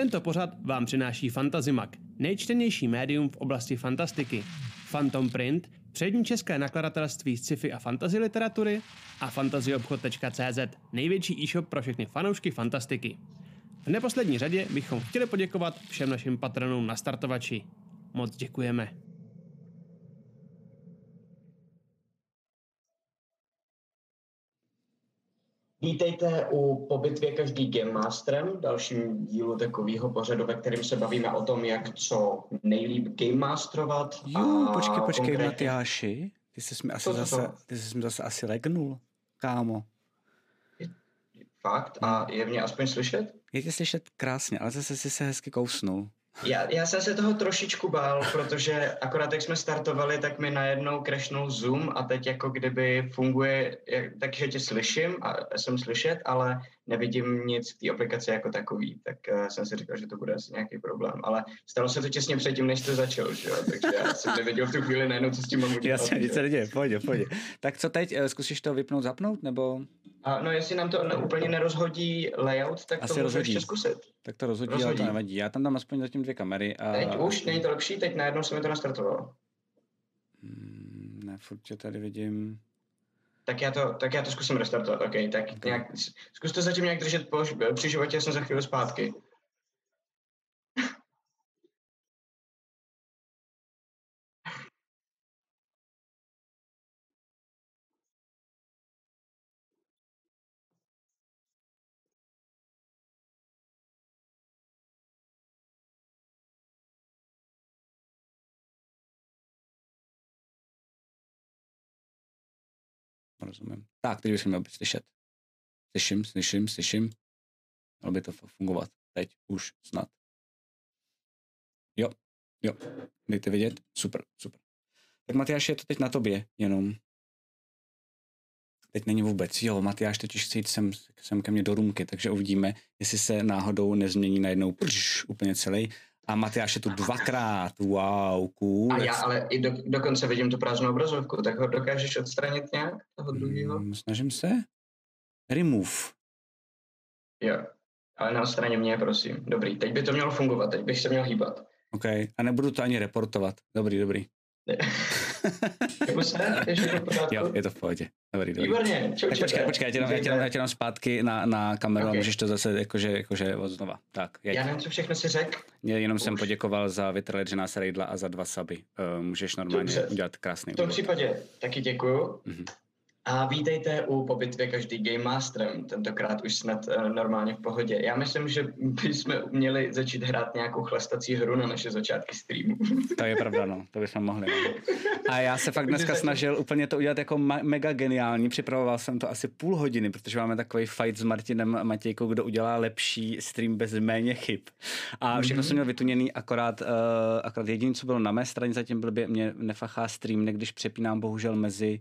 Tento pořad vám přináší Fantazimak, nejčtenější médium v oblasti fantastiky. Phantom Print, přední české nakladatelství sci-fi a fantasy literatury a fantazyobchod.cz, největší e-shop pro všechny fanoušky fantastiky. V neposlední řadě bychom chtěli poděkovat všem našim patronům na startovači. Moc děkujeme. Vítejte u Po bitvě každý Game Masterem, dalším dílu takového pořadu, ve kterém se bavíme o tom, jak co nejlíp Game Masterovat. Jo, počkej, počkej, konkrétně... Matyáši, ty jsi mi asi to zase, ty jsi mi zase asi legnul, kámo. Fakt? A je mě aspoň slyšet? Je tě slyšet krásně, ale zase jsi se hezky kousnul. Já, já jsem se toho trošičku bál, protože akorát jak jsme startovali, tak mi najednou crashnul Zoom a teď jako kdyby funguje, takže tě slyším a jsem slyšet, ale nevidím nic v té aplikaci jako takový, tak uh, jsem si říkal, že to bude asi nějaký problém, ale stalo se to těsně předtím, než to začal, že jo? takže já jsem nevěděl v tu chvíli najednou, co s tím mám udělat. Jasně, nic se neděje, pojď, pojď. Tak co teď, eh, zkusíš to vypnout, zapnout, nebo A no jestli nám to ne, úplně nerozhodí layout, tak Asi to můžu rozhodí. ještě zkusit. tak to rozhodí, ale to Rozhodí. nevadí. Já tam dám aspoň zatím dvě kamery. A... Teď už není to lepší, teď najednou se mi to nastartovalo. Hmm, ne, furt tě tady vidím. Tak já to, tak já to zkusím restartovat, OK, tak nějak, zkus to zatím nějak držet po, při životě, já jsem za chvíli zpátky. Rozumím. Tak, teď jsem měl být slyšet. Slyším, slyším, slyším. Mělo by to fungovat. Teď už snad. Jo, jo. Dejte vidět? Super, super. Tak Matyáš, je to teď na tobě, jenom. Teď není vůbec. Jo, Matyáš totiž chce jít sem, sem ke mně do rumky, takže uvidíme, jestli se náhodou nezmění najednou prš, úplně celý. A Matyáš je tu dvakrát. Wow, cool. A já ale i do, dokonce vidím tu prázdnou obrazovku, tak ho dokážeš odstranit nějak, toho druhého? Mm, Snažím se. Remove. Jo, ale neodstraně mě, prosím. Dobrý, teď by to mělo fungovat, teď bych se měl hýbat. OK. A nebudu to ani reportovat. Dobrý, dobrý. Jako se? Jo, je to v pohodě. Dobrý, dobrý. Výborně, čau, Tak počkej, počkej, já tě dám, já tě dám, já tě dám zpátky na, na kameru Ok. a můžeš to zase jakože, jakože od znova. Tak, jeď. Já nevím, co všechno si řekl. Jenom jsem Už. poděkoval za vytrležená serejdla a za dva suby. Uh, můžeš normálně Dobře. udělat krásný V tom úvod. případě taky děkuju. Mhm. A vítejte u Po bitvě každý Game Masterem, tentokrát už snad uh, normálně v pohodě. Já myslím, že bychom měli začít hrát nějakou chlastací hru na naše začátky streamu. To je pravda, no. To bychom mohli. No. A já se fakt dneska snažil úplně to udělat jako ma- mega geniální. Připravoval jsem to asi půl hodiny, protože máme takový fight s Martinem a Matějkou, kdo udělá lepší stream bez méně chyb. A všechno Mhm. jsem měl vytuněný, akorát, uh, akorát jediné, co bylo na mé straně zatím blbě, mě nefachá stream, když přepínám bohužel mezi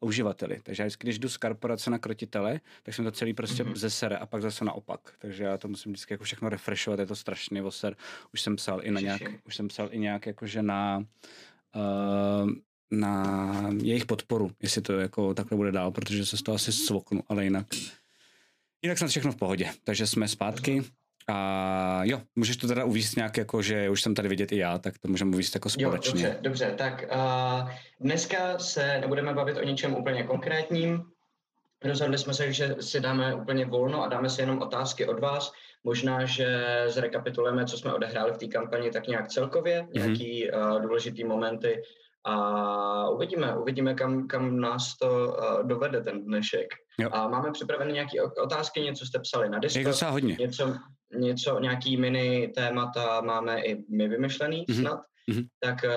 uživateli. Takže já když jdu z korporace na krotitele, tak jsem to celý prostě Mhm. mm-hmm. zesere a pak zase naopak. Takže já to musím vždycky jako všechno refreshovat, je to strašný voser. Už jsem psal i na nějak, už jsem psal i nějak jakože na uh, na jejich podporu, jestli to jako takhle bude dál, protože se z toho asi svoknu, ale jinak jinak snad všechno v pohodě. Takže jsme zpátky a jo, můžeš to teda uvíct nějak jako, že už jsem tady vidět i já, tak to můžeme uvíct jako Jo, společně. dobře, dobře. Tak uh, dneska se nebudeme bavit o něčem úplně konkrétním. Rozhodli jsme se, že si dáme úplně volno a dáme si jenom otázky od vás. Možná, že zrekapitulujeme, co jsme odehráli v té kampani tak nějak celkově, Mhm. nějaký uh, důležitý momenty a uvidíme, uvidíme, kam, kam nás to uh, dovede ten dnešek. Jo. A máme připravené nějaké otázky, něco jste psali na Discord. hodně. něco, něco, nějaký mini témata máme i my vymyšlený Mhm. snad, Mhm. tak eh,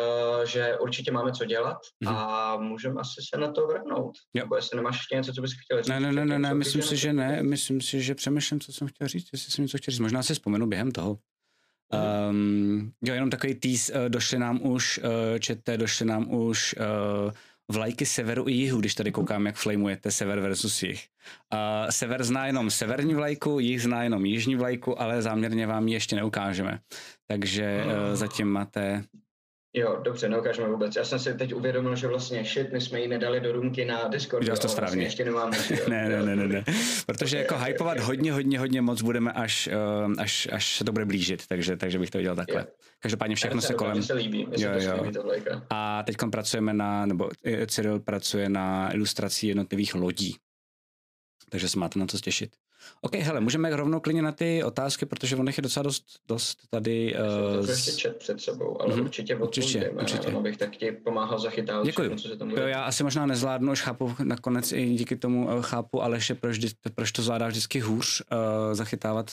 že určitě máme co dělat Mhm. a můžeme asi se na to vrhnout. Jo. Nebo jestli nemáš ještě něco, co bys chtěl říct. Ne, ne, ne, ne, ne, něco myslím si, že ne. Myslím si, že přemýšlím, co jsem chtěl říct, jestli jsem něco chtěl říct. Možná si vzpomenu během toho. Um, jo, jenom takový tease, uh, došly nám už, uh, čete, došly nám už uh, vlajky severu i jihu, když tady koukám, jak flamujete sever versus jih. Uh, sever zná jenom severní vlajku, jih zná jenom jižní vlajku, ale záměrně vám ji ještě neukážeme. Takže uh, zatím máte Jo, dobře, neukážeme vůbec. Já jsem si teď uvědomil, že vlastně shit, my jsme ji nedali do růmky na Discord. Udělal to ale správně. Vlastně ještě nemáme. ne, ne, ne, ne, ne. Protože jako hypovat hodně, hodně, hodně moc budeme, až, uh, až, až se to bude blížit, takže, takže bych to udělal takhle. Jo. Každopádně všechno se kolem... Se líbí, se Jo, jo. líbí tohle. jako. A teď pracujeme na, nebo eh, Cyril pracuje na ilustrací jednotlivých lodí. Takže se máte na co těšit. OK, hele, můžeme rovnou klidně na ty otázky, protože on je docela dost, dost tady. Uh, to ještě čet před sebou, ale Mhm. určitě Určitě, určitě. no, abych tak ti pomáhal zachytávat Děkuju. všechno, co se tam Jo, já asi možná nezvládnu, už chápu nakonec i díky tomu eh, chápu, ale ještě proč, proč to zvládá vždycky hůř uh, zachytávat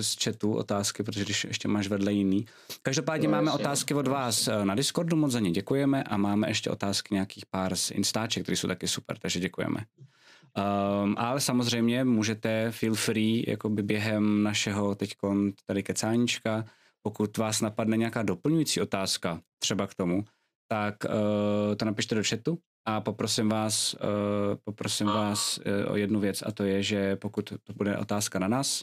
z chatu otázky, protože když ještě máš vedle jiný. Každopádně No, máme jasně, otázky od vás na Discordu, moc za ně děkujeme a máme ještě otázky nějakých pár z Instaček, které jsou taky super, takže děkujeme. Um, ale samozřejmě můžete feel free jakoby během našeho teď tady kecáníčka, pokud vás napadne nějaká doplňující otázka třeba k tomu, tak uh, to napište do chatu a poprosím vás, uh, poprosím vás uh, o jednu věc a to je, že pokud to bude otázka na nás,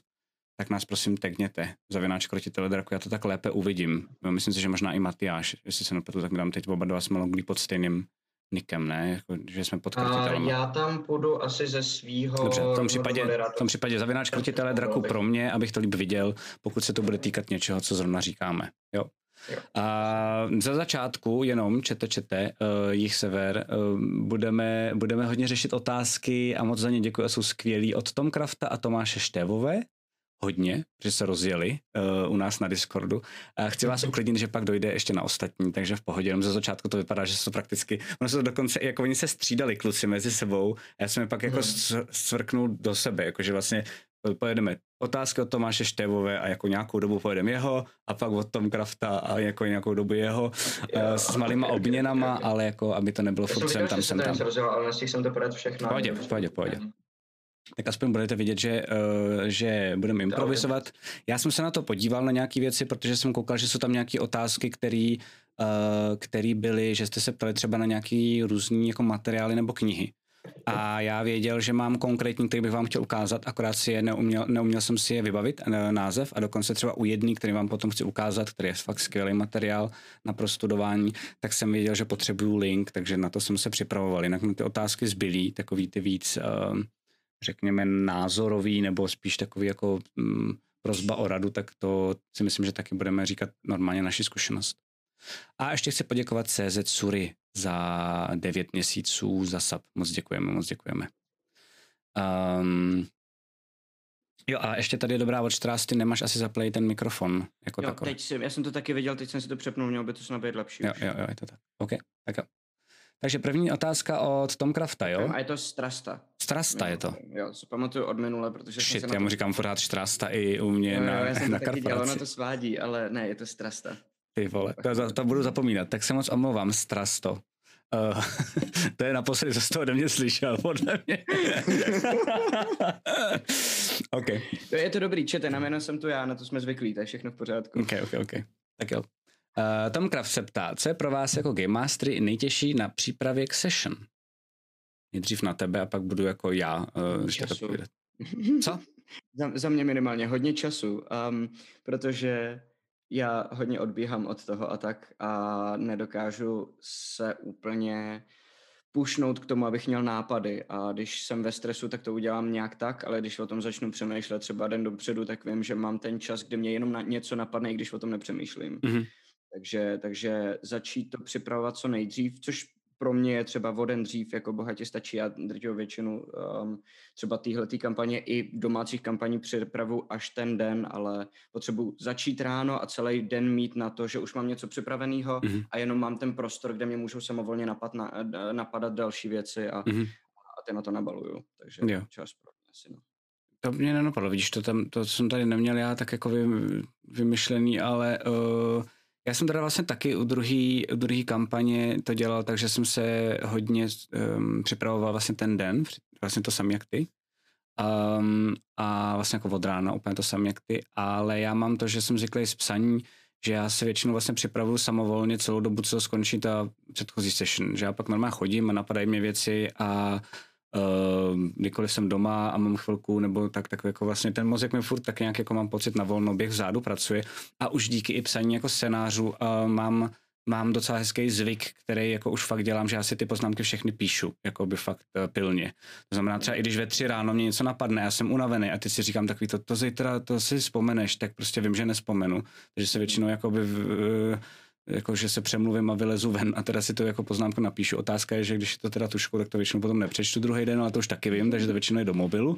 tak nás prosím tagněte. Zavináč krotitele draku, já to tak lépe uvidím. Myslím si, že možná i Matyáš, jestli se nepletu, tak tam teď oba dva jsme pod stejným nikem, ne? Jako, že jsme pod krotitelem. já tam půjdu asi ze svýho Dobře, v tom případě, v tom případě zavináč krotitele draku pro mě, abych to líp viděl, pokud se to bude týkat něčeho, co zrovna říkáme. Jo. Jo. A za začátku jenom čete, čete, uh, jich sever, uh, budeme, budeme hodně řešit otázky a moc za ně děkuji a jsou skvělí od Tom Krafta a Tomáše Štévové, hodně, že se rozjeli uh, u nás na Discordu. A chci vás uklidnit, že pak dojde ještě na ostatní, takže v pohodě, jenom ze začátku to vypadá, že se to prakticky, ono se to dokonce, jako oni se střídali kluci mezi sebou a já jsem je pak jako Hmm. svrknul do sebe, jakože vlastně pojedeme otázky od Tomáše Števové a jako nějakou dobu pojedeme jeho a pak od Tom Krafta a jako nějakou dobu jeho Jo, uh, s malýma ok, ok, obměnama, ok, ok. ale jako aby to nebylo jsem furt sem viděl, tam, že se sem to tam. něco rozjelo, ale nestihl jsem to podat všechno. Pohodě, v pohodě. Tak aspoň budete vidět, že, uh, že budeme improvizovat. Já jsem se na to podíval na nějaké věci, protože jsem koukal, že jsou tam nějaké otázky, které uh, který byly, že jste se ptali třeba na nějaký různý jako materiály nebo knihy. A já věděl, že mám konkrétní, který bych vám chtěl ukázat, akorát si je neuměl, neuměl jsem si je vybavit, eh, název a dokonce třeba u jedný, který vám potom chci ukázat, který je fakt skvělý materiál na prostudování, tak jsem věděl, že potřebuju link, takže na to jsem se připravoval. Jinak na ty otázky zbylý, takový ty víc, eh, řekněme, názorový nebo spíš takový jako mm, prozba o radu, tak to si myslím, že taky budeme říkat normálně naši zkušenost. A ještě chci poděkovat CZ Suri za 9 měsíců za sub. Moc děkujeme, moc děkujeme. Um, jo a ještě tady je dobrá od ty nemáš asi zaplay ten mikrofon jako Jo, takový. teď jsem, já jsem to taky viděl, teď jsem si to přepnul, mělo by to snad být lepší. Jo, už. jo, jo, je to tak. OK, tak jo. Takže první otázka od Tom Krafta, jo? A je to strasta. Strasta je to. Jo, si pamatuju od minule, protože jsem Shit, se na já to... mu říkám pořád štrasta i u mě Jo, jo, na, já jsem na to taky dělal, na to svádí, ale ne, je to strasta. Ty vole, to, to, to budu zapomínat, tak se moc omlouvám, strasto. Uh, to je naposledy, co jsi to ode mě slyšel, podle mě. OK, Jo, je to dobrý, čete, na jméno jsem tu já, na to jsme zvyklí, to je všechno v pořádku. OK, OK, OK. Tak jo. Uh, Tom Kraft se ptá, co je pro vás jako Game Mastery nejtěžší na přípravě k session? Nejdřív na tebe a pak budu jako já uh, Času. Co? za, za mě minimálně hodně času, um, protože já hodně odbíhám od toho a tak a nedokážu se úplně pušnout k tomu, abych měl nápady a když jsem ve stresu, tak to udělám nějak tak, ale když o tom začnu přemýšlet třeba den dopředu, tak vím, že mám ten čas, kde mě jenom na něco napadne, i když o tom nepřemýšlím. Mhm. Takže, takže začít to připravovat co nejdřív, což pro mě je třeba o den dřív, jako bohatě stačí. Já drtivou většinu um, třeba téhletý kampaně i domácích kampaní připravu až ten den, ale potřebuji začít ráno a celý den mít na to, že už mám něco připraveného Mhm. a jenom mám ten prostor, kde mě můžou samovolně napad na, napadat další věci a, Mhm. a ty na to nabaluju. Takže Jo. čas pro mě asi, no. To mě nenapadlo, vidíš, to, tam, to jsem tady neměl já tak jako vy, vymyšlený, ale uh, já jsem teda vlastně taky u druhý, u druhý kampaně to dělal, takže jsem se hodně um, připravoval vlastně ten den, vlastně to samé jak ty. Um, a vlastně jako od rána úplně to samé jak ty, ale já mám to, že jsem zvyklý z psaní, že já se většinou vlastně připravuju samovolně celou dobu, co skončí ta předchozí session, že já pak normálně chodím a napadají mě věci a uh, kdykoliv jsem doma a mám chvilku, nebo tak, tak jako vlastně ten mozek mi furt tak nějak jako mám pocit na volno, běh vzadu pracuje a už díky i psaní jako scénářů uh, mám mám docela hezký zvyk, který jako už fakt dělám, že já si ty poznámky všechny píšu, jako by fakt uh, pilně. To znamená třeba i když ve tři ráno mě něco napadne, já jsem unavený a ty si říkám takový to, to zítra, to si vzpomeneš, tak prostě vím, že nespomenu. Takže se většinou jako by uh, jako že se přemluvím a vylezu ven a teda si to jako poznámku napíšu. Otázka je, že když je to teda tuškou, tak to většinou potom nepřečtu druhý den, ale to už taky vím, takže to většinou je do mobilu.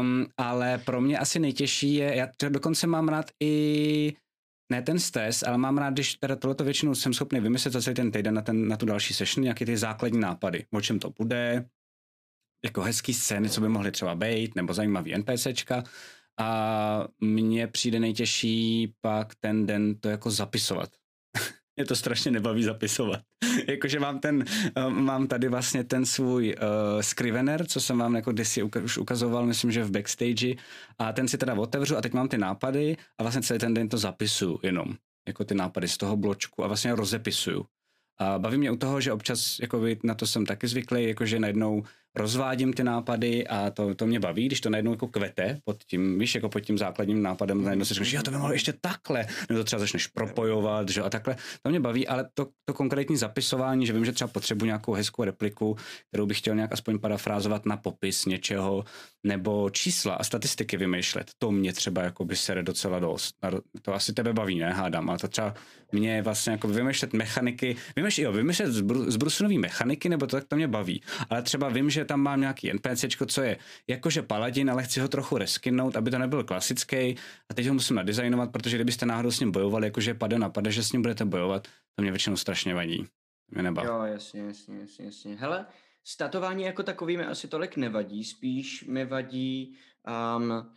Um, ale pro mě asi nejtěžší je, já dokonce mám rád i ne ten stres, ale mám rád, když teda tohleto většinou jsem schopný vymyslet za celý ten týden na, ten, na tu další session, nějaké ty základní nápady, o čem to bude, jako hezký scény, co by mohly třeba být, nebo zajímavý NPCčka. A mně přijde nejtěžší pak ten den to jako zapisovat. Mě to strašně nebaví zapisovat. Jakože mám ten, uh, mám tady vlastně ten svůj uh, scrivener, co jsem vám jako kdysi uka- už ukazoval, myslím, že v backstage a ten si teda otevřu a teď mám ty nápady a vlastně celý ten den to zapisuju jenom, jako ty nápady z toho bločku a vlastně rozepisuju. A baví mě u toho, že občas jako na to jsem taky zvyklý, jakože najednou rozvádím ty nápady a to, to mě baví, když to najednou jako kvete pod tím, víš, jako pod tím základním nápadem, najednou si říkáš, že to by mohlo ještě takhle, nebo to třeba začneš propojovat, že a takhle, to mě baví, ale to, to konkrétní zapisování, že vím, že třeba potřebuji nějakou hezkou repliku, kterou bych chtěl nějak aspoň parafrázovat na popis něčeho, nebo čísla a statistiky vymýšlet, to mě třeba jako by se docela dost. To asi tebe baví, ne, hádám, ale to třeba mě vlastně jako vymýšlet mechaniky, vymýšlet, jo, vymýšlet zbrusunový mechaniky, nebo to tak to mě baví, ale třeba vím, že tam mám nějaký NPCčko, co je jakože paladin, ale chci ho trochu reskinout, aby to nebyl klasický a teď ho musím nadizajnovat, protože kdybyste náhodou s ním bojovali, jakože pade na pade, že s ním budete bojovat, to mě většinou strašně vadí. Mě nebaví. Jo, jasně, jasně, jasně, jasně. Hele, statování jako takový mi asi tolik nevadí, spíš mi vadí um,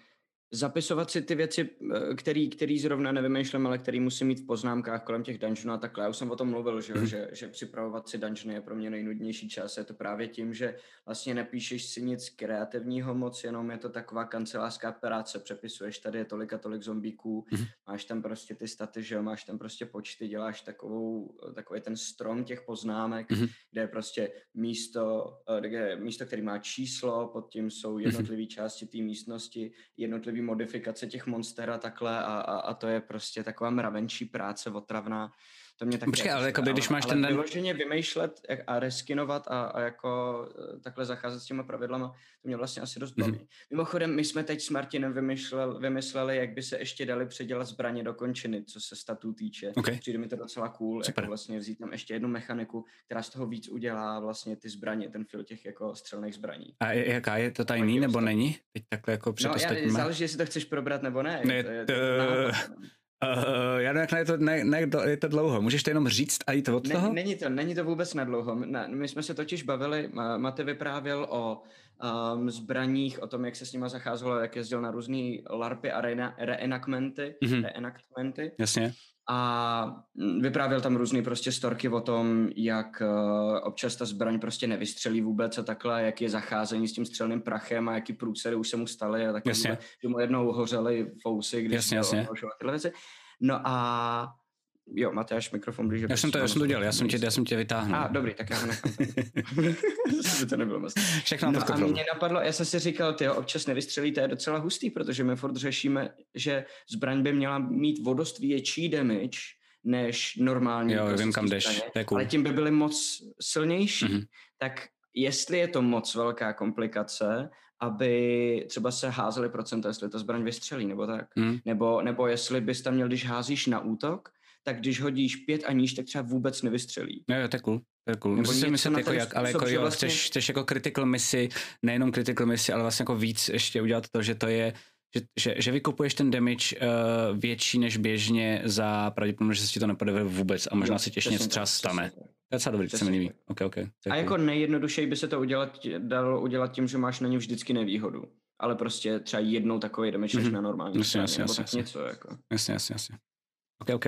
zapisovat si ty věci, eh, který, který zrovna nevymýšlím, ale který musím mít v poznámkách kolem těch dungeonů a takhle. Já už jsem o tom mluvil, že, mm. že, že připravovat si dungeony je pro mě nejnudnější čas. Je to právě tím, že vlastně nepíšeš si nic kreativního moc, jenom je to taková kancelářská práce. Přepisuješ tady je tolik a tolik zombíků, mm. máš tam prostě ty staty, že máš tam prostě počty, děláš takovou, takový ten strom těch poznámek, mm. kde je prostě místo, eh, kde místo, který má číslo, pod tím jsou mhm. jednotlivé části té místnosti, jednotlivý modifikace těch monster a takhle a, a, a to je prostě taková mravenčí práce otravná. To mě taky Počkej, ale jako když máš ale ten den... vyloženě vymýšlet a reskinovat a, a jako eh, takhle zacházet s těma pravidlama, to mě vlastně asi dost baví. Mm-hmm. Mimochodem, my jsme teď s Martinem vymysleli, vymysleli, jak by se ještě dali předělat zbraně do končiny, co se statů týče. Okay. Přijde mi to docela cool, Super. jako vlastně vzít tam ještě jednu mechaniku, která z toho víc udělá vlastně ty zbraně, ten fil těch jako střelných zbraní. A jaká je to tajný nebo není? Teď takhle jako no, já, záleží, jestli to chceš probrat nebo ne. ne to je, to, Uh, já nevím, jak je to, ne, ne, je to dlouho. Můžeš to jenom říct a jít od toho? Není to, není to vůbec na dlouho. Ne, my jsme se totiž bavili, Mate vyprávěl o um, zbraních, o tom, jak se s nima zacházelo, jak jezdil na různé larpy a re, reenactmenty, mm-hmm. reenactmenty. Jasně. A vyprávěl tam různé prostě storky o tom, jak uh, občas ta zbraň prostě nevystřelí vůbec a takhle, jak je zacházení s tím střelným prachem a jaký průsery už se mu staly a takhle, že mu jednou hořely fousy, když jasně, jasně. tyhle věci. No a Jo, máte až mikrofon blíže. Já jsem to, já jsem to dělal, já jsem tě, já jsem tě vytáhnul. A, ah, dobrý, tak já ho nechám. to nebylo moc. Všechno no a mě napadlo, já jsem si říkal, ty občas nevystřelí, to je docela hustý, protože my furt řešíme, že zbraň by měla mít vodost větší damage, než normální. Jo, vím, kam jdeš, cool. Ale tím by byly moc silnější. Mm-hmm. Tak jestli je to moc velká komplikace, aby třeba se házely procenta, jestli ta zbraň vystřelí, nebo tak. Mm. Nebo, nebo jestli bys tam měl, když házíš na útok, tak když hodíš pět a níž, tak třeba vůbec nevystřelí. Jo, to je cool. To je cool. Nebo si myslet, jako jak, ale jako jo, vlastně... chceš, chceš jako critical misi, nejenom critical misi, ale vlastně jako víc ještě udělat to, že to je že, že, že vykupuješ ten damage uh, větší než běžně za pravděpodobnost, že se ti to nepovede vůbec a možná jo, se těžně něco třeba stane. To je docela dobrý, se mi líbí. Okay, okay, a jako nejjednodušeji by se to udělat, dalo udělat tím, že máš na ně vždycky nevýhodu. Ale prostě třeba jednou takový damage mm-hmm. na normální jasně, jasně, nebo jasně, tak něco. Jako. Jasně, jasně, jasně. Ok, ok.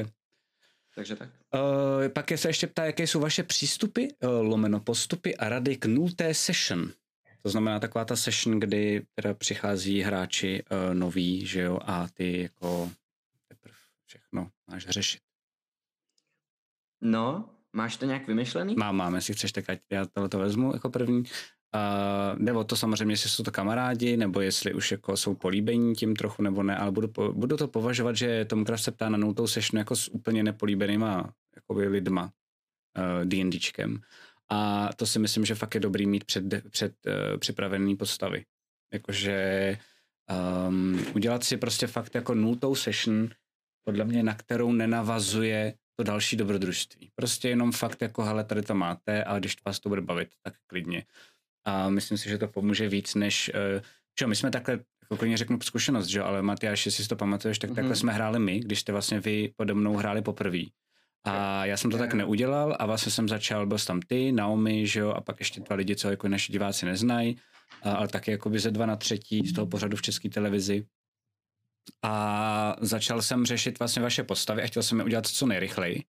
Takže tak. Uh, pak je se ještě ptá, jaké jsou vaše přístupy, uh, lomeno postupy a rady k nulté session. To znamená taková ta session, kdy teda přichází hráči uh, noví, že jo, a ty jako teprve všechno máš řešit. No, máš to nějak vymyšlený? Mám, mám, jestli chceš, tak ať já tohle to vezmu jako první. Uh, nebo to samozřejmě, jestli jsou to kamarádi, nebo jestli už jako jsou políbení tím trochu, nebo ne, ale budu, budu to považovat, že Tomcraft se ptá na nultou session jako s úplně nepolíbenýma jakoby lidma uh, D&Dčkem. A to si myslím, že fakt je dobrý mít před, před uh, připravený postavy. Jakože um, udělat si prostě fakt jako nultou session, podle mě, na kterou nenavazuje to další dobrodružství. Prostě jenom fakt jako, hele, tady to máte a když vás to bude bavit, tak klidně. A myslím si, že to pomůže víc, než, čo, my jsme takhle, jako klidně řeknu zkušenost, že ale Matyáš, jestli si to pamatuješ, tak mm-hmm. takhle jsme hráli my, když jste vlastně vy pode mnou hráli poprvé. A já jsem to tak neudělal a vlastně jsem začal, byl tam ty, Naomi, že jo, a pak ještě dva lidi, co jako naši diváci neznají, ale taky jako by ze dva na třetí z toho pořadu v české televizi. A začal jsem řešit vlastně vaše postavy a chtěl jsem je udělat co nejrychleji.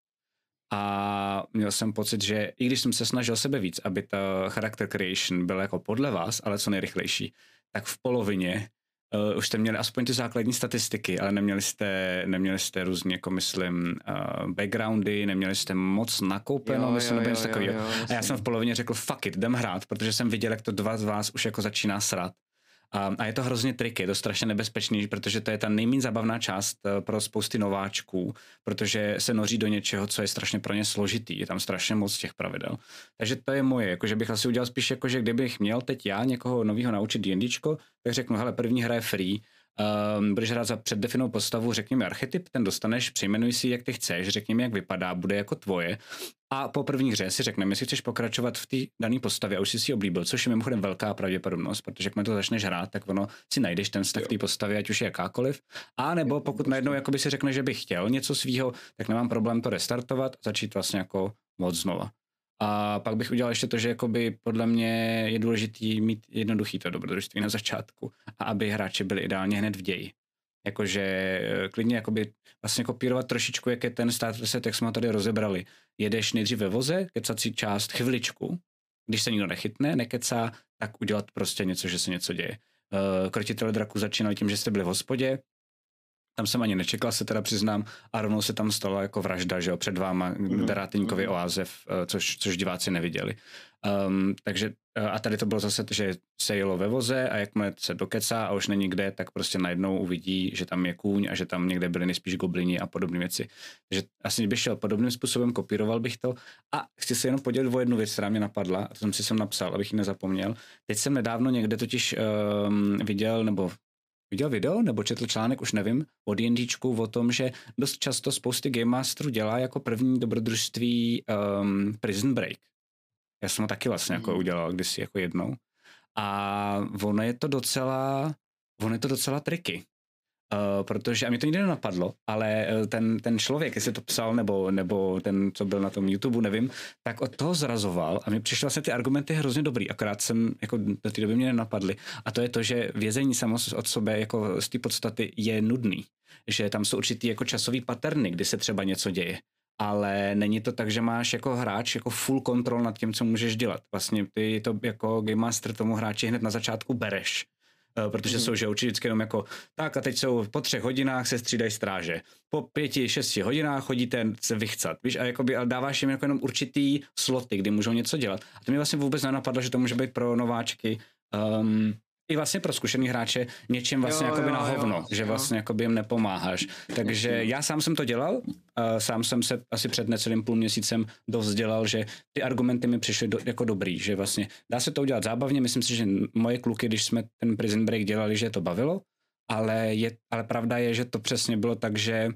A měl jsem pocit, že i když jsem se snažil sebe víc, aby ta character creation byla jako podle vás, ale co nejrychlejší, tak v polovině uh, už jste měli aspoň ty základní statistiky, ale neměli jste, neměli jste různě, jako myslím, uh, backgroundy, neměli jste moc nakoupeno, jo, myslím, jo, nebo něco takového. A já jsem v polovině řekl, fuck it, jdem hrát, protože jsem viděl, jak to dva z vás už jako začíná srat. A, a je to hrozně triky, je to strašně nebezpečný, protože to je ta nejméně zabavná část eh, pro spousty nováčků, protože se noří do něčeho, co je strašně pro ně složitý. Je tam strašně moc těch pravidel. Takže to je moje, jakože bych asi udělal spíš, jako, že kdybych měl teď já někoho nového naučit D&Dčko, tak řeknu, hele, první hra je free, Um, budeš hrát za předdefinou postavu, řekněme archetyp, ten dostaneš, přejmenuj si, jak ty chceš, řekněme, jak vypadá, bude jako tvoje. A po první hře si řekneme, jestli chceš pokračovat v té dané postavě a už jsi si oblíbil, což je mimochodem velká pravděpodobnost, protože jak to začneš hrát, tak ono si najdeš ten vztah té postavy, ať už je jakákoliv. A nebo pokud najednou jakoby si řekne, že bych chtěl něco svýho, tak nemám problém to restartovat, začít vlastně jako moc znova. A pak bych udělal ještě to, že jakoby podle mě je důležitý mít jednoduchý to dobrodružství na začátku a aby hráči byli ideálně hned v ději. Jakože eh, klidně jakoby vlastně kopírovat trošičku, jak je ten starter set, jak jsme ho tady rozebrali. Jedeš nejdřív ve voze, kecací část chviličku, když se nikdo nechytne, nekecá, tak udělat prostě něco, že se něco děje. Uh, Krotitele draku začínali tím, že jste byli v hospodě, tam jsem ani nečekal, se teda přiznám, a rovnou se tam stala jako vražda, že jo, před váma, mm-hmm. Oázev, eh, což, což diváci neviděli. Um, takže eh, a tady to bylo zase, že se jelo ve voze a jakmile se dokecá a už není kde, tak prostě najednou uvidí, že tam je kůň a že tam někde byly nejspíš goblini a podobné věci. Takže asi bych šel podobným způsobem, kopíroval bych to. A chci se jenom podělit o jednu věc, která mě napadla, a to jsem si sem napsal, abych ji nezapomněl. Teď jsem nedávno někde totiž um, viděl, nebo viděl video nebo četl článek, už nevím, o D&Dčku o tom, že dost často spousty Game Masterů dělá jako první dobrodružství um, Prison Break. Já jsem ho taky vlastně jako hmm. udělal kdysi jako jednou. A ono je to docela, ono je to docela triky. Uh, protože, a mě to nikdy nenapadlo, ale uh, ten, ten člověk, jestli to psal, nebo, nebo ten, co byl na tom YouTube, nevím, tak od toho zrazoval a mi přišly vlastně ty argumenty hrozně dobrý, akorát jsem, jako do té doby mě nenapadly. A to je to, že vězení samo od sebe, jako z té podstaty, je nudný. Že tam jsou určitý jako časový paterny, kdy se třeba něco děje ale není to tak, že máš jako hráč jako full kontrol nad tím, co můžeš dělat. Vlastně ty to jako Game Master tomu hráči hned na začátku bereš Eh, protože mm. jsou že určitě vždycky jenom jako tak a teď jsou po třech hodinách se střídají stráže. Po pěti, šesti hodinách chodíte se vychcat, víš, a jakoby, ale dáváš jim jako jenom určitý sloty, kdy můžou něco dělat. A to mi vlastně vůbec nenapadlo, že to může být pro nováčky um, i vlastně pro zkušený hráče něčím vlastně jo, jakoby jo, na hovno, jo, že jo. vlastně jakoby jim nepomáháš. Takže já sám jsem to dělal, sám jsem se asi před necelým půl měsícem dost dělal, že ty argumenty mi přišly do, jako dobrý, že vlastně dá se to udělat zábavně, myslím si, že moje kluky, když jsme ten Prison Break dělali, že to bavilo, ale, je, ale pravda je, že to přesně bylo tak, že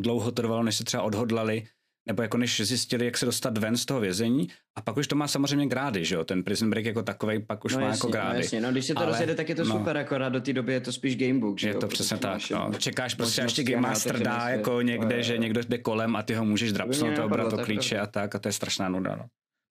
dlouho trvalo, než se třeba odhodlali nebo jako než zjistili, jak se dostat ven z toho vězení. A pak už to má samozřejmě grády, že jo? Ten Prison Break jako takový pak už no má jasně, jako grády. No jasně, no když se to Ale, rozjede, tak je to no, super, akorát do té doby je to spíš gamebook, že Je jo? to přesně tak, no. Čekáš prostě, až ti Game Master dá jako někde, že někdo jde kolem a ty ho můžeš drapsnout a obrat to klíče a tak a to je strašná nuda, no.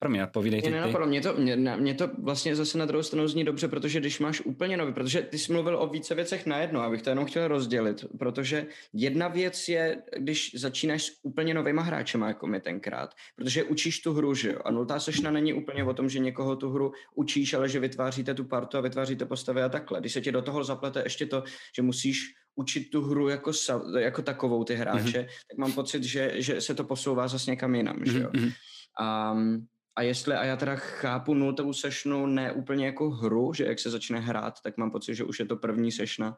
Pro mě, povídej ty. Ne, no, mě to, mě, mě to vlastně zase na druhou stranu zní dobře, protože když máš úplně nový, protože ty jsi mluvil o více věcech najednou, abych to jenom chtěl rozdělit, protože jedna věc je, když začínáš s úplně novýma hráčema, jako my tenkrát, protože učíš tu hru, že jo, a nultá sešna není úplně o tom, že někoho tu hru učíš, ale že vytváříte tu partu a vytváříte postavy a takhle. Když se ti do toho zaplete ještě to, že musíš učit tu hru jako, jako takovou ty hráče, mm-hmm. tak mám pocit, že, že se to posouvá zase někam jinam, že jo. Mm-hmm. Um, a jestli, a já teda chápu nultou sessionu ne úplně jako hru, že jak se začne hrát, tak mám pocit, že už je to první sešna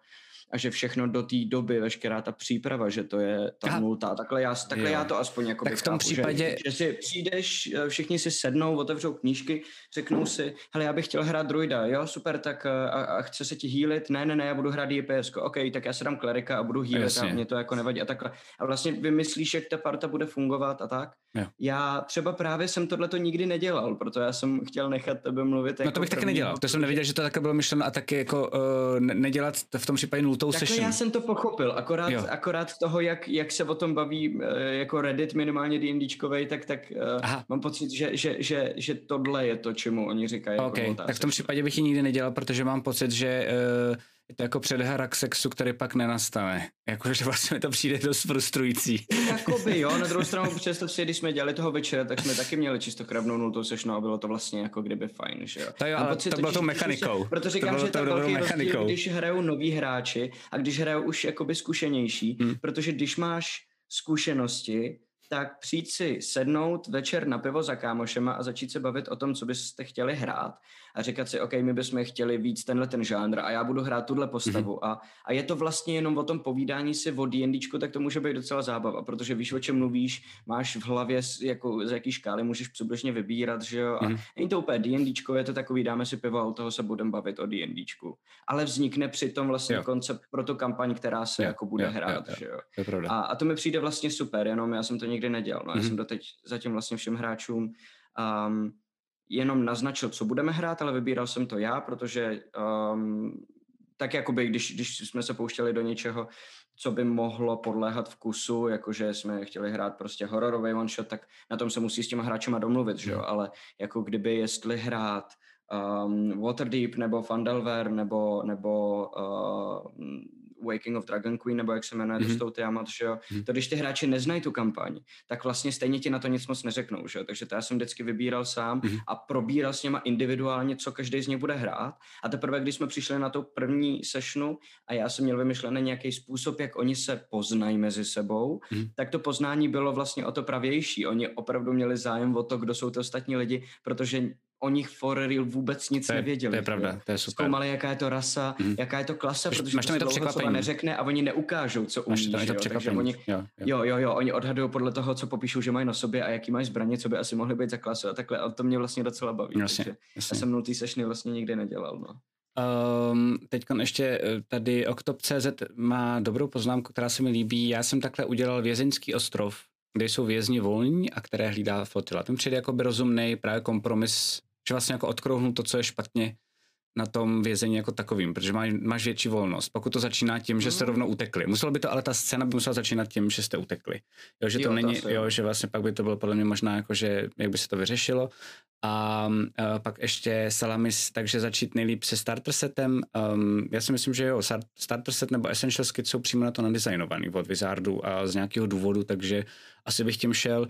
a že všechno do té doby, veškerá ta příprava, že to je ta Aha. nultá. Takhle já, takhle já to aspoň jako Tak v tom chápu, případě... Že, že si přijdeš, eh, všichni si sednou, otevřou knížky, řeknou si, hele, já bych chtěl hrát druida, jo, super, tak eh, a, a chce se ti healit? Ne, ne, ne, já budu hrát DPS, OK, tak já se dám klerika a budu healit a mě to jako nevadí a takhle. A vlastně vymyslíš, jak ta parta bude fungovat a tak. Jo. Já třeba právě jsem tohle to nikdy nedělal, proto já jsem chtěl nechat tebe mluvit. No jako to bych taky nedělal, to jsem nevěděl, že to takhle bylo myšleno a taky jako uh, nedělat v tom případě nultou Takhle session. já jsem to pochopil, akorát, akorát toho, jak, jak se o tom baví uh, jako Reddit minimálně D&Dčkovej, tak, tak uh, mám pocit, že, že, že, že tohle je to, čemu oni říkají. Jako okay. tak v tom případě bych ji nikdy nedělal, protože mám pocit, že uh, je to jako předhra k sexu, který pak nenastane. Jakože vlastně mi to přijde dost frustrující. Jakoby jo, na druhou stranu představ si, když jsme dělali toho večera, tak jsme taky měli čistokrevnou nultou sešnu a bylo to vlastně jako kdyby fajn, že jo. To jo, ale to bylo to mechanikou. Se, proto říkám, to že to velký mechanikou. rozdíl, když hrajou noví hráči a když hrajou už jakoby zkušenější, hmm. protože když máš zkušenosti, tak přijít si sednout večer na pivo za kámošema a začít se bavit o tom, co byste chtěli hrát a říkat si, OK, my bychom chtěli víc tenhle ten žánr a já budu hrát tuhle postavu mm-hmm. a, a je to vlastně jenom o tom povídání si o D&Dčku, tak to může být docela zábava, protože víš, o čem mluvíš, máš v hlavě, jako, z jaký škály můžeš přibližně vybírat, že jo, a mm-hmm. není to úplně D&Dčko, je to takový, dáme si pivo a u toho se budeme bavit o D&Dčku. Ale vznikne přitom vlastně jo. koncept pro tu kampaň, která se jo, jako bude jo, hrát, jo, že jo. To je a, a to mi přijde vlastně super, jenom já jsem to nikdy nedělal, no, mm-hmm. já jsem doteď zatím vlastně všem hráčům um, jenom naznačil, co budeme hrát, ale vybíral jsem to já, protože um, tak jakoby, když, když jsme se pouštěli do něčeho, co by mohlo podléhat vkusu, jakože jsme chtěli hrát prostě hororový one shot, tak na tom se musí s těma hráčema domluvit, že jo, hmm. ale jako kdyby jestli hrát um, Waterdeep nebo Fandelver nebo, nebo uh, Waking of Dragon Queen, nebo jak se jmenuje, mm-hmm. to Tiamat, že jo, mm-hmm. to když ty hráči neznají tu kampaň, tak vlastně stejně ti na to nic moc neřeknou, že jo, takže to já jsem vždycky vybíral sám mm-hmm. a probíral s něma individuálně, co každý z nich bude hrát a teprve, když jsme přišli na tu první sessionu a já jsem měl vymyšlený nějaký způsob, jak oni se poznají mezi sebou, mm-hmm. tak to poznání bylo vlastně o to pravější. Oni opravdu měli zájem o to, kdo jsou ty ostatní lidi, protože o nich for real vůbec nic to je, nevěděli. To je pravda, to je super. Zkoumali, jaká je to rasa, mm. jaká je to klasa, protože máš to, to překvapení. neřekne a oni neukážou, co umí. Máš to, to Takže oni, jo, jo. jo, jo, jo, oni odhadují podle toho, co popíšou, že mají na sobě a jaký mají zbraně, co by asi mohly být za klasu a takhle. A to mě vlastně docela baví. Jasně, jasně. Já jsem nultý sešny vlastně nikdy nedělal. No. Um, teď ještě eh, tady Octop.cz má dobrou poznámku, která se mi líbí. Já jsem takhle udělal vězeňský ostrov, kde jsou vězni volní a které hlídá flotila. Ten přijde jako by rozumný právě kompromis že vlastně jako odkrouhnu to, co je špatně na tom vězení jako takovým, protože máš, máš větší volnost. Pokud to začíná tím, že jste mm. rovnou utekli. Muselo by to, ale ta scéna by musela začínat tím, že jste utekli. Jo, že to jo, není, to jo, že vlastně pak by to bylo podle mě možná jako, že jak by se to vyřešilo. A, a pak ještě Salamis, takže začít nejlíp se starter setem. Um, já si myslím, že jo, starter set nebo essential kit jsou přímo na to nadizajnovaný od Wizardu a z nějakého důvodu, takže asi bych tím šel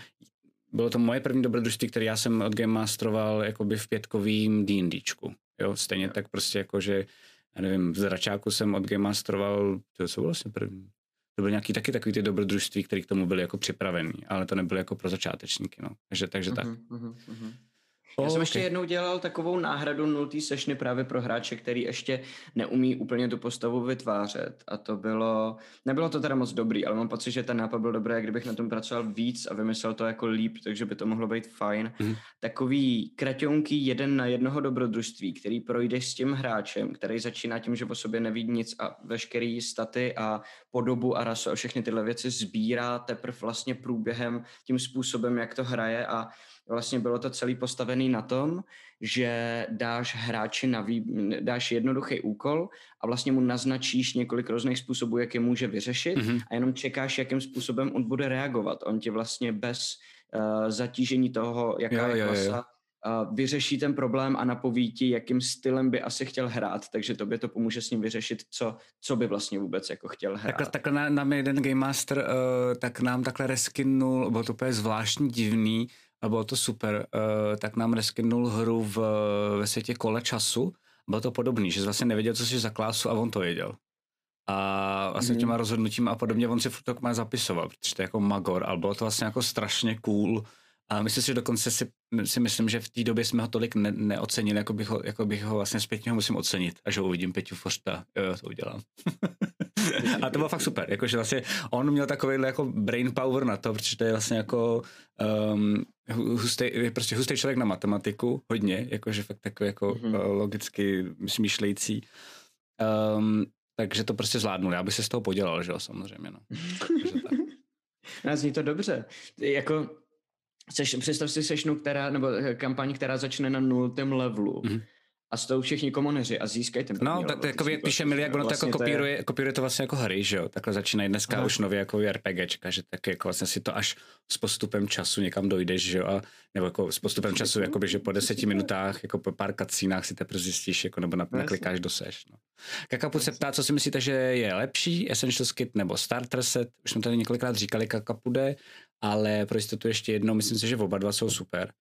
bylo to moje první dobrodružství, které já jsem od Game Masteroval jakoby v pětkovým D&Dčku. Jo, stejně tak prostě jako, že já nevím, v Zračáku jsem od Game Masteroval, to co bylo vlastně první? To byly nějaký taky takový ty dobrodružství, které k tomu byly jako připravený, ale to nebyly jako pro začátečníky, no. Takže, takže uh-huh, tak. Uh-huh, Já jsem okay. ještě jednou dělal takovou náhradu nultý sešny právě pro hráče, který ještě neumí úplně tu postavu vytvářet. A to bylo, nebylo to teda moc dobrý, ale mám pocit, že ten nápad byl dobrý, kdybych na tom pracoval víc a vymyslel to jako líp, takže by to mohlo být fajn. Mm. Takový kraťonký jeden na jednoho dobrodružství, který projdeš s tím hráčem, který začíná tím, že o sobě neví nic a veškerý staty a podobu a rasu a všechny tyhle věci sbírá teprve vlastně průběhem tím způsobem, jak to hraje a vlastně bylo to celý postavený na tom, že dáš hráči na vý, dáš jednoduchý úkol a vlastně mu naznačíš několik různých způsobů, jak je může vyřešit mm-hmm. a jenom čekáš, jakým způsobem on bude reagovat. On ti vlastně bez uh, zatížení toho, jaká jo, je klasa, jo, jo vyřeší ten problém a napoví ti, jakým stylem by asi chtěl hrát, takže tobě to pomůže s ním vyřešit, co, co by vlastně vůbec jako chtěl hrát. Takhle, takhle na, nám jeden Game Master uh, tak nám takhle reskinul, bylo to úplně zvláštní divný, a bylo to super, uh, tak nám reskinul hru v, ve světě kole času. Bylo to podobný, že jsi vlastně nevěděl, co jsi za klásu a on to věděl. A vlastně mm. těma rozhodnutím a podobně on si furt má zapisoval, protože to je jako magor, ale bylo to vlastně jako strašně cool A myslím si, že dokonce si, si myslím, že v té době jsme ho tolik ne, neocenili, jako bych ho, jako bych ho vlastně zpětně ho musím ocenit. A že ho uvidím Peťu Forsta, jo, jo, to udělám. a to bylo fakt super, jakože vlastně on měl takový jako brain power na to, protože to je vlastně jako um, hustý, prostě hustý člověk na matematiku, hodně, jakože fakt takový jako mm-hmm. logicky smýšlející. Um, takže to prostě zvládnul. Já bych se z toho podělal, že jo, samozřejmě. No. no zní to dobře. Jako, seš, představ si sešnu, která, nebo eh, kampaň, která začne na nultém levelu. Mm-hmm a s tou všichni komoneři a získají ten No, tak to jako jak píše Mili, jak ono vlastně to jako kopíruje, je... kopíruje to vlastně jako hry, že jo? Takhle začínají dneska Aha. už nově jako RPGčka, že tak jako vlastně si to až s postupem času někam dojdeš, že jo? A, nebo jako s postupem času, jakoby, že po deseti minutách, jako po pár kacínách si teprve zjistíš, jako nebo na, naklikáš do seš. No. Kakapu se ptá, co si myslíte, že je lepší, Essential Kit nebo Starter Set? Už jsme tady několikrát říkali, Kakapude, ale pro jistotu ještě jednou, myslím si, že oba dva jsou super.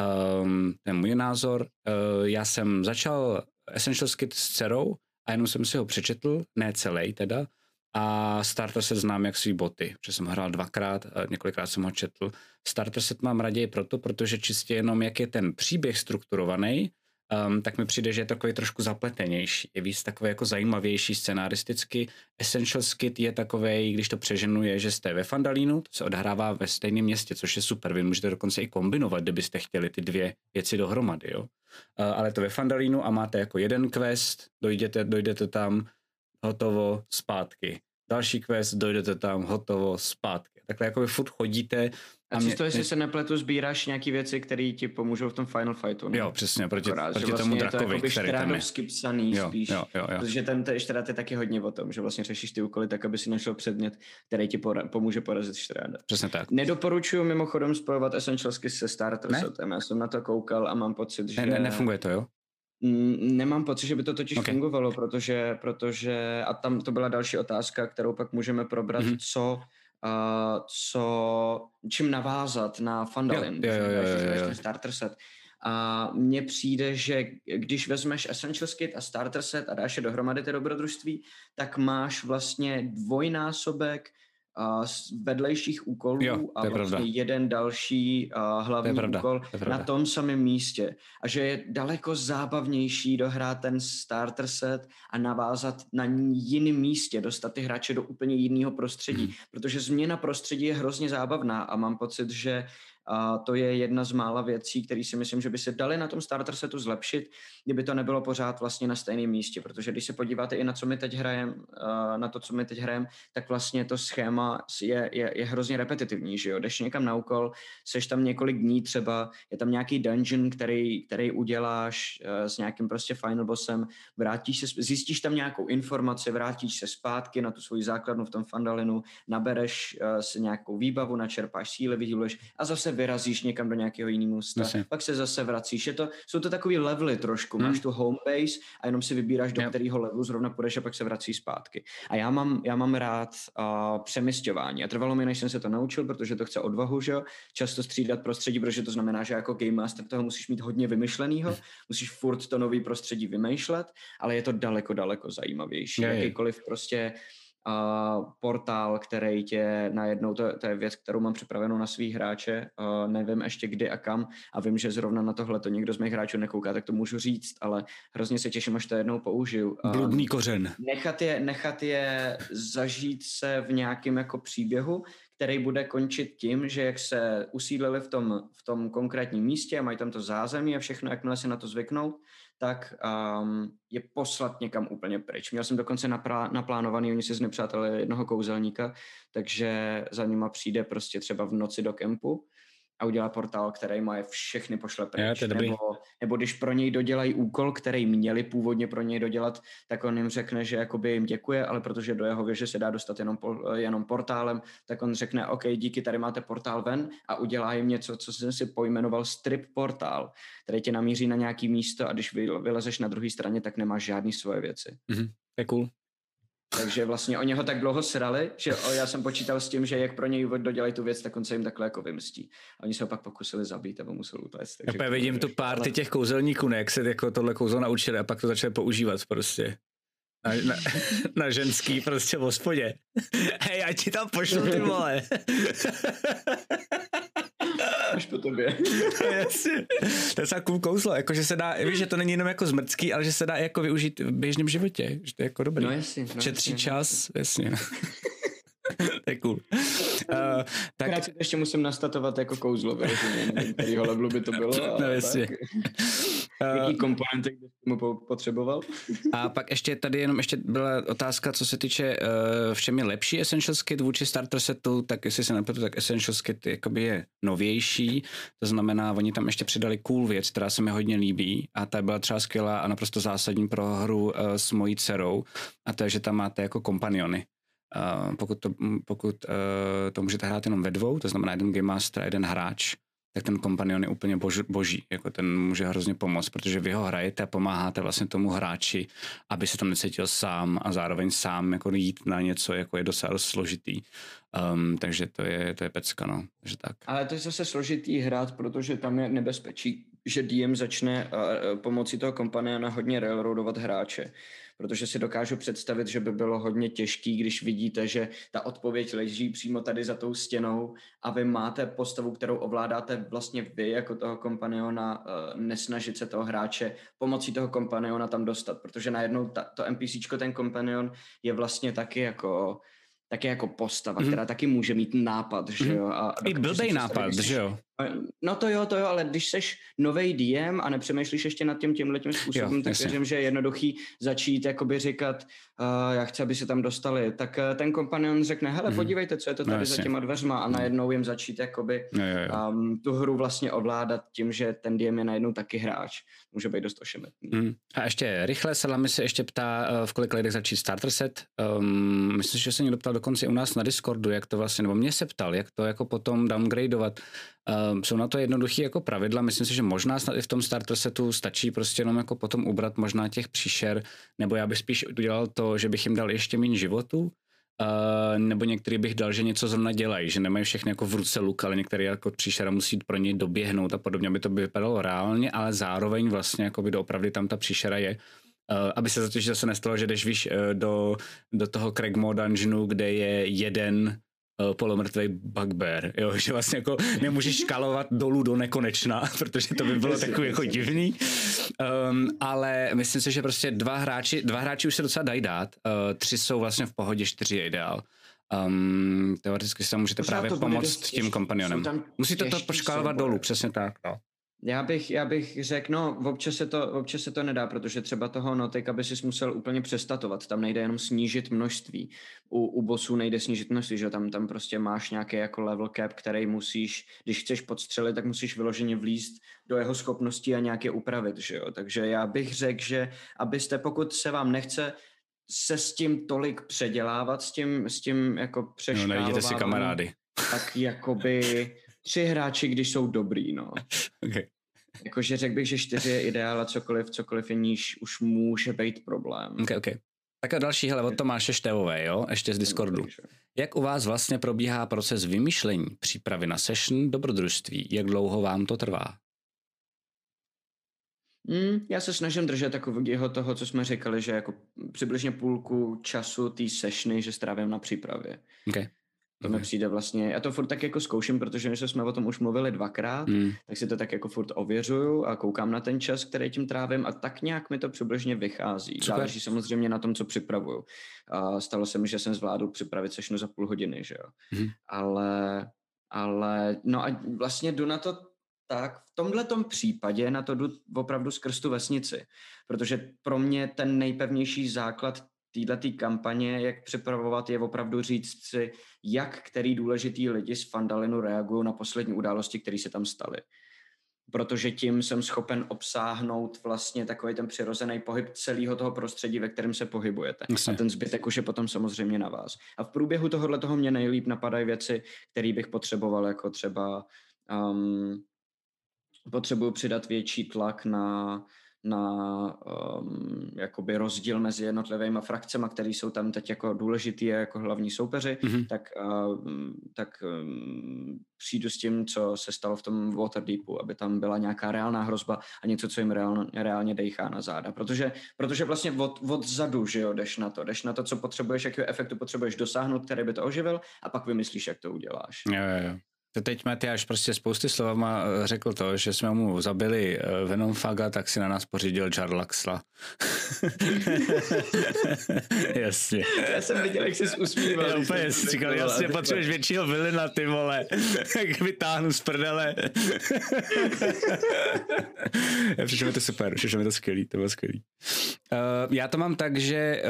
Um, to je můj názor. Uh, já jsem začal Essentials Kit s dcerou a jenom jsem si ho přečetl, ne celý teda, a Starter set znám jak svý boty, protože jsem hrál dvakrát, několikrát jsem ho četl. Starter set mám raději proto, protože čistě jenom jak je ten příběh strukturovaný, um, tak mi přijde, že je takový trošku zapletenější. Je víc takový jako zajímavější scenaristicky. Essential Skit je takový, když to přeženuje, že jste ve Fandalínu, to se odhrává ve stejném městě, což je super. Vy můžete dokonce i kombinovat, kdybyste chtěli ty dvě věci dohromady. Jo? Uh, ale to ve Fandalínu a máte jako jeden quest, dojdete, dojdete tam, hotovo, zpátky. Další quest, dojdete tam, hotovo, zpátky. Takhle jako vy furt chodíte a, a mě, to, jestli mě... se nepletu, sbíráš nějaké věci, které ti pomůžou v tom Final Fightu. Ne? Jo, přesně, proti, Akorát, proti vlastně tomu drakovi, to který tam je. psaný jo, spíš, jo, jo, jo. protože ten teda je taky hodně o tom, že vlastně řešíš ty úkoly tak, aby si našel předmět, který ti pora- pomůže porazit štráda. Přesně tak. Nedoporučuju mimochodem spojovat Essentialsky se Starter ne? setem, já jsem na to koukal a mám pocit, že... Ne, ne, nefunguje to, jo? Nemám pocit, že by to totiž okay. fungovalo, protože, protože, a tam to byla další otázka, kterou pak můžeme probrat, mm-hmm. co uh, co, čím navázat na Fandalin, jo, jo, jo, jo, jo, jo. starter set. A mně přijde, že když vezmeš Essential Kit a Starter Set a dáš je dohromady ty dobrodružství, tak máš vlastně dvojnásobek uh, vedlejších úkolů jo, a vlastně pravda. jeden další uh, hlavní pravda, úkol na tom samém místě. A že je daleko zábavnější dohrát ten starter set a navázat na jiném místě, dostat ty hráče do úplně jiného prostředí, hmm. protože změna prostředí je hrozně zábavná a mám pocit, že a to je jedna z mála věcí, které si myslím, že by se daly na tom starter setu zlepšit, kdyby to nebylo pořád vlastně na stejném místě, protože když se podíváte i na co my teď hrajeme, na to, co my teď hrajeme, tak vlastně to schéma je, je, je hrozně repetitivní, že jo, jdeš někam na úkol, seš tam několik dní třeba, je tam nějaký dungeon, který, který uděláš uh, s nějakým prostě final bossem, vrátíš se, zjistíš tam nějakou informaci, vrátíš se zpátky na tu svoji základnu v tom Fandalinu, nabereš uh, si nějakou výbavu, načerpáš síly, vyhýluješ a zase vyrazíš někam do nějakého jiného místa, Myslím. pak se zase vracíš. Je to, jsou to takový levely trošku. Hmm. Máš tu home base a jenom si vybíráš, do yep. kterého levelu zrovna půjdeš a pak se vrací zpátky. A já mám, já mám rád uh, přemysťování. A trvalo mi, než jsem se to naučil, protože to chce odvahu, že jo? Často střídat prostředí, protože to znamená, že jako game master toho musíš mít hodně vymyšlenýho, hmm. musíš furt to nový prostředí vymýšlet, ale je to daleko, daleko zajímavější. Jakýkoliv prostě uh, portál, který tě najednou, to, to je věc, kterou mám připravenou na svý hráče, uh, nevím ještě kdy a kam a vím, že zrovna na tohle to někdo z mých hráčů nekouká, tak to můžu říct, ale hrozně se těším, až to jednou použiju. Uh, Bludný kořen. Nechat je, nechat je zažít se v nějakém jako příběhu, který bude končit tím, že jak se usídlili v tom, v tom konkrétním místě a mají tam to zázemí a všechno, jakmile se na to zvyknou, tak um, je poslat někam úplně pryč. Měl jsem dokonce naprá- naplánovaný, oni si znepřátelili jednoho kouzelníka, takže za nima přijde prostě třeba v noci do kempu a udělá portál, který má je všechny pošle pryč. Je, nebo, nebo když pro něj dodělají úkol, který měli původně pro něj dodělat, tak on jim řekne, že jakoby jim děkuje, ale protože do jeho věže se dá dostat jenom, po, jenom portálem, tak on řekne, OK, díky, tady máte portál ven a udělá jim něco, co jsem si pojmenoval strip portál, který tě namíří na nějaký místo a když vylezeš na druhé straně, tak nemáš žádný svoje věci. Mm-hmm. Je cool. Takže vlastně oni ho tak dlouho srali, že já jsem počítal s tím, že jak pro něj dodělají tu věc, tak on se jim takhle jako vymstí. A oni se ho pak pokusili zabít a on musel utéct. Já vidím tu párty ale... těch kouzelníků, ne, jak se jako tohle kouzlo naučili a pak to začali používat prostě. Na, na, na ženský prostě v hospodě. Hej, já ti tam pošlu ty vole. Až po tobě. Jasně. To je cool kouzlo, jako, že se dá, víš, že to není jenom jako zmrcký, ale že se dá jako využít v běžném životě, že to je jako dobrý. No jasně. No Šetří jasně. čas, jasně. to je cool. Uh, tak, si to ještě musím nastatovat jako kouzlo, nevím, kterýho levelu by to bylo. No, jasně. tak. uh, Jaký komponenty bych mu po- potřeboval? A pak ještě tady jenom ještě byla otázka, co se týče, uh, v čem je lepší Essentials Kit vůči starter setu, tak jestli se nepletu, tak Essentials Kit jakoby je novější, to znamená, oni tam ještě přidali cool věc, která se mi hodně líbí a ta byla třeba skvělá a naprosto zásadní pro hru uh, s mojí dcerou a to je, že tam máte jako kompaniony. Uh, pokud to, pokud uh, to můžete hrát jenom ve dvou, to znamená jeden Game Master a jeden hráč, tak ten kompanion je úplně bož, boží, jako ten může hrozně pomoct, protože vy ho hrajete a pomáháte vlastně tomu hráči, aby se tam necítil sám a zároveň sám jako jít na něco, jako je docela složitý. Um, takže to je, to je pecka, no. Takže tak. Ale to je zase složitý hrát, protože tam je nebezpečí, že DM začne uh, pomocí toho kompaniona hodně railroadovat hráče. Protože si dokážu představit, že by bylo hodně těžký, když vidíte, že ta odpověď leží přímo tady za tou stěnou a vy máte postavu, kterou ovládáte vlastně vy jako toho kompaniona, nesnažit se toho hráče pomocí toho kompaniona tam dostat, protože najednou ta, to NPCčko, ten kompanion je vlastně taky jako taky jako postava, Mhm. mm-hmm. která taky může mít nápad, že jo. A I blbej nápad, že jo? No to jo, to jo, ale když seš novej DM a nepřemýšlíš ještě nad tím tímhle tím způsobem, Jo, tak jasně. věřím, že je jednoduchý začít jakoby říkat, uh, já chci, aby se tam dostali. Tak uh, ten kompanion řekne, hele, Mhm. podívejte, co je to No, tady jasně. za těma dveřma a Mhm. najednou jim začít jakoby Jo, jo, jo. um, tu hru vlastně ovládat tím, že ten DM je najednou taky hráč. Může být dost ošemetný. Mm. A ještě rychle, Salami se ještě ptá, eh, v kolik lidech začít starter set. Um, myslím, že se někdo ptal dokonce u nás na Discordu, jak to vlastně, nebo mě se ptal, jak to jako potom downgradeovat. Um, jsou na to jednoduché jako pravidla, myslím si, že možná snad i v tom starter setu stačí prostě jenom jako potom ubrat možná těch příšer, nebo já bych spíš udělal to, že bych jim dal ještě méně životu, Uh, nebo některý bych dal, že něco zrovna dělají, že nemají všechny jako v ruce luk, ale některý jako příšera musí pro ně doběhnout a podobně, aby to by vypadalo reálně, ale zároveň vlastně jako by doopravdy tam ta příšera je. Uh, aby se totiž zase nestalo, že jdeš víš, uh, do, do toho Craigmore dungeonu, kde je jeden uh, polomrtvý bugbear, jo, že vlastně jako nemůžeš škalovat dolů do nekonečna, protože to by bylo takový jako divný. Um, ale myslím si, že prostě dva hráči, dva hráči už se docela dají dát, uh, tři jsou vlastně v pohodě, čtyři je ideál. Um, teoreticky se tam můžete Pořád právě pomoct dost tím kompanionem. Musíte to souboje. dolů, přesně tak. No. Já bych, já bych řekl, no, občas se, to, občas se to nedá, protože třeba toho notika by si musel úplně přestatovat. Tam nejde jenom snížit množství. U, u bossů nejde snížit množství, že tam, tam prostě máš nějaký jako level cap, který musíš, když chceš podstřelit, tak musíš vyloženě vlízt do jeho schopností a nějak je upravit, že jo. Takže já bych řekl, že abyste, pokud se vám nechce se s tím tolik předělávat, s tím, s tím jako No, přeškálováváním, najděte si kamarády. tak jakoby tři hráči, když jsou dobrý, no. Okay. Jakože řekl bych, že čtyři je ideál a cokoliv, cokoliv je níž, už může být problém. Okay, okay. Tak a další, hele, od Tomáše Števové, jo, ještě z Discordu. Jak u vás vlastně probíhá proces vymýšlení, přípravy na session, dobrodružství? Jak dlouho vám to trvá? Mm, já se snažím držet takového toho, co jsme říkali, že jako přibližně půlku času té sessiony, že strávím na přípravě. Okay. To mi přijde vlastně, já to furt tak jako zkouším, protože my jsme o tom už mluvili dvakrát, Mm. tak si to tak jako furt ověřuju a koukám na ten čas, který tím trávím a tak nějak mi to přibližně vychází. Super. Záleží samozřejmě na tom, co připravuju. A stalo se mi, že jsem zvládl připravit sešnu za půl hodiny, že jo. Mhm. Ale, ale, no a vlastně jdu na to tak, v tomhle případě na to jdu opravdu skrz tu vesnici, protože pro mě ten nejpevnější základ této kampaně, jak připravovat, je opravdu říct si, jak který důležitý lidi z Fandalinu reagují na poslední události, které se tam staly. Protože tím jsem schopen obsáhnout vlastně takový ten přirozený pohyb celého toho prostředí, ve kterém se pohybujete. Jasně. A ten zbytek už je potom samozřejmě na vás. A v průběhu tohohle toho mě nejlíp napadají věci, které bych potřeboval, jako třeba um, potřebuju přidat větší tlak na, na um, jakoby rozdíl mezi jednotlivými frakcemi, které jsou tam teď jako důležitý jako hlavní soupeři, Mhm. tak, um, tak um, přijdu s tím, co se stalo v tom Waterdeepu, aby tam byla nějaká reálná hrozba a něco, co jim reál, reálně dejchá na záda. Protože, protože vlastně od, od zadu, že jo, jdeš na to, jdeš na to, co potřebuješ, jakého efektu potřebuješ dosáhnout, který by to oživil a pak vymyslíš, jak to uděláš. Jo, jo, jo. Teď Matyáš prostě spousty slovama eh, řekl to, že jsme mu zabili eh, Venom Faga, tak si na nás pořídil Jarlaxla. jasně. Já jsem viděl, jak jsi usmíval. Já úplně si říkal, jasně, potřebuješ většího vilina, ty vole. Jak vytáhnu z prdele. Přišlo mi to super, přišlo mi to skvělý, to bylo skvělý. Uh, já to mám tak, že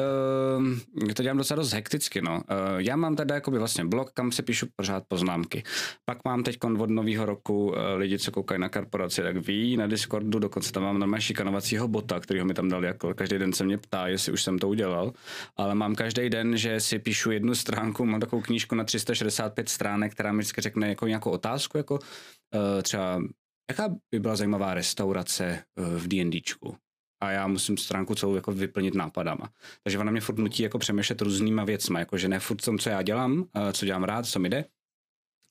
uh, to dělám docela dost hekticky, no. Uh, já mám teda jakoby vlastně blog, kam se píšu pořád poznámky. Pak mám teď od nového roku uh, lidi, co koukají na korporaci, tak ví na Discordu, dokonce tam mám normálně šikanovacího bota, kterýho mi tam dali, jako každý den se mě ptá, jestli už jsem to udělal, ale mám každý den, že si píšu jednu stránku, mám takovou knížku na 365 stránek, která mi vždycky řekne jako nějakou otázku, jako uh, třeba jaká by byla zajímavá restaurace uh, v D&Dčku a já musím stránku celou jako vyplnit nápadama. Takže ona mě furt nutí jako přemýšlet různýma věcma, jako že ne furt tom, co já dělám, co dělám rád, co mi jde,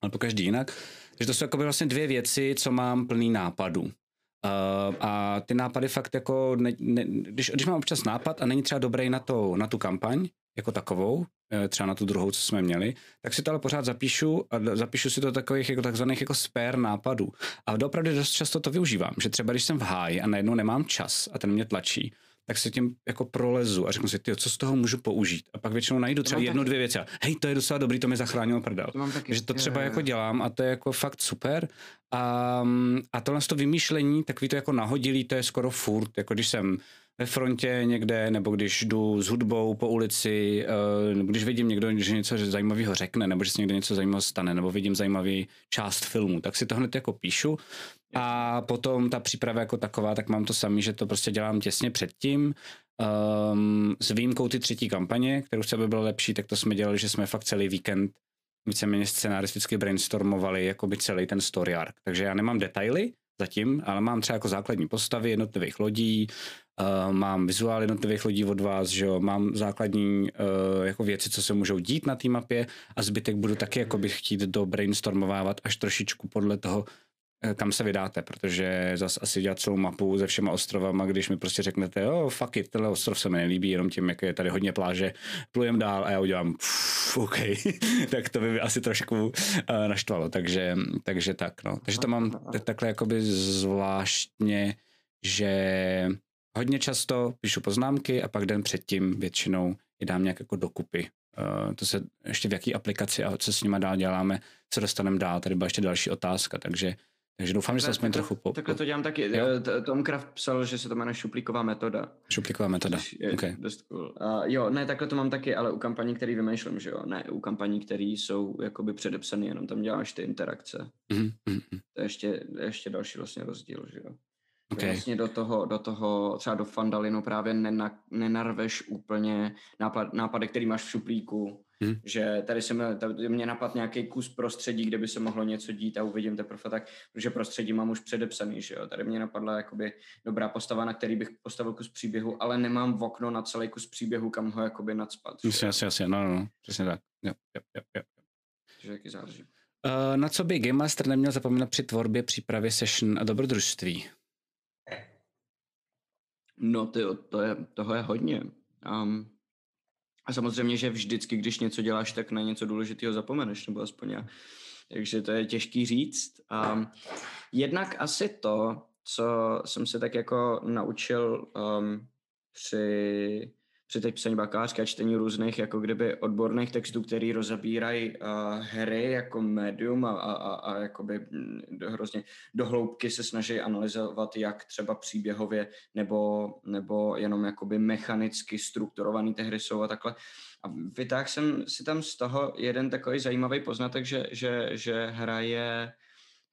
ale po každý jinak. Takže to jsou jako vlastně dvě věci, co mám plný nápadů. Uh, a ty nápady fakt jako, ne, ne, když, když mám občas nápad a není třeba dobrý na, to, na tu kampaň, jako takovou, eh, třeba na tu druhou, co jsme měli, tak si to ale pořád zapíšu a zapíšu si to takových jako takzvaných jako spare nápadů. A opravdu dost často to využívám, že třeba když jsem v háji a najednou nemám čas a ten mě tlačí, tak se tím jako prolezu a řeknu si, ty, co z toho můžu použít. A pak většinou najdu třeba jednu, taky. dvě věci. A hej, to je docela dobrý, to mi zachránilo prdel. To mám taky. Takže to třeba je, jako dělám a to je jako fakt super. A, a tohle to vymýšlení, takový to jako nahodilý, to je skoro furt, jako když jsem ve frontě někde, nebo když jdu s hudbou po ulici, eh, když vidím někdo, že něco zajímavého řekne, nebo že se někde něco zajímavého stane, nebo vidím zajímavý část filmu, tak si to hned jako píšu. A potom ta příprava jako taková, tak mám to samý, že to prostě dělám těsně předtím. Um, s výjimkou ty třetí kampaně, kterou chci, aby byla lepší, tak to jsme dělali, že jsme fakt celý víkend víceméně scenaristicky brainstormovali jako by celý ten story arc. Takže já nemám detaily zatím, ale mám třeba jako základní postavy jednotlivých lodí, Uh, mám vizuál jednotlivých lodí od vás, že jo, mám základní uh, jako věci, co se můžou dít na té mapě a zbytek budu taky jako bych chtít do brainstormovávat až trošičku podle toho, kam se vydáte, protože zas asi dělat celou mapu se všema ostrovama, když mi prostě řeknete, jo, oh, fuck it, tenhle ostrov se mi nelíbí, jenom tím, jak je tady hodně pláže, plujem dál a já udělám, pff, OK, tak to by mi asi trošku uh, naštvalo, takže, takže tak, no. Takže to mám takhle jakoby zvláštně, že hodně často píšu poznámky a pak den předtím většinou je dám nějak jako dokupy. Uh, to se ještě v jaký aplikaci a co s nima dál děláme, co dostaneme dál, tady byla ještě další otázka, takže takže doufám, že se aspoň trochu po... Takhle to dělám taky. Jo? Tom Kraft psal, že se to jmenuje šuplíková metoda. Šuplíková metoda, je okay. dost cool. Uh, jo, ne, takhle to mám taky, ale u kampaní, který vymýšlím, že jo. Ne, u kampaní, které jsou jakoby předepsané, jenom tam děláš ty interakce. Mm-hmm. To je ještě, ještě další vlastně rozdíl, že jo. Okay. Vlastně do toho, do toho, třeba do Fandalinu právě nena, nenarveš úplně nápad, nápady, který máš v šuplíku. Hmm. Že tady se mě, tady mě napad nějaký kus prostředí, kde by se mohlo něco dít a uvidím teprve tak, protože prostředí mám už předepsaný, že jo. Tady mě napadla jakoby dobrá postava, na který bych postavil kus příběhu, ale nemám v okno na celý kus příběhu, kam ho jakoby nadspat. Jasně, jasně, jasně, no, no, no, přesně tak. Jo, jo, jo, jo. Takže taky záleží. Uh, na co by Game Master neměl zapomínat při tvorbě, přípravě session a dobrodružství? No, ty, to je, toho je hodně. Um, a samozřejmě, že vždycky, když něco děláš, tak na něco důležitého zapomeneš, nebo aspoň já. Takže to je těžký říct. Um, jednak asi to, co jsem se tak jako naučil um, při při té psaní bakalářky a čtení různých jako kdyby odborných textů, který rozabírají uh, hry jako médium a, a, a, a jakoby mm, hrozně dohloubky se snaží analyzovat, jak třeba příběhově nebo, nebo jenom jakoby mechanicky strukturované ty hry jsou a takhle. A vytáhl jsem si tam z toho jeden takový zajímavý poznatek, že, že, že hra je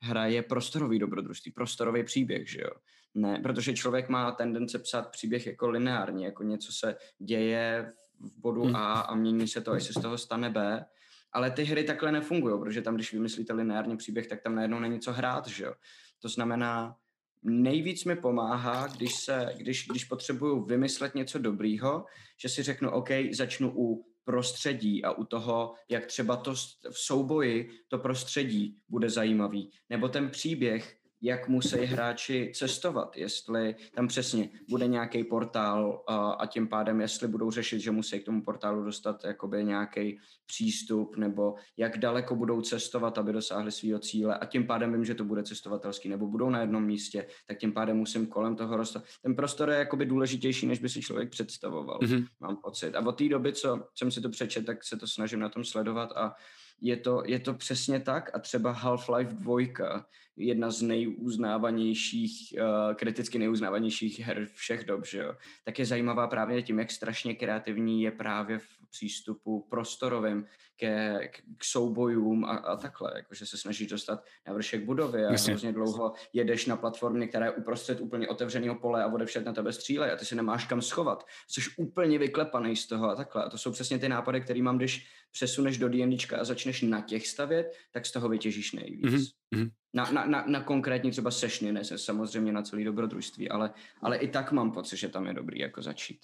hraje prostorový dobrodružství, prostorový příběh, že jo. Ne, protože člověk má tendence psát příběh jako lineárně, jako něco se děje v bodu hmm. A a mění se to, až se z toho stane B. Ale ty hry takhle nefungují, protože tam, když vymyslíte lineární příběh, tak tam najednou není co hrát, že jo. To znamená, nejvíc mi pomáhá, když, se, když, když potřebuju vymyslet něco dobrýho, že si řeknu, OK, začnu u prostředí a u toho, jak třeba to v souboji to prostředí bude zajímavý. Nebo ten příběh jak musí hráči cestovat, jestli tam přesně bude nějaký portál a, tím pádem, jestli budou řešit, že musí k tomu portálu dostat jakoby nějaký přístup, nebo jak daleko budou cestovat, aby dosáhli svého cíle a tím pádem vím, že to bude cestovatelský, nebo budou na jednom místě, tak tím pádem musím kolem toho rostat. Ten prostor je jakoby důležitější, než by si člověk představoval, mm-hmm. mám pocit. A od té doby, co jsem si to přečet, tak se to snažím na tom sledovat a je to, je to přesně tak a třeba Half-Life 2, jedna z nejuznávanějších, uh, kriticky nejuznávanějších her všech dob, že jo, tak je zajímavá právě tím, jak strašně kreativní je právě v přístupu prostorovým ke, k, soubojům a, a takhle, jakože se snažíš dostat na vršek budovy a Myslím. hrozně dlouho jedeš na platformě, která je uprostřed úplně otevřeného pole a odevšet na tebe střílej a ty si nemáš kam schovat. Jsi úplně vyklepaný z toho a takhle. A to jsou přesně ty nápady, které mám, když přesuneš do D&Dčka a začneš na těch stavět, tak z toho vytěžíš nejvíc. Mm-hmm. Na, na, na, na konkrétní třeba sešny, ne samozřejmě na celý dobrodružství, ale, ale i tak mám pocit, že tam je dobrý jako začít.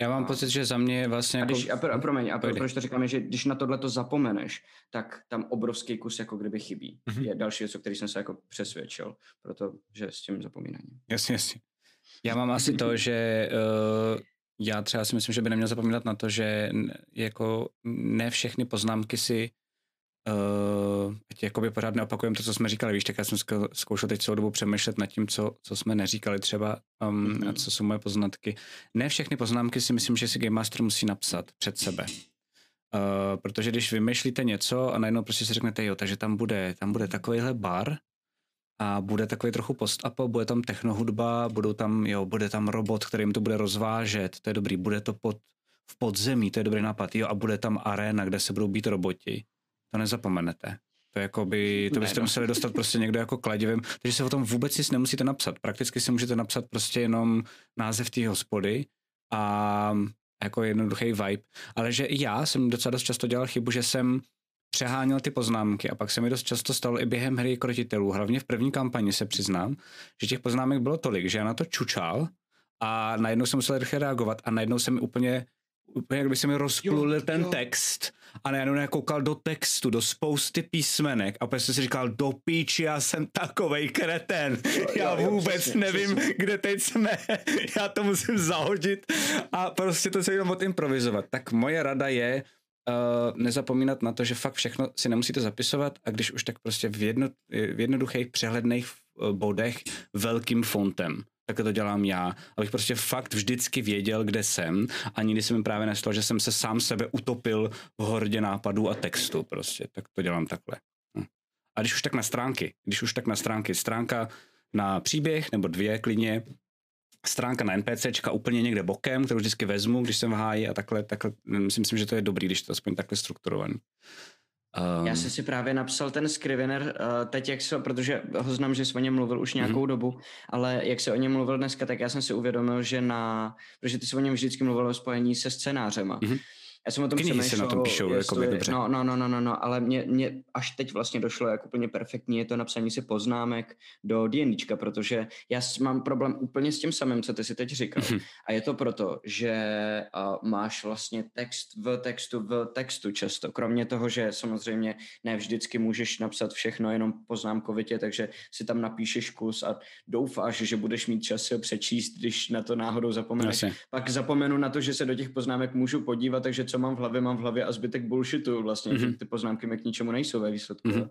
Já mám a, pocit, že za mě vlastně... A, když, jako... a, pro, a promiň, a pro, proč to říkáme, že když na tohle to zapomeneš, tak tam obrovský kus jako kdyby chybí. Mm-hmm. Je další věc, o který jsem se jako přesvědčil, protože s tím zapomínáním. Jasně, jasně. Já mám asi to, že uh, já třeba si myslím, že by neměl zapomínat na to, že jako ne všechny poznámky si uh, ať jakoby pořád neopakujeme to, co jsme říkali, víš, tak já jsem zkoušel teď celou dobu přemýšlet nad tím, co, co jsme neříkali třeba um, mm-hmm. a co jsou moje poznatky. Ne všechny poznámky si myslím, že si Game Master musí napsat před sebe. Uh, protože když vymýšlíte něco a najednou prostě si řeknete, jo, takže tam bude, tam bude takovýhle bar a bude takový trochu post-apo, bude tam technohudba, budou tam, jo, bude tam robot, který jim to bude rozvážet, to je dobrý, bude to pod, v podzemí, to je dobrý nápad, jo, a bude tam arena, kde se budou být roboti to nezapomenete. To, jako by, to byste ne, no. museli dostat prostě někdo jako kladivým, takže se o tom vůbec nic nemusíte napsat. Prakticky si můžete napsat prostě jenom název té hospody a jako jednoduchý vibe. Ale že i já jsem docela dost často dělal chybu, že jsem přeháněl ty poznámky a pak se mi dost často stalo i během hry krotitelů. Hlavně v první kampani se přiznám, že těch poznámek bylo tolik, že já na to čučal a najednou jsem musel rychle reagovat a najednou jsem úplně úplně jak by se mi rozplul ten jo. text. A najednou nekoukal do textu, do spousty písmenek. A opět jsem si říkal, do píči, já jsem takovej kreten, já jo, vůbec jo, přesně, nevím, přesně. kde teď jsme, já to musím zahodit. A prostě to se jenom odimprovizovat. Tak moje rada je, Uh, nezapomínat na to, že fakt všechno si nemusíte zapisovat. A když už tak prostě v, jedno, v jednoduchých přehledných eh, bodech velkým fontem tak to dělám já, abych prostě fakt vždycky věděl, kde jsem a nikdy se mi právě nestalo, že jsem se sám sebe utopil v hordě nápadů a textu prostě, tak to dělám takhle. Hm. A když už tak na stránky, když už tak na stránky, stránka na příběh nebo dvě klidně, stránka na NPCčka úplně někde bokem, kterou vždycky vezmu, když jsem v háji a takhle, takhle myslím, že to je dobrý, když to aspoň takhle strukturovaný. Um, Já jsem si právě napsal ten Scrivener uh, teď, jak se, protože ho znám, že jsi o něm mluvil už nějakou mm-hmm. dobu, ale jak se o něm mluvil dneska, tak já jsem si uvědomil, že na, protože ty jsi o něm vždycky mluvil o spojení se scénářema. Mm-hmm. Já jsem o tom Knihy se na tom píšou, jako dobře. No, no, no, no, no, no, ale mě, mě až teď vlastně došlo jako úplně perfektní je to napsání si poznámek do D&Dčka, protože já mám problém úplně s tím samým, co ty si teď říkal. Mm-hmm. A je to proto, že uh, máš vlastně text v textu v textu často. Kromě toho, že samozřejmě ne vždycky můžeš napsat všechno jenom poznámkovitě, takže si tam napíšeš kus a doufáš, že budeš mít čas si ho přečíst, když na to náhodou zapomeneš. Pak zapomenu na to, že se do těch poznámek můžu podívat, takže co mám v hlavě, mám v hlavě a zbytek bullshitu vlastně, mm-hmm. ty poznámky mi k ničemu nejsou ve výsledku. Mm-hmm.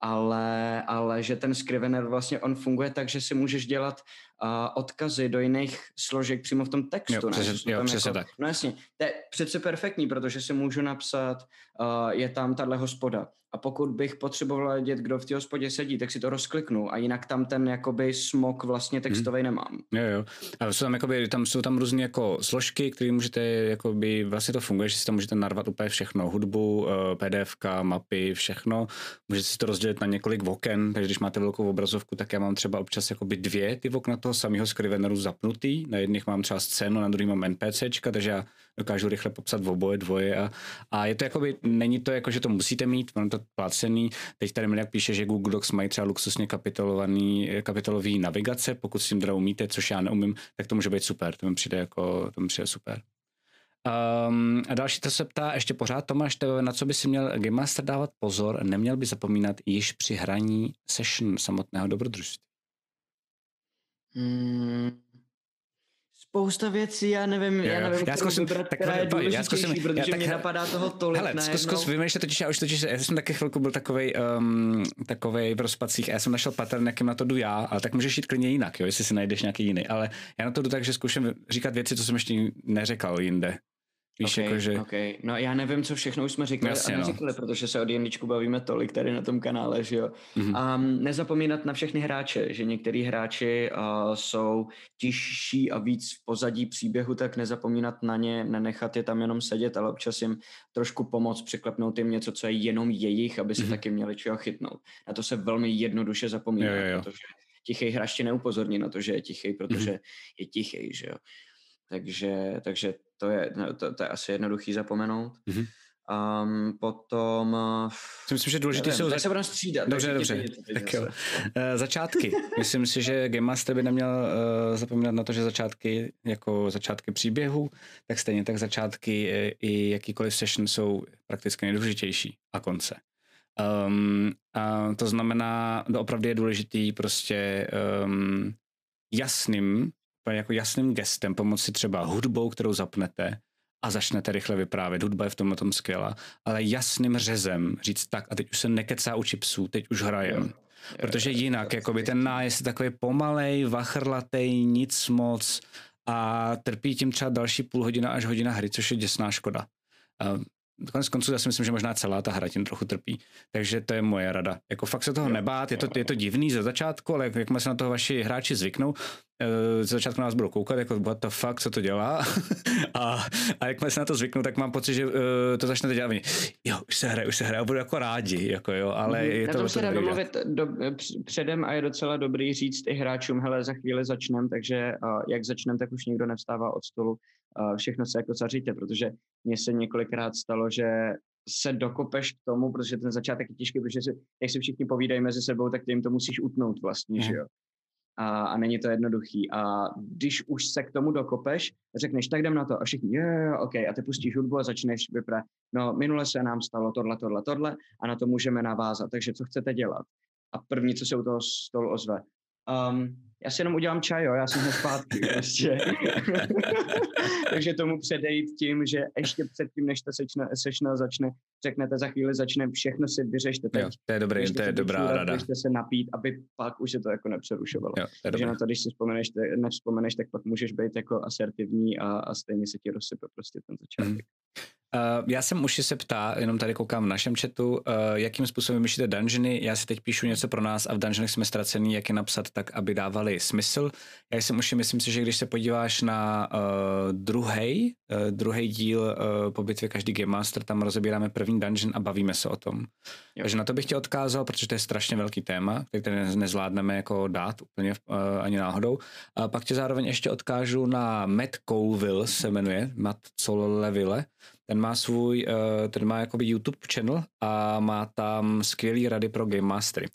Ale, ale že ten scrivener vlastně on funguje tak, že si můžeš dělat uh, odkazy do jiných složek přímo v tom textu. Jo, přesně, jo, přesně jako, tak. No jasně, to je přece perfektní, protože si můžu napsat, uh, je tam tahle hospoda a pokud bych potřeboval vědět, kdo v té hospodě sedí, tak si to rozkliknu a jinak tam ten jakoby smog vlastně textový hmm. nemám. Jo, jo. A jsou tam, jakoby, tam jsou tam různé jako složky, které můžete, jakoby, vlastně to funguje, že si tam můžete narvat úplně všechno, hudbu, eh, PDF, mapy, všechno. Můžete si to rozdělit na několik oken, takže když máte velkou obrazovku, tak já mám třeba občas jakoby dvě ty okna toho samého Scriveneru zapnutý. Na jedných mám třeba scénu, na druhý mám NPCčka, takže já dokážu rychle popsat v oboje dvoje a, a je to jakoby, není to jako, že to musíte mít, ono to placený. Teď tady Miliak píše, že Google Docs mají třeba luxusně kapitolovaný, kapitolový navigace, pokud s tím teda umíte, což já neumím, tak to může být super, to mi přijde jako, to mi přijde super. Um, a další to se ptá ještě pořád Tomáš, na co by si měl Game Master dávat pozor, neměl by zapomínat již při hraní session samotného dobrodružství. Hmm, spousta věcí, já nevím, Jo, já jo. nevím, já zkusím, vybrat, tak, která je pojď, já zkusím, důležitější, protože já, tak, mě napadá toho tolik Hele, zkus, najednou. zkus vymýšlet totiž, já už totiž, já jsem taky chvilku byl takovej, um, takovej v rozpacích a já jsem našel pattern, jakým na to jdu já, ale tak můžeš jít klidně jinak, jo, jestli si najdeš nějaký jiný, ale já na to jdu tak, že zkusím říkat věci, co jsem ještě neřekl jinde. Víš, okay, jako, že... okay. No já nevím, co všechno už jsme říkali Jasně, a no. neříkali, protože se o D&Dčku bavíme tolik tady na tom kanále, že jo. Mhm. A nezapomínat na všechny hráče, že některý hráči uh, jsou tižší a víc v pozadí příběhu, tak nezapomínat na ně, nenechat je tam jenom sedět, ale občas jim trošku pomoct, překlepnout jim něco, co je jenom jejich, aby se Mhm. taky měli čeho chytnout. Na to se velmi jednoduše zapomíná, Jo, jo, jo. protože tichý hráč tě neupozorní na to, že je tichý, protože Mhm. je tichý, že jo. Takže, takže to, je, no, to, to je asi jednoduchý zapomenout. Mhm. Um, potom... uh, Si myslím, že důležité jsou... tak se budeme střídat. Dobře, dobře. teď Tak jo. Eh, začátky. Myslím si, že Game Master by neměl uh, zapomínat na to, že začátky, jako začátky příběhu, tak stejně tak začátky i jakýkoliv session jsou prakticky nejdůležitější a konce. Um, a to znamená, to opravdu je důležitý prostě um, jasným, úplně jako jasným gestem pomoci třeba hudbou, kterou zapnete a začnete rychle vyprávět. Hudba je v tomhle tom skvělá, ale jasným řezem říct tak a teď už se nekecá u chipsů, teď už hrajem. Protože jinak, to- jakoby ten nájezd je takový pomalej, vachrlatej, nic moc a trpí tím třeba další půl hodina až hodina hry, což je děsná škoda. Konec konců já si myslím, že možná celá ta hra tím trochu trpí. Takže to je moje rada. Jako fakt se toho Jo, nebát, je to, je to divný ze začátku, ale jak- jakmile se na toho vaši hráči zvyknou, eh, ze začátku na nás budou koukat, jako what the fuck, co to dělá. a, a jakmile se na to zvyknou, tak mám pocit, že uh, to začnete dělat. oni, Jo, už se hraje, už se hraje, budu jako rádi, jako jo, ale Mhm. je Na to, to se dá domluvit do, př- předem a je docela dobrý říct i hráčům, hele, za chvíli začnem, takže uh, jak začnem, tak už nikdo nevstává od stolu, všechno se jako zaříte, protože mně se několikrát stalo, že se dokopeš k tomu, protože ten začátek je těžký, protože si, jak si všichni povídají mezi sebou, tak ty jim to musíš utnout vlastně, že Mhm. jo. A, a není to jednoduchý. A když už se k tomu dokopeš, řekneš, tak jdem na to a všichni, jo, jo, jo, OK, a ty pustíš hudbu a začneš vyprat. No, minule se nám stalo tohle, tohle, tohle a na to můžeme navázat, takže co chcete dělat? A první, co se u toho stolu ozve, um, já si jenom udělám čaj, jo, já jsem hned zpátky, prostě. takže tomu předejít tím, že ještě předtím, než ta sečna, sešna začne, řeknete za chvíli začne, všechno si vyřešte teď. Jo, to je dobrý, to je se dobrá vyčůrat, rada. Běžte se napít, aby pak už se to jako nepřerušovalo. Jo, to Takže dobré. na to, když si vzpomeneš, te- nevzpomeneš, tak pak můžeš být jako asertivní a, a stejně se ti rozsype prostě ten začátek. Uh, já jsem už se ptá, jenom tady koukám v našem chatu, uh, jakým způsobem myšlíte dungeony. Já si teď píšu něco pro nás a v dungeonech jsme ztracení, jak je napsat tak, aby dávali smysl. Já jsem už myslím si, že když se podíváš na uh, druhý, uh, druhý díl uh, po bitvě každý Game Master, tam rozebíráme první dungeon a bavíme se o tom. Jo. Takže na to bych tě odkázal, protože to je strašně velký téma, který tady nezvládneme jako dát úplně uh, ani náhodou. A pak tě zároveň ještě odkážu na Matt Colville, se jmenuje, Matt Colville. Ten má svůj, uh, ten má jakoby YouTube channel a má tam skvělý rady pro Game Mastery.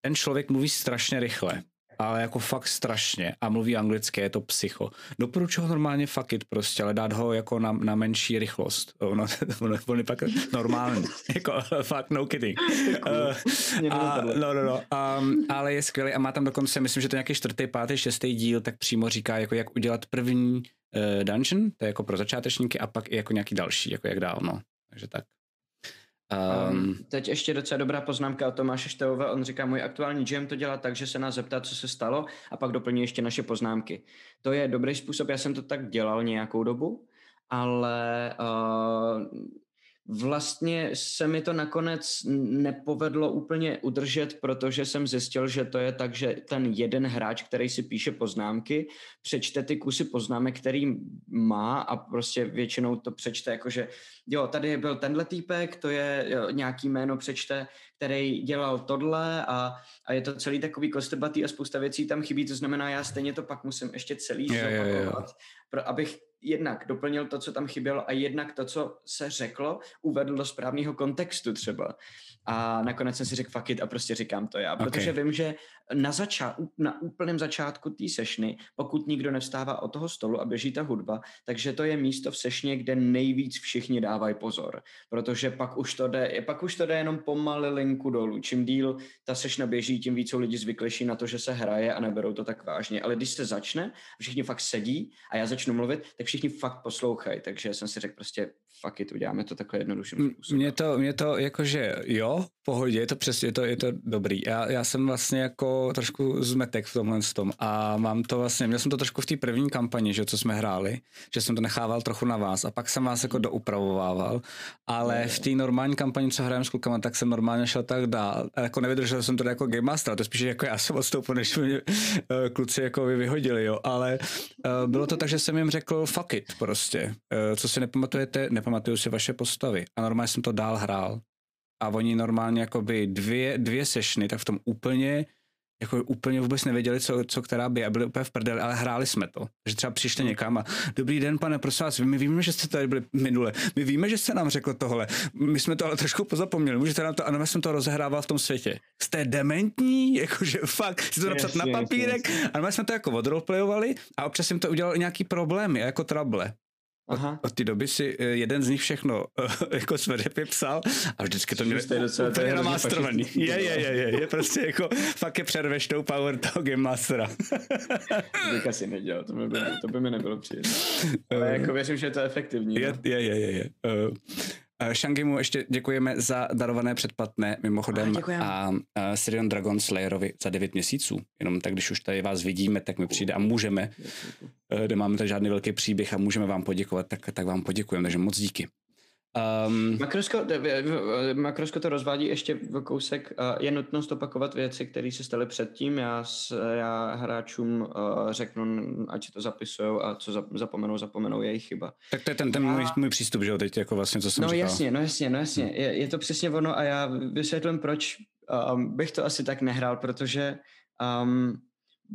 Ten člověk mluví strašně rychle, ale jako fakt strašně a mluví anglicky, je to psycho. Doporučuji ho normálně fuck it prostě, ale dát ho jako na, na menší rychlost. Ono, ono, on je pak normální, jako fakt no kidding. Uh, a, no, no, no, um, ale je skvělý a má tam dokonce, myslím, že to je nějaký čtvrtý, pátý, šestý díl, tak přímo říká, jako jak udělat první uh, dungeon, to je jako pro začátečníky a pak i jako nějaký další, jako jak dál, no. Takže tak. Um, teď ještě docela dobrá poznámka od Tomáše Števové. On říká, můj aktuální GM to dělá tak, že se nás zeptá, co se stalo a pak doplní ještě naše poznámky. To je dobrý způsob, já jsem to tak dělal nějakou dobu, ale uh, vlastně se mi to nakonec nepovedlo úplně udržet, protože jsem zjistil, že to je tak, že ten jeden hráč, který si píše poznámky, přečte ty kusy poznámek, který má a prostě většinou to přečte jako, že jo, tady byl tenhle týpek, to je jo, nějaký jméno přečte, který dělal tohle a, a je to celý takový kostrbatý a spousta věcí tam chybí, to znamená, já stejně to pak musím ještě celý zopakovat, pro, abych jednak doplnil to, co tam chybělo a jednak to, co se řeklo, uvedl do správného kontextu třeba. A nakonec jsem si řekl fuck it a prostě říkám to já, protože okay. vím, že na, zača- na úplném začátku té sešny, pokud nikdo nevstává od toho stolu a běží ta hudba, takže to je místo v sešně, kde nejvíc všichni dávají pozor, protože pak už to jde, pak už to jde jenom pomalilinku dolů. Čím díl ta sešna běží, tím víc jsou lidi zvyklejší na to, že se hraje a neberou to tak vážně. Ale když se začne, všichni fakt sedí a já začnu mluvit, tak všichni fakt poslouchají. Takže jsem si řekl prostě fuck it, uděláme to takhle jednodušším způsobem. Mě to, mě to jakože jo, v pohodě, je to přesně, je to, je to dobrý. Já, já jsem vlastně jako trošku zmetek v tomhle tom a mám to vlastně, měl jsem to trošku v té první kampani, že co jsme hráli, že jsem to nechával trochu na vás a pak jsem vás jako doupravovával, ale v té normální kampani, co hrajeme s klukama, tak jsem normálně šel tak dál. A jako nevydržel jsem to jako Game Master, to spíš jako já jsem odstoupil, než mě uh, kluci jako vyhodili, jo, ale uh, bylo to tak, že jsem jim řekl fuck it prostě. Uh, co si nepamatujete, nepamatuju si vaše postavy a normálně jsem to dál hrál a oni normálně jakoby dvě, dvě sešny, tak v tom úplně jako úplně vůbec nevěděli, co, co která by a byli úplně v prdeli, ale hráli jsme to. že třeba přišli někam a dobrý den, pane, prosím vás, my víme, že jste tady byli minule, my víme, že jste nám řekl tohle, my jsme to ale trošku pozapomněli, můžete nám to, ano, jsem to rozehrával v tom světě. Jste dementní, jakože fakt, si to napsat yes, na papírek, yes, yes. a my jsme to jako odroleplayovali a občas jim to udělalo nějaký problémy, jako trable. Aha. Od, té doby si eh, jeden z nich všechno eh, jako smrdepy psal a vždycky to měli úplně namástrovaný. Je, je, je, je, je, prostě jako fakt je přerveš tou power toho Game Mastera. to bych asi nedělal, to by, to by mi nebylo příjemné. Ale uh, jako věřím, že je to efektivní. Je, no. je, je, je. je. Uh, Shangimu ještě děkujeme za darované předplatné mimochodem a, a, a Sirion Dragon Slayerovi za 9 měsíců. Jenom tak, když už tady vás vidíme, tak mi přijde a můžeme, nemáme tady žádný velký příběh a můžeme vám poděkovat, tak, tak vám poděkujeme, takže moc díky. Um, Makrosko, Makrosko to rozvádí ještě v kousek. Je nutnost opakovat věci, které se staly předtím. Já, já hráčům řeknu, ať to zapisují a co zapomenou, zapomenou jejich chyba. Tak to je ten, ten můj, můj přístup, že jo, teď jako vlastně, co jsem no, říkal. jasně, no jasně, no jasně. Je, je to přesně ono a já vysvětlím, proč um, bych to asi tak nehrál, protože um,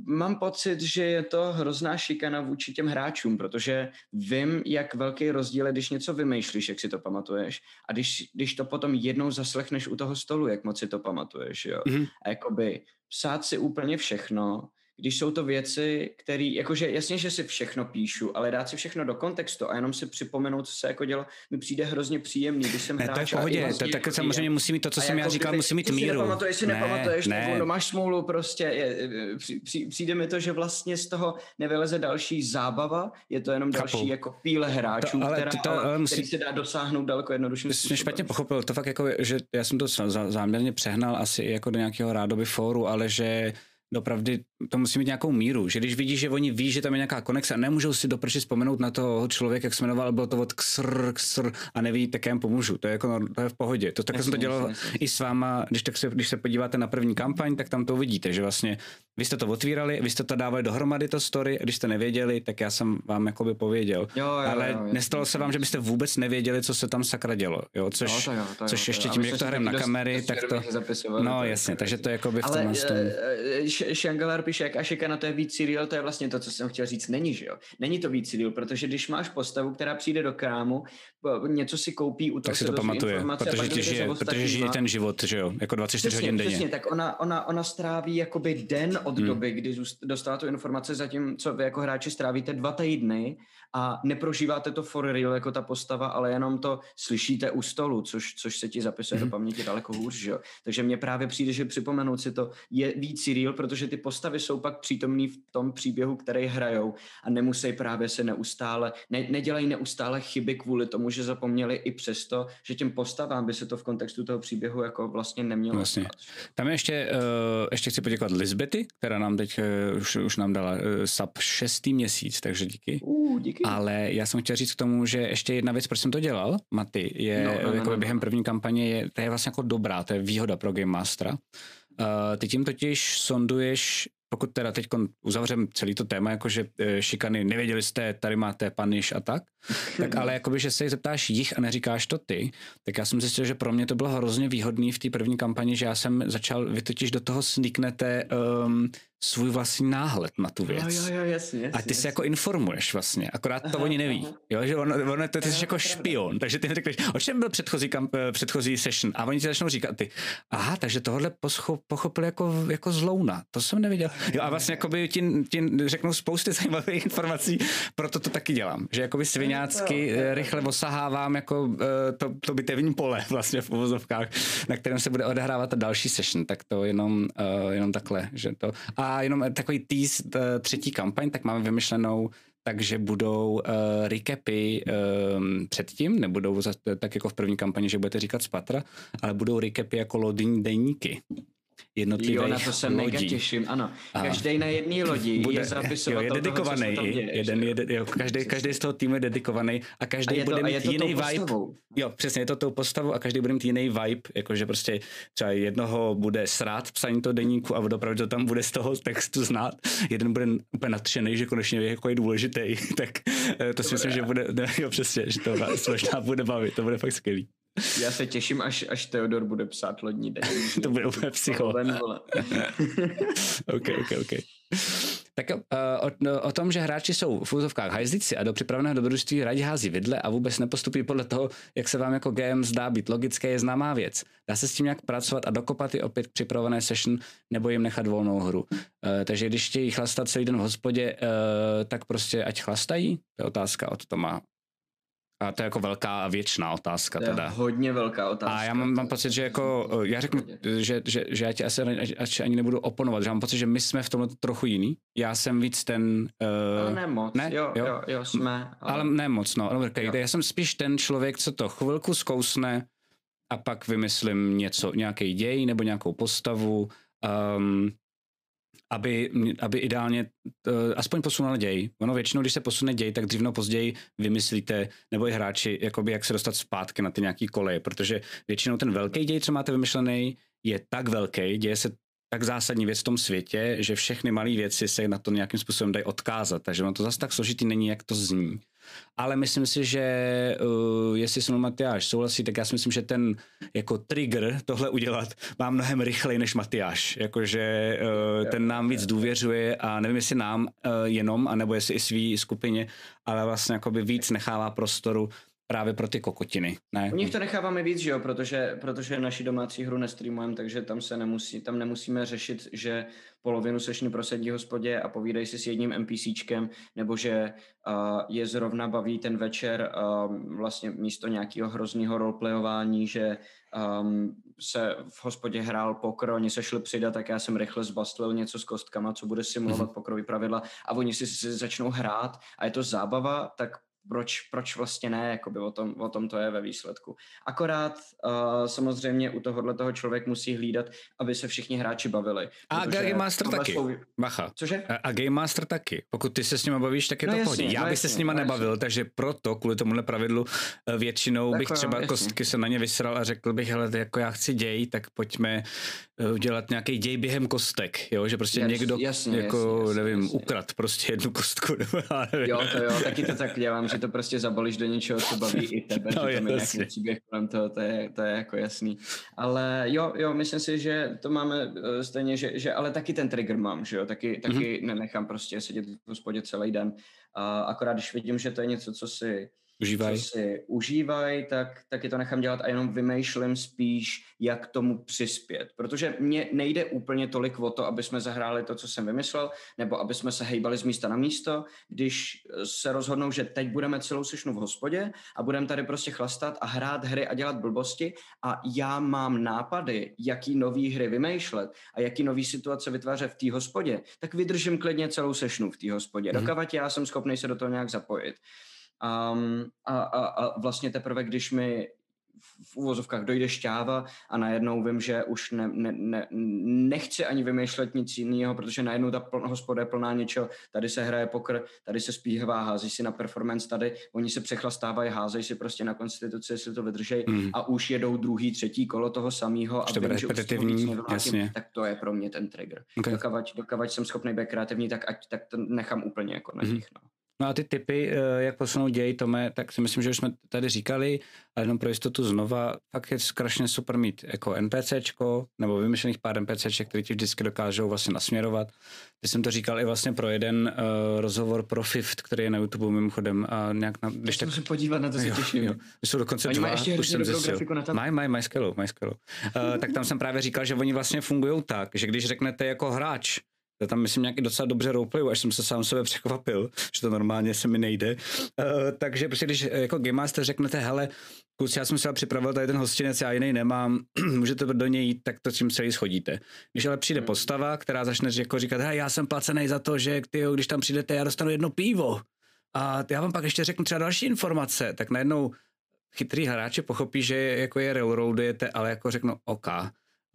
mám pocit, že je to hrozná šikana vůči těm hráčům, protože vím, jak velký rozdíl je, když něco vymýšlíš, jak si to pamatuješ, a když, když to potom jednou zaslechneš u toho stolu, jak moc si to pamatuješ, jo. Mm-hmm. A jakoby psát si úplně všechno, když jsou to věci, které, jakože jasně, že si všechno píšu, ale dát si všechno do kontextu a jenom si připomenout, co se jako dělo, mi přijde hrozně příjemný, když jsem ne, to je v pohodě, to, tak jako samozřejmě musí mít to, co jsem já jako říkal, musí mít míru. Si nepamatuješ, si ne, nepamatuješ, ne. nebo máš smůlu, prostě je, při, při, přijde mi to, že vlastně z toho nevyleze další zábava, je to jenom další Chápu. jako píle hráčů, to, ale která, to, ale musí... který se dá dosáhnout daleko jednodušším způsobem. špatně pochopil, to fakt jako, že já jsem to záměrně přehnal asi jako do nějakého rádoby fóru, ale že dopravdy to musí mít nějakou míru, že když vidíš, že oni ví, že tam je nějaká konexe a nemůžou si doprši vzpomenout na toho člověka, jak se jmenoval, bylo to od ksr, ksr a neví, tak já jim pomůžu. To je, jako, to je v pohodě. To takhle jsem to dělal i s váma, když, tak se, když se podíváte na první kampaň, tak tam to uvidíte, že vlastně vy jste to otvírali, vy jste to dávali dohromady, to story, a když jste nevěděli, tak já jsem vám jakoby pověděl. Jo, jo, Ale jo, nestalo se vám, že byste vůbec nevěděli, co se tam sakra dělo. Jo? Což, jo, to jo, to což jo, ještě tím, jak to hrajeme na kamery, tak to... No jasně, takže to je jako by v tom... Píše, jak Ashikana to je víc serial, to je vlastně to, co jsem chtěl říct, není, že jo? Není to víc serial, protože když máš postavu, která přijde do krámu, něco si koupí, u toho tak si to pamatuje, protože, ti žije, protože žije ten život, že jo, jako 24 přesně, hodin denně. Přesně, tak ona, ona, ona stráví jakoby den od hmm. doby, kdy dostala tu informace, zatímco vy jako hráči strávíte dva týdny a neprožíváte to for real jako ta postava, ale jenom to slyšíte u stolu, což, což se ti zapisuje mm-hmm. do mhm. paměti daleko hůř, že jo. Takže mně právě přijde, že připomenout si to je víc real, protože ty postavy jsou pak přítomný v tom příběhu, který hrajou a nemusí právě se neustále, ne, nedělají neustále chyby kvůli tomu, že zapomněli i přesto, že těm postavám by se to v kontextu toho příběhu jako vlastně nemělo vlastně. Stát. Tam ještě, uh, ještě chci poděkovat Lisbety, která nám teď uh, už, už nám dala uh, sub šestý měsíc, takže díky. Uh, díky. Ale já jsem chtěl říct k tomu, že ještě jedna věc, proč jsem to dělal, Maty, je no, no, no, jako no, během první kampaně, je, to je vlastně jako dobrá, to je výhoda pro Game Mastera. Uh, ty tím totiž sonduješ pokud teda teď uzavřem celý to téma, jakože e, šikany, nevěděli jste, tady máte paniš a tak, tak ale jakoby, že se zeptáš jich a neříkáš to ty, tak já jsem zjistil, že pro mě to bylo hrozně výhodný v té první kampani, že já jsem začal, vy totiž do toho sníknete um, svůj vlastní náhled na tu věc. Jo, jo, jo, jasně, jasně A ty se jasně. jako informuješ vlastně, akorát to Aha, oni neví. aha. Jo, že ono, ono to, ty jsi jako špion, takže ty mi řekneš, o čem byl předchozí, kamp, eh, předchozí session a oni ti začnou říkat ty, aha, takže tohle pochopil jako, jako zlouna, to jsem neviděl. Jo, a vlastně jakoby ti, ti řeknou spousty zajímavých informací, proto to taky dělám, že jakoby sviňácky to je eh, rychle osahávám jako eh, to, to bitevní pole vlastně v uvozovkách, na kterém se bude odehrávat ta další session, tak to jenom, jenom takhle, že to. A jenom takový tease třetí kampaň, tak máme vymyšlenou takže budou uh, recapy um, předtím, nebudou za, tak jako v první kampani, že budete říkat z patra, ale budou recapy jako loading deníky jednotlivých Jo, na to se mega lodí. těším, ano. A Každý na jedné lodi Bude, je jo, zapisovatel je dedikovaný, toho, co děje, jeden, že jo? každý, každý z toho týmu je dedikovaný a A každý je to, bude a je mít to jiný vibe. postavou. Jo, přesně, je to tou postavou a každý bude mít jiný vibe, jakože prostě třeba jednoho bude srát psaní toho deníku a opravdu to tam bude z toho textu znát. Jeden bude úplně nadšený, že konečně ví, jako je důležitý, tak eh, to si myslím, že bude, ne, jo, přesně, že to vás možná bude bavit, to bude fakt skvělý. Já se těším, až, až Theodor bude psát lodní deník. To bude úplně psycho. OK, OK, OK. Tak uh, o, no, o, tom, že hráči jsou v úzovkách hajzlíci a do připraveného dobrodružství rádi hází vidle a vůbec nepostupují podle toho, jak se vám jako GM zdá být logické, je známá věc. Dá se s tím nějak pracovat a dokopat i opět připravené session nebo jim nechat volnou hru. Uh, takže když chtějí chlastat celý den v hospodě, uh, tak prostě ať chlastají? To je otázka od Toma. A to je jako velká a věčná otázka To je teda. hodně velká otázka. A já mám, mám pocit, že jako, eh, já řeknu, že, že, že já ti asi ani, ani nebudu oponovat, že mám pocit, že my jsme v tomhle trochu jiný. Já jsem víc ten... Ale Uh, ne moc, ne? jo, Jo. jo, jo, jsme. Ale, ale ne moc, no. no okay. Já jsem spíš ten člověk, co to chvilku zkousne a pak vymyslím něco, nějaký děj nebo nějakou postavu, um, aby, aby ideálně uh, aspoň posunul děj. Ono většinou, když se posune děj, tak dřív později vymyslíte, nebo i hráči, jakoby jak se dostat zpátky na ty nějaký koleje, protože většinou ten velký děj, co máte vymyšlený, je tak velký, děje se tak zásadní věc v tom světě, že všechny malé věci se na to nějakým způsobem dají odkázat, takže ono to zase tak složitý není, jak to zní. Ale myslím si, že uh, jestli se mnou Matyáš souhlasí, tak já si myslím, že ten jako trigger tohle udělat má mnohem rychleji než Matyáš. Jakože uh, ten nám víc důvěřuje a nevím, jestli nám uh, jenom, anebo jestli i svý skupině, ale vlastně jakoby víc nechává prostoru právě pro ty kokotiny. Ne? U nich to necháváme víc, že jo, protože, protože naši domácí hru nestreamujeme, takže tam se nemusí, tam nemusíme řešit, že polovinu sešny prosedí hospodě a povídají si s jedním NPCčkem, nebo že uh, je zrovna baví ten večer uh, vlastně místo nějakého hrozného roleplayování, že um, se v hospodě hrál pokr, oni se šli přidat, tak já jsem rychle zbastlil něco s kostkama, co bude simulovat pokrový pravidla a oni si, si začnou hrát a je to zábava, tak proč, proč vlastně ne, jakoby o tom, o tom to je ve výsledku. Akorát uh, samozřejmě u tohohle toho člověk musí hlídat, aby se všichni hráči bavili. A Game Master taky. Jsou... Bacha. Cože? A, a Game Master taky. Pokud ty se s nima bavíš, tak je No to pohodě. Já no bych se jasně, s nima no nebavil, jasně. takže proto, kvůli tomuhle pravidlu, eh, většinou bych Takhle, třeba jasně. kostky se na ně vysral a řekl bych, hele, jako já chci děj, tak pojďme eh, udělat nějaký děj během kostek, jo, že prostě Jas- někdo, jasně, jako, jasně, nevím, jasně. ukrad prostě jednu kostku, nebo já nevím. Jo, to jo, taky to tak dělám, že to prostě zabalíš do něčeho, co baví i tebe, No, že tam je jasně. nějaký příběh kolem toho, to je, to je jako jasný. Ale jo, jo, myslím si, že to máme eh, stejně, že, že ale taky ten trigger mám, že jo, taky, taky mm-hmm. nenechám prostě sedět v hospodě celý den. A akorát, když vidím, že to je něco, co si Užívaj. co si užívají, tak taky to nechám dělat a jenom vymýšlím spíš, jak tomu přispět. Protože mně nejde úplně tolik o to, aby jsme zahráli to, co jsem vymyslel, nebo aby jsme se hejbali z místa na místo, když se rozhodnou, že teď budeme celou sešnu v hospodě a budeme tady prostě chlastat a hrát hry a dělat blbosti a já mám nápady, jaký nový hry vymýšlet a jaký nový situace vytvářet v té hospodě, tak vydržím klidně celou sešnu v té hospodě. Mhm. Mm-hmm. Dokavať já jsem schopný se do toho nějak zapojit. Um, a, a, a vlastně teprve, když mi v- úvozovkách dojde šťáva a najednou vím, že už ne, ne, ne, nechci ani vymýšlet nic jiného, protože najednou ta pl- hospoda je plná něčeho, tady se hraje pokr, tady se zpívá, hází si na performance, tady oni se přechlastávají, házejí si prostě na konstituci, jestli to vydržej Mm. a už jedou druhý, třetí kolo toho samého a to vím, že už nevlátím, jasně. tak to je pro mě ten trigger. Okay. Dokavať, dokavať jsem schopný být kreativní, tak ať tak to nechám úplně jako na Mhm. nich. No. No a ty typy, eh, jak posunou děj, Tome, tak si myslím, že už jsme tady říkali, ale jenom pro jistotu znova, fakt je strašně super mít jako NPCčko, nebo vymyšlených pár NPCček, které ti vždycky dokážou vlastně nasměrovat. Ty jsem to říkal i vlastně pro jeden uh, rozhovor pro Fifth, který je na YouTube mimochodem a nějak na, když tak... se podívat, na to se těším. Jo, jsou dokonce oni dva, ještě už jsem zjistil. Mají, mají, mají skvělou, mají skvělou. Uh, tak tam jsem právě říkal, že oni vlastně fungují tak, že když řeknete jako hráč, to tam myslím nějaký docela dobře roleplayu, až jsem se sám sebe překvapil, že to normálně se mi nejde. Uh, takže prostě když jako Game Master řeknete, hele, kluci, já jsem se připravil tady ten hostinec, já jiný nemám, můžete do něj jít, tak to tím celý schodíte. Když ale přijde postava, která začne jako říkat, hej, já jsem placený za to, že ty, když tam přijdete, já dostanu jedno pivo. A já vám pak ještě řeknu třeba další informace, tak najednou chytrý hráči pochopí, že jako je railroadujete, ale jako řeknu OK,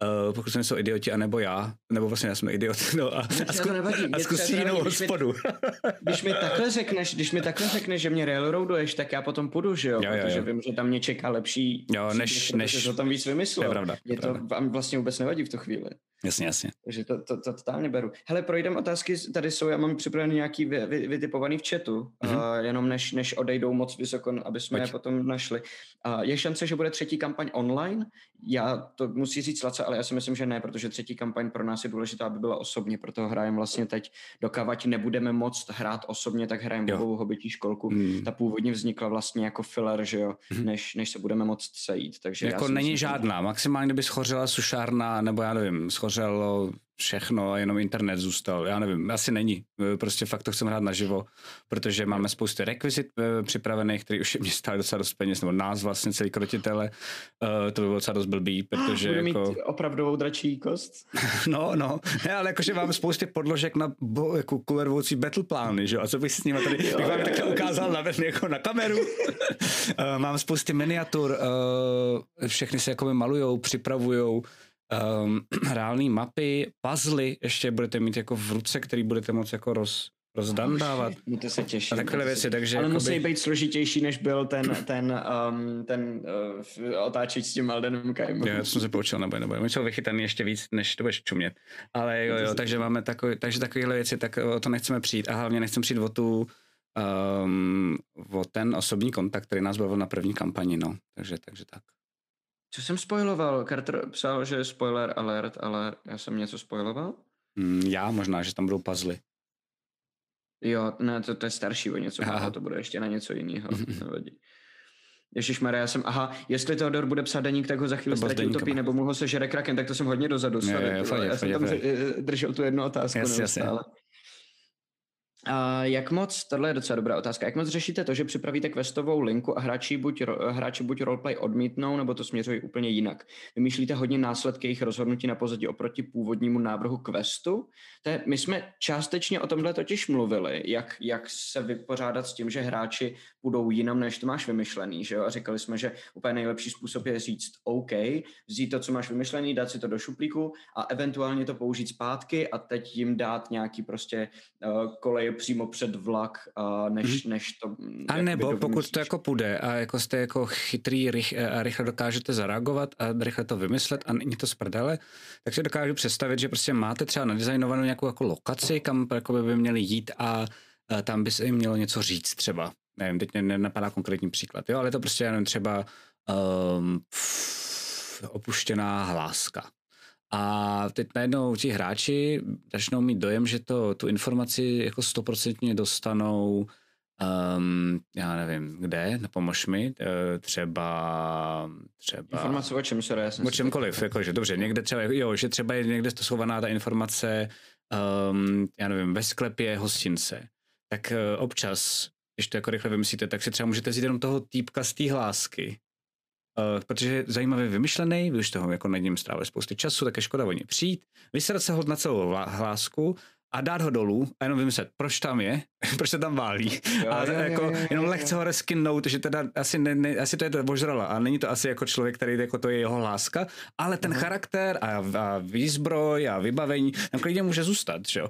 Uh, pokud jsou idioti, anebo já, nebo vlastně já jsem idiot, no a, a, zku, a zkusí jinou hospodu. Když mi takhle řekneš, když mi takhle řekneš, že mě railroaduješ, tak já potom půjdu, že jo, jo, jo protože jo. vím, že tam mě čeká lepší, jo, než, než, to tam víc vymyslel. Je pravda. Mě to vám vlastně vůbec nevadí v tu chvíli. Jasně, jasně. Takže to, to, to totálně beru. Hele, projdem otázky, tady jsou, já mám připravený nějaký vy, vy, vytipovaný v chatu, mm-hmm. uh, jenom než, než odejdou moc vysoko, aby jsme Pojď. je potom našli. Uh, je šance, že bude třetí kampaň online? Já to musí říct Laca, ale já si myslím, že ne, protože třetí kampaň pro nás je důležitá, aby byla osobně, proto hrajeme vlastně teď, dokávat nebudeme moc hrát osobně, tak hrajeme bobovou hobití školku. Mm. Ta původně vznikla vlastně jako filler, že jo, mm. než, než se budeme moc sejít. Takže jako není myslím, žádná, maximálně kdyby schořela sušárna, nebo já nevím, schořelo všechno a jenom internet zůstal. Já nevím, asi není. E, prostě fakt to chceme hrát naživo, protože máme spousty rekvizit e, připravených, který už je mě stále docela dost peněz, nebo nás vlastně celý krotitele. Uh, to by bylo docela dost blbý, protože Budu jako... mít opravdovou dračí kost? no, no. Ne, ale jakože máme spousty podložek na bo, jako kulervoucí battle plány, že jo? A co bych s nimi tady, jo, bych vám takhle ukázal na, jako na kameru. uh, mám spousty miniatur, uh, všechny se jakoby malujou, připravujou um, reální mapy, puzzly ještě budete mít jako v ruce, který budete moct jako roz, rozdandávat. No to se těší. A takové věci, takže... Ale jakoby... musí být složitější, než byl ten, ten, um, ten uh, otáčeč s tím Aldenem. Jo, já jsem se poučil, nebo nebo musel vychytaný ještě víc, než to budeš čumět. Ale jo, jo, takže máme takový, takže takovéhle věci, tak o to nechceme přijít a hlavně nechceme přijít o tu um, o ten osobní kontakt, který nás bavil na první kampani, no. Takže, takže tak. Co jsem spoiloval? Carter psal, že je spoiler alert, ale já jsem něco spoiloval? Mm, já možná, že tam budou puzzly. Jo, ne, to, to je starší o něco, aha. to bude ještě na něco jiného, nevadí. Maria, já jsem, aha, jestli Teodor bude psát deník, tak ho za chvíli ztratí utopí, nebo mu ho sežere kraken, tak to jsem hodně dozadu. Je, je, je, já jsem tam držel tu jednu otázku jasně, jasně. A jak moc, tohle je docela dobrá otázka, jak moc řešíte to, že připravíte questovou linku a hráči buď, hráči buď roleplay odmítnou, nebo to směřují úplně jinak? Vymýšlíte hodně následky jejich rozhodnutí na pozadí oproti původnímu návrhu questu? To je, my jsme částečně o tomhle totiž mluvili, jak, jak se vypořádat s tím, že hráči budou jinam, než to máš vymyšlený, že jo? A říkali jsme, že úplně nejlepší způsob je říct OK, vzít to, co máš vymyšlený, dát si to do šuplíku a eventuálně to použít zpátky a teď jim dát nějaký prostě uh, kolej přímo před vlak, uh, než, mm-hmm. než to... A nebo pokud to jako půjde a jako jste jako chytrý rych, a rychle dokážete zareagovat a rychle to vymyslet a není to z prdele, tak si dokážu představit, že prostě máte třeba nadizajnovanou nějakou jako lokaci, kam jako by měli jít a tam by se jim mělo něco říct třeba. Nevím, teď nenapadá konkrétní příklad, jo, ale to prostě jenom třeba um, opuštěná hláska. A teď najednou ti hráči začnou mít dojem, že to, tu informaci jako stoprocentně dostanou Um, já nevím, kde, pomož mi, eh, třeba, třeba... Informace o čem se já O čemkoliv, jakože dobře, někde třeba, jo, že třeba je někde schovaná ta informace, um, já nevím, ve sklepě hostince, tak uh, občas, když to jako rychle vymyslíte, tak si třeba můžete vzít jenom toho týpka z té hlásky Uh, protože zajímavě vymyšlený, když toho jako nad ním strávili spousty času, tak je škoda o ně přijít, vysrat se ho na celou hlásku a dát ho dolů a jenom vymyslet, proč tam je, proč se tam válí. Jo, a jo, jako jo, jo, jenom jo, lehce ho reskinnout, že teda asi, ne, ne, asi to je to vožrala a není to asi jako člověk, který jako to je jeho láska, ale ten uh-huh. charakter a, a výzbroj a vybavení tam klidně může zůstat, že jo.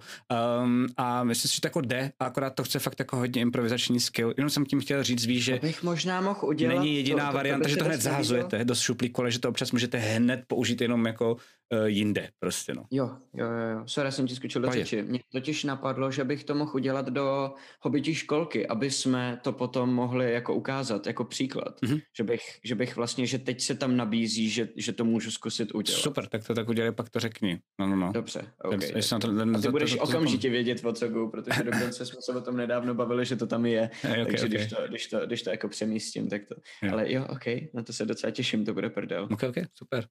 Um, a myslím si, že to jako jde, a akorát to chce fakt jako hodně improvizační skill. Jenom jsem tím chtěl říct, víš, že bych možná mohl udělat není jediná to, to, varianta, to že to hned zahazujete do šuplíku, ale že to občas můžete hned použít jenom jako jinde prostě, no. Jo, jo, jo. Sorry, jsem ti skočil do řeči. mě totiž napadlo, že bych to mohl udělat do hobití školky, aby jsme to potom mohli jako ukázat, jako příklad. Mhm. Že, bych, že bych vlastně, že teď se tam nabízí, že, že to můžu zkusit udělat. Super, tak to tak udělej, pak to řekni. No, no, no. Dobře, Ten- okay. jestli na to- ten- A ty to- budeš to- to- to- okamžitě vědět, o co jdu, protože dokonce jsme se o tom nedávno bavili, že to tam je. Hej, okay, takže okay. Když, to, když, to, když to jako přemístím, tak to. Jo. Ale jo, ok, na to se docela těším, to bude prdel. Ok, ok, super.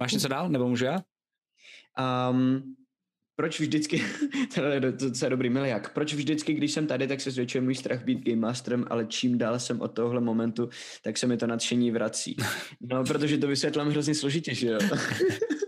Máš něco dál, nebo můžu já? Um, proč vždycky, to je do- docela dobrý miliak, proč vždycky, když jsem tady, tak se zvětšuje můj strach být Game Masterem, ale čím dál jsem od tohohle momentu, tak se mi to nadšení vrací. No, protože to vysvětlám hrozně složitě, že jo?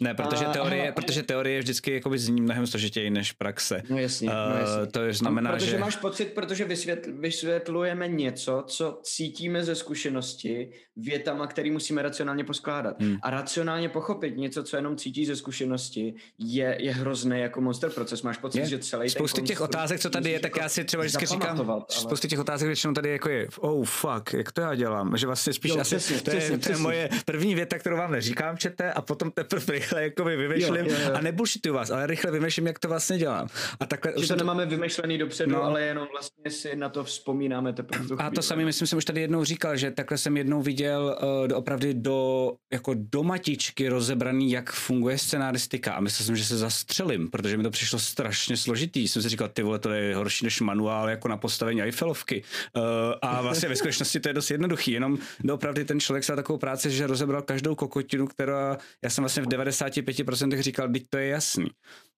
Ne, protože A- teorie, hele, protože teorie vždycky jakoby zní mnohem složitěji než praxe. No jasně, no Eh, jasně. to je znamená, protože že... máš pocit, protože vysvětl, vysvětlujeme něco, co cítíme ze zkušenosti větama, který musíme racionálně poskládat. Hmm. A racionálně pochopit něco, co jenom cítíš ze zkušenosti, je, je hrozný jako monster proces. Máš pocit, Je. že celý Spousty těch otázek, co tady je, tak jako já si třeba vždycky říkám, ale- spousty těch otázek většinou tady jako je, oh fuck, jak to já dělám, že vlastně spíš Jo, asi, přesně, to, je, přesně, to je moje první věta, kterou vám neříkám, čete, a potom teprve rychle jakoby vymýšlím Jo, jo, jo. a nebullshituju vás, ale rychle vymýšlím, jak to vlastně dělám. A takhle už Že to jsem nemáme vymyšlený dopředu, No. ale jenom vlastně si na to vzpomínáme teprve A to samé, myslím, jsem už tady jednou říkal, že takhle jsem jednou viděl uh, opravdu do, jako do matičky rozebraný, jak funguje scenaristika a myslel jsem, že se zastřelím, protože mi to přišlo strašně složitý. Jsem si říkal, ty vole, to je horší než manuál jako na postavení Eiffelovky. Uh, a vlastně ve skutečnosti to je dost jednoduchý, jenom doopravdy ten člověk se takovou práci, že rozebral každou kokotinu, která, já jsem vlastně v 95% říkal, teď to je jasný.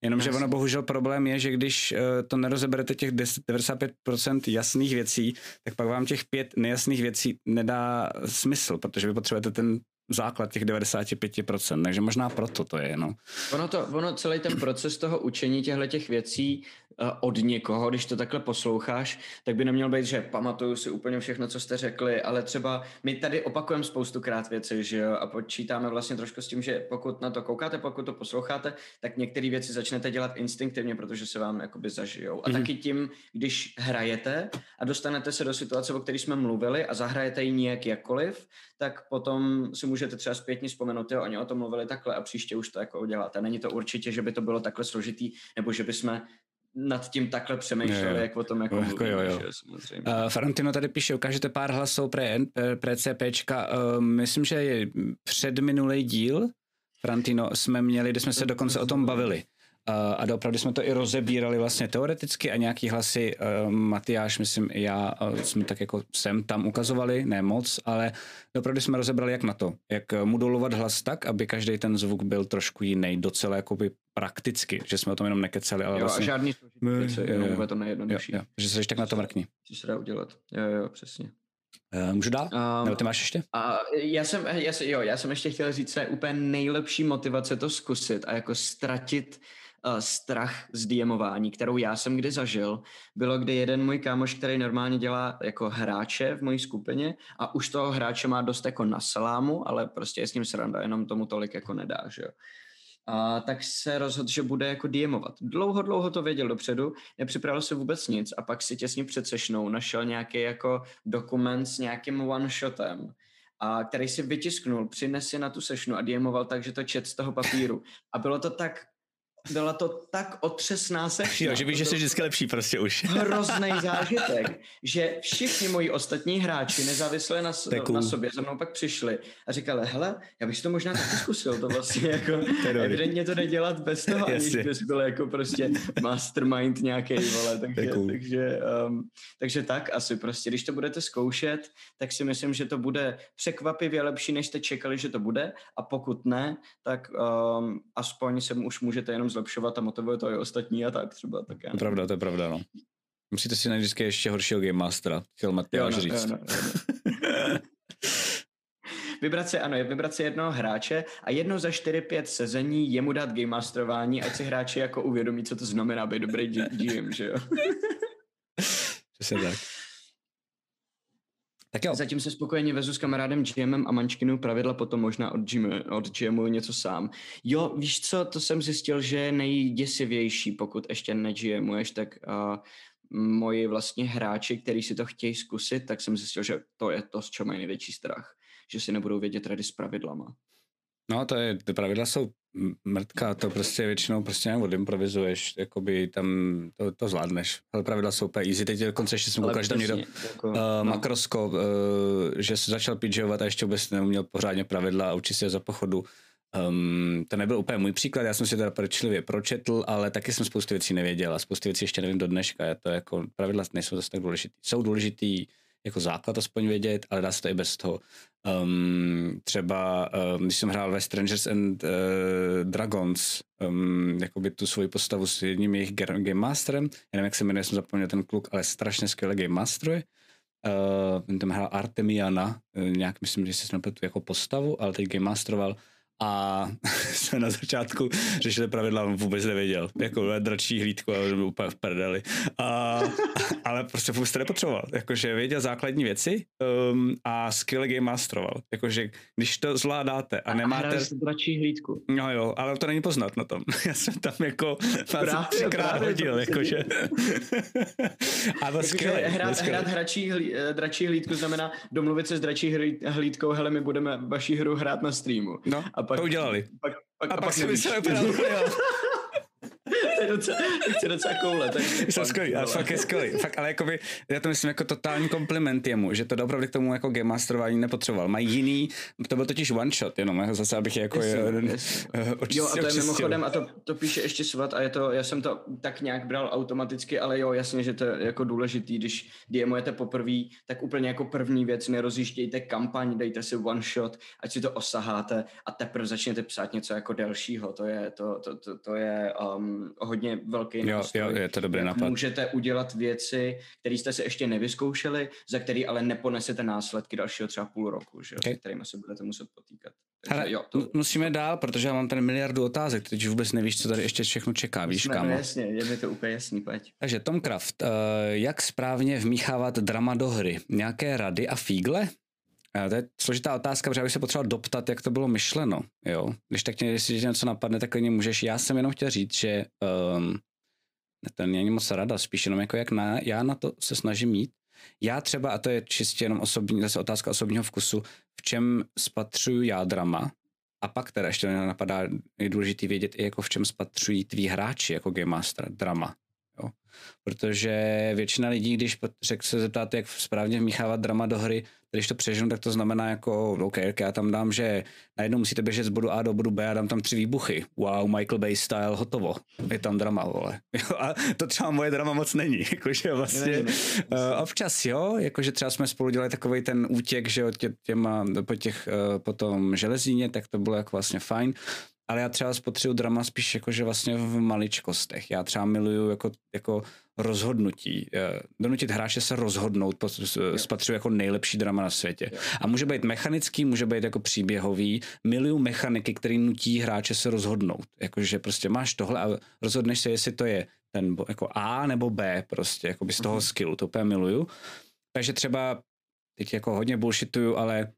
Jenomže ono bohužel problém je, že když uh, to nerozeberete těch 10, 95% jasných věcí, tak pak vám těch pět nejasných věcí nedá smysl, protože vy potřebujete ten základ těch 95%, takže možná proto to je, no. Ono, to, ono celý ten proces toho učení těchto těch věcí uh, od někoho, když to takhle posloucháš, tak by neměl být, že pamatuju si úplně všechno, co jste řekli, ale třeba my tady opakujeme spoustukrát věci, že jo, a počítáme vlastně trošku s tím, že pokud na to koukáte, pokud to posloucháte, tak některé věci začnete dělat instinktivně, protože se vám jakoby zažijou. A Mhm. taky tím, když hrajete a dostanete se do situace, o které jsme mluvili a zahrajete ji nějak jakkoliv, tak potom si můžete třeba zpětně vzpomenout, jo, oni o tom mluvili takhle a příště už to jako uděláte. Není to určitě, že by to bylo takhle složitý, nebo že bychom nad tím takhle přemýšleli, Jo, jo. jak o tom jako, Jako mluvíme, jo, jo. že samozřejmě. Uh, Farantino tady píše, ukážete pár hlasů pre, pre, pre CPčka. Uh, myslím, že je předminulý díl, Farantino, jsme měli, kde jsme se dokonce o tom bavili. Uh, a doopravdy jsme to i rozebírali vlastně teoreticky a nějaký hlasy, uh, Matyáš, myslím i já, uh, jsme tak jako sem tam ukazovali, ne moc, ale doopravdy jsme rozebrali jak na to, jak eh, modulovat hlas tak, aby každý ten zvuk byl trošku jiný, docela jakoby prakticky, že jsme o tom jenom nekecali, ale Jo, vlastně... a žádný složitý věci, jo, jenom jo. bude to Jo, nejjednodušší. jo, že se tak na to mrkni. Co se dá udělat. Jo, jo, přesně. Uh, můžu dál? Um, Nebo ty máš ještě? A já jsem, já jsem, jo, já jsem ještě chtěl říct, co je úplně nejlepší motivace to zkusit a jako ztratit uh, strach z DMování, kterou já jsem kdy zažil, bylo, kdy jeden můj kámoš, který normálně dělá jako hráče v mojí skupině a už toho hráče má dost jako na salámu, ale prostě je s ním sranda, jenom tomu tolik jako nedá, že jo. A tak se rozhodl, že bude jako DMovat. Dlouho, dlouho to věděl dopředu, nepřipravil se vůbec nic a pak si těsně před sešnou našel nějaký jako dokument s nějakým one-shotem, a který si vytisknul, přines si na tu sešnu a DMoval tak, že to čet z toho papíru. A bylo to tak, byla to tak otřesná sešna. Jo, že víš, že jsi vždycky lepší prostě už. hrozný zážitek, že všichni moji ostatní hráči nezávisle na, cool. na sobě za mnou pak přišli a říkali, hele, já bych si to možná taky zkusil, to vlastně jako evidentně to nedělat bez toho, aniž bys byl jako prostě mastermind nějaký, vole, takže, cool. takže, um, takže tak asi prostě, když to budete zkoušet, tak si myslím, že to bude překvapivě lepší, než jste čekali, že to bude a pokud ne, tak um, aspoň se už můžete jenom zlepšovat a motivuje to i ostatní a tak třeba. Tak já To je pravda, to je pravda, no. Musíte si najít vždycky ještě horšího Game Mastera, chtěl Matyáš no, říct. Jo, no, jo, no. Vybrat si, ano, je vybrat si jednoho hráče a jedno za 4-5 sezení jemu dát game masterování, ať si hráči jako uvědomí, co to znamená být dobrý GM, že jo. Přesně tak. Tak jo, Zatím se spokojeně vezu s kamarádem GMem a mančkinu pravidla potom možná od, GM, od GMu něco sám. Jo, víš co, to jsem zjistil, že nejděsivější, pokud ještě ne-GMuješ, tak uh, moji vlastně hráči, kteří si to chtějí zkusit, tak jsem zjistil, že to je to, z čeho mají největší strach. Že si nebudou vědět rady s pravidlama. No to je, ty pravidla jsou mrtka, to prostě většinou prostě nějak odimprovizuješ, jakoby tam to, to zvládneš. Ale pravidla jsou úplně easy. Teď dokonce ještě jsem koukal, že tam někdo jako, uh, no. makrosko, uh, že se začal pidžovat a ještě vůbec neuměl pořádně pravidla a učí se za pochodu. Um, to nebyl úplně můj příklad, já jsem si teda pečlivě pročetl, ale taky jsem spoustu věcí nevěděl a spoustu věcí ještě nevím do dneška. Je to jako, pravidla nejsou zase tak důležitý. Jsou důležitý jako základ aspoň vědět, ale dá se to i bez toho. Um, třeba, um, když jsem hrál ve Strangers and uh, Dragons, um, jakoby tu svoji postavu s jedním jejich Game Masterem, já nevím, jak se jmenuje, jsem zapomněl ten kluk, ale strašně skvělý Game Master je. Uh, tam hrál Artemiana, uh, nějak myslím, že si tu jako postavu, ale teď Game Masteroval a jsme na začátku řešili pravidla, on vůbec nevěděl. Jako dračí hlídku a byl úplně v prdeli. A, ale prostě vůbec to nepotřeboval. Jakože věděl základní věci um, a skill game masteroval. Jakože když to zvládáte a nemáte... A dračí hlídku. No jo, ale to není poznat na tom. Já jsem tam jako právě, třikrát právě hodil, jakože. a to skvělé. Hrát, hrát hračí hlí, eh, dračí hlídku znamená domluvit se s dračí hlídkou, hele, my budeme vaši hru hrát na streamu. No. A pak, to udělali. Pak, pak, a, a pak, pak se myslel to je docela, je koule. Tak jsem skvělý, ale fakt je skvělý. Fakt, ale jakoby, já to myslím jako totální kompliment jemu, že to opravdu k tomu jako game masterování nepotřeboval. Mají jiný, to byl totiž one shot, jenom zase abych je jako yes. Očistil, Jo a to je mimochodem, a to, to píše ještě Svat a je to, já jsem to tak nějak bral automaticky, ale jo, jasně, že to je jako důležitý, když DMujete poprvé, tak úplně jako první věc nerozjíždějte kampaň, dejte si one shot, ať si to osaháte a teprve začněte psát něco jako delšího. To je, to, to, to, to je um, hodně velký jo, nástroj. Jo, je to dobrý nápad. Můžete udělat věci, které jste si ještě nevyzkoušeli, za které ale neponesete následky dalšího třeba půl roku, že, okay. kterými se budete muset potýkat. Takže, Ale jo, to... musíme dál, protože já mám tady miliardu otázek, teď už vůbec nevíš, co tady ještě všechno čeká, víš kam? No jasně, je mi to úplně jasný, pojď. Takže Tom Kraft, uh, jak správně vmíchávat drama do hry? Nějaké rady a fígle? To je složitá otázka, protože bych se potřeboval doptat, jak to bylo myšleno. Jo? Když tak jestli něco napadne, tak klidně můžeš. Já jsem jenom chtěl říct, že um, to není moc rada, spíš jenom jako jak na, já na to se snažím mít. Já třeba, a to je čistě jenom osobní, zase otázka osobního vkusu, v čem spatřuju já drama, a pak teda ještě napadá, je důležité vědět i jako v čem spatřují tví hráči jako Game Master drama. Protože většina lidí, když řek se zeptáte, jak správně vmíchávat drama do hry, když to přeženu, tak to znamená jako, OK, já tam dám, že najednou musíte běžet z bodu A do bodu B a dám tam tři výbuchy. Wow, Michael Bay style, hotovo. Je tam drama, vole. A to třeba moje drama moc není. Jakože vlastně, ne, ne, ne. Uh, občas jo, jakože třeba jsme spolu dělali takový ten útěk, že jo, tě, těma, po těch, uh, po tom železíně, tak to bylo jako vlastně fajn ale já třeba spotřebuji drama spíš jakože vlastně v maličkostech. Já třeba miluju jako, jako rozhodnutí. Eh, donutit hráče se rozhodnout, spatřuju jako nejlepší drama na světě. A může být mechanický, může být jako příběhový. Miluju mechaniky, které nutí hráče se rozhodnout. Jakože prostě máš tohle a rozhodneš se, jestli to je ten jako A nebo B prostě, jako by z toho mhm. skillu. To úplně miluju. Takže třeba teď jako hodně bullshituju, ale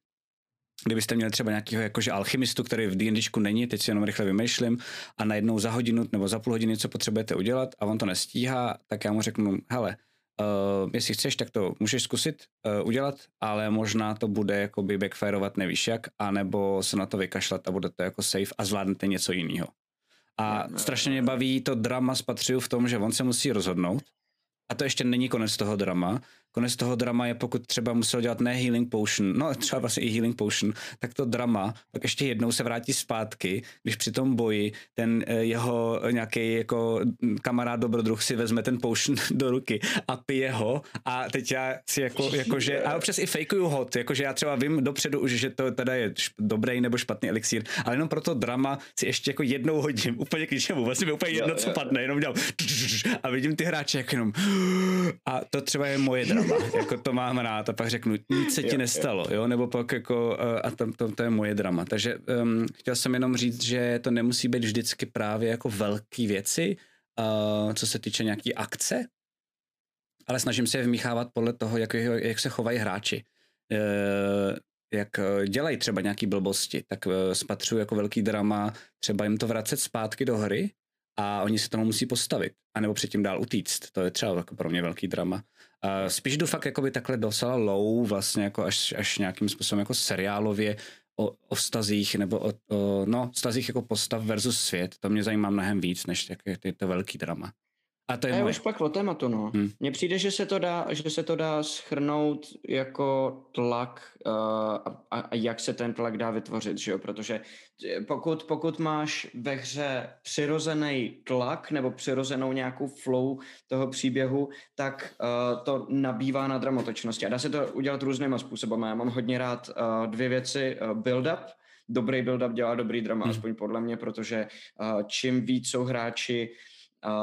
Kdybyste měli třeba nějakého jakože alchymistu, který v D&Dčku není, teď si jenom rychle vymýšlím a najednou za hodinu nebo za půl hodiny něco potřebujete udělat a on to nestíhá, tak já mu řeknu, hele, uh, jestli chceš, tak to můžeš zkusit uh, udělat, ale možná to bude jakoby backfireovat nevíš jak, anebo se na to vykašlat a bude to jako safe a zvládnete něco jiného. A strašně mě baví to drama spatřuju v tom, že on se musí rozhodnout a to ještě není konec toho drama, konec toho drama je, pokud třeba musel dělat ne healing potion, no třeba vlastně i healing potion, tak to drama pak ještě jednou se vrátí zpátky, když při tom boji ten eh, jeho nějaký jako kamarád dobrodruh si vezme ten potion do ruky a pije ho a teď já si jako, jakože, a občas i fakeuju hot, jakože já třeba vím dopředu už, že to teda je dobrý nebo špatný elixír, ale jenom pro to drama si ještě jako jednou hodím, úplně k ničemu, vlastně mi úplně jedno, co padne, jenom dělám a vidím ty hráče jako jenom a to třeba je moje drama drama, jako to mám rád a pak řeknu, nic se ti nestalo, jo, nebo pak jako, a to, to, to je moje drama. Takže um, chtěl jsem jenom říct, že to nemusí být vždycky právě jako velké věci, uh, co se týče nějaký akce, ale snažím se je vmíchávat podle toho, jak, jak se chovají hráči. Uh, jak dělají třeba nějaký blbosti, tak spatřuju jako velký drama, třeba jim to vracet zpátky do hry a oni se tomu musí postavit, anebo předtím dál utíct. To je třeba jako pro mě velký drama. Uh, spíš jdu fakt jakoby takhle docela low, vlastně jako až, až nějakým způsobem jako seriálově. o, o vztazích nebo o, o, no, vztazích jako postav versus svět, to mě zajímá mnohem víc, než jak je to velký drama. A to je, je už pak o tématu, no. Hmm. Mně přijde, že se to dá, že se to dá schrnout jako tlak uh, a, a jak se ten tlak dá vytvořit, že jo? Protože eh, pokud, pokud máš ve hře přirozený tlak nebo přirozenou nějakou flow toho příběhu, tak uh, to nabývá na dramatičnosti. A dá se to udělat různýma způsoby. Já mám hodně rád uh, dvě věci. Uh, build-up, dobrý build-up dělá dobrý drama, hmm. aspoň podle mě, protože uh, čím víc jsou hráči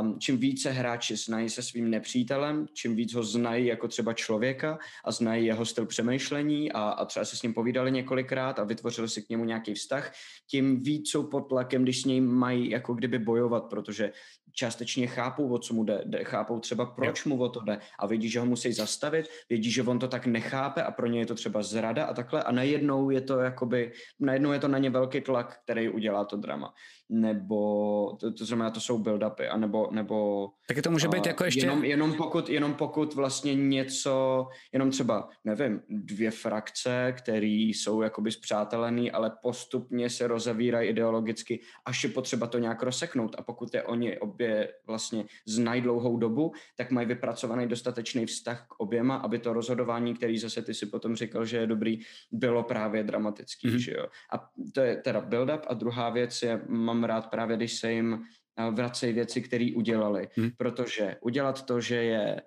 Um, čím více hráči znají se svým nepřítelem, čím víc ho znají jako třeba člověka a znají jeho styl přemýšlení a, a třeba se s ním povídali několikrát a vytvořili si k němu nějaký vztah, tím víc jsou pod tlakem, když s ním mají jako kdyby bojovat, protože částečně chápou, o co mu jde, jde chápou třeba, proč mu o to jde a vědí, že ho musí zastavit, vědí, že on to tak nechápe a pro ně je to třeba zrada a takhle. A najednou je to jakoby, najednou je to na ně velký tlak, který udělá to drama nebo to, to znamená, to jsou build-upy, anebo, nebo... Taky to může být jako ještě... Jenom, jenom, pokud, jenom pokud vlastně něco, jenom třeba, nevím, dvě frakce, které jsou jakoby zpřátelený, ale postupně se rozevírají ideologicky, až je potřeba to nějak rozseknout a pokud je oni obě vlastně znají dlouhou dobu, tak mají vypracovaný dostatečný vztah k oběma, aby to rozhodování, který zase ty si potom říkal, že je dobrý, bylo právě dramatický, mm-hmm. že jo. A to je teda build-up a druhá věc je, mám mám rád právě, když se jim eh, vracejí věci, které udělali. Hmm. Protože udělat to, že je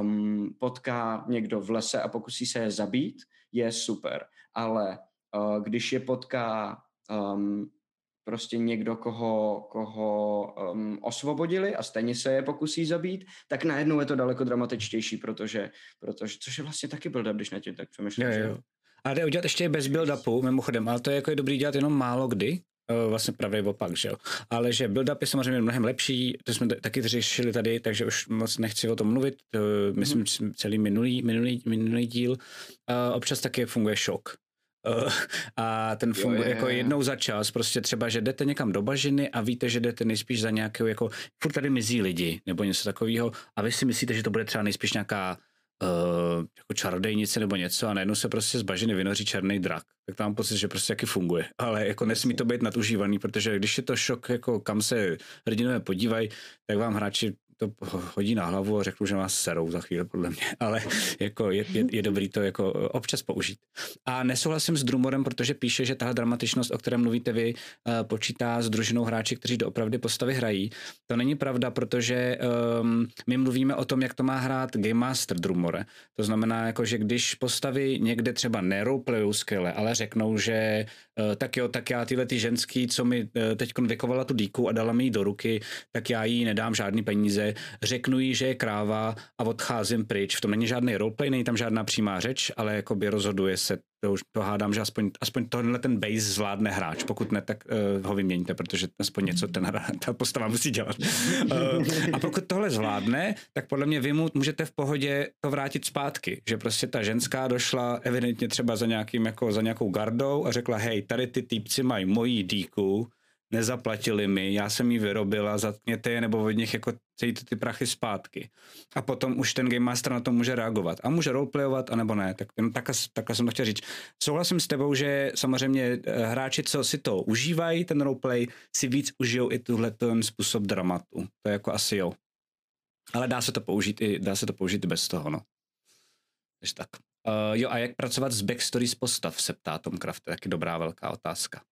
um, potká někdo v lese a pokusí se je zabít, je super. Ale uh, když je potká um, prostě někdo, koho, koho um, osvobodili a stejně se je pokusí zabít, tak najednou je to daleko dramatičtější, protože, protože což je vlastně taky byl když na tím tak přemýšlím. Jo, jo. A jde udělat ještě bez build-upu, mimochodem, ale to je jako je dobrý dělat jenom málo kdy, vlastně pravý opak, že jo. Ale že build-up je samozřejmě mnohem lepší, to jsme taky řešili tady, takže už moc nechci o tom mluvit, to, myslím, mm-hmm. celý minulý, minulý, minulý díl. Uh, občas taky funguje šok. A ten funguje jo, je, jako jednou za čas, prostě třeba, že jdete někam do bažiny a víte, že jdete nejspíš za nějakého, jako furt tady mizí lidi, nebo něco takového a vy si myslíte, že to bude třeba nejspíš nějaká uh, jako čarodejnice nebo něco a najednou se prostě z bažiny vynoří černý drak. Tak tam mám pocit, že prostě taky funguje. Ale jako nesmí to být nadužívaný, protože když je to šok, jako kam se hrdinové podívají, tak vám hráči to hodí na hlavu a řeknu, že vás serou za chvíli, podle mě. Ale jako je, je, je dobrý to jako občas použít. A nesouhlasím s Drumorem, protože píše, že tahle dramatičnost, o které mluvíte vy, eh, počítá s družinou hráči, kteří doopravdy postavy hrají. To není pravda, protože um, my mluvíme o tom, jak to má hrát Game Master Drumore. To znamená, jako, že když postavy někde třeba neroleplayou skvěle, ale řeknou, že uh, tak jo, tak já tyhle ty ženský, co mi uh, teď vykovala tu díku a dala mi ji do ruky, tak já jí nedám žádný peníze, řeknu jí, že je kráva a odcházím pryč. V tom není žádný roleplay, není tam žádná přímá řeč, ale jakoby rozhoduje se, to už to hádám, že aspoň, aspoň tohle ten base zvládne hráč. Pokud ne, tak uh, ho vyměníte, protože aspoň něco ten ta postava musí dělat. Uh, a pokud tohle zvládne, tak podle mě vy mu můžete v pohodě to vrátit zpátky, že prostě ta ženská došla evidentně třeba za, nějakým, jako, za nějakou gardou a řekla, hej, tady ty týpci mají mojí díku, nezaplatili mi, já jsem ji vyrobila, zatkněte je nebo od nich jako cejte ty prachy zpátky. A potom už ten Game Master na to může reagovat. A může roleplayovat, anebo ne. Tak, no, takhle, jsem to chtěl říct. Souhlasím s tebou, že samozřejmě eh, hráči, co si to užívají, ten roleplay, si víc užijou i tuhle ten způsob dramatu. To je jako asi jo. Ale dá se to použít i, dá se to použít i bez toho, no. Takže tak. Uh, jo, a jak pracovat s backstory z postav, se ptá Tom Kraft, to je taky dobrá velká otázka.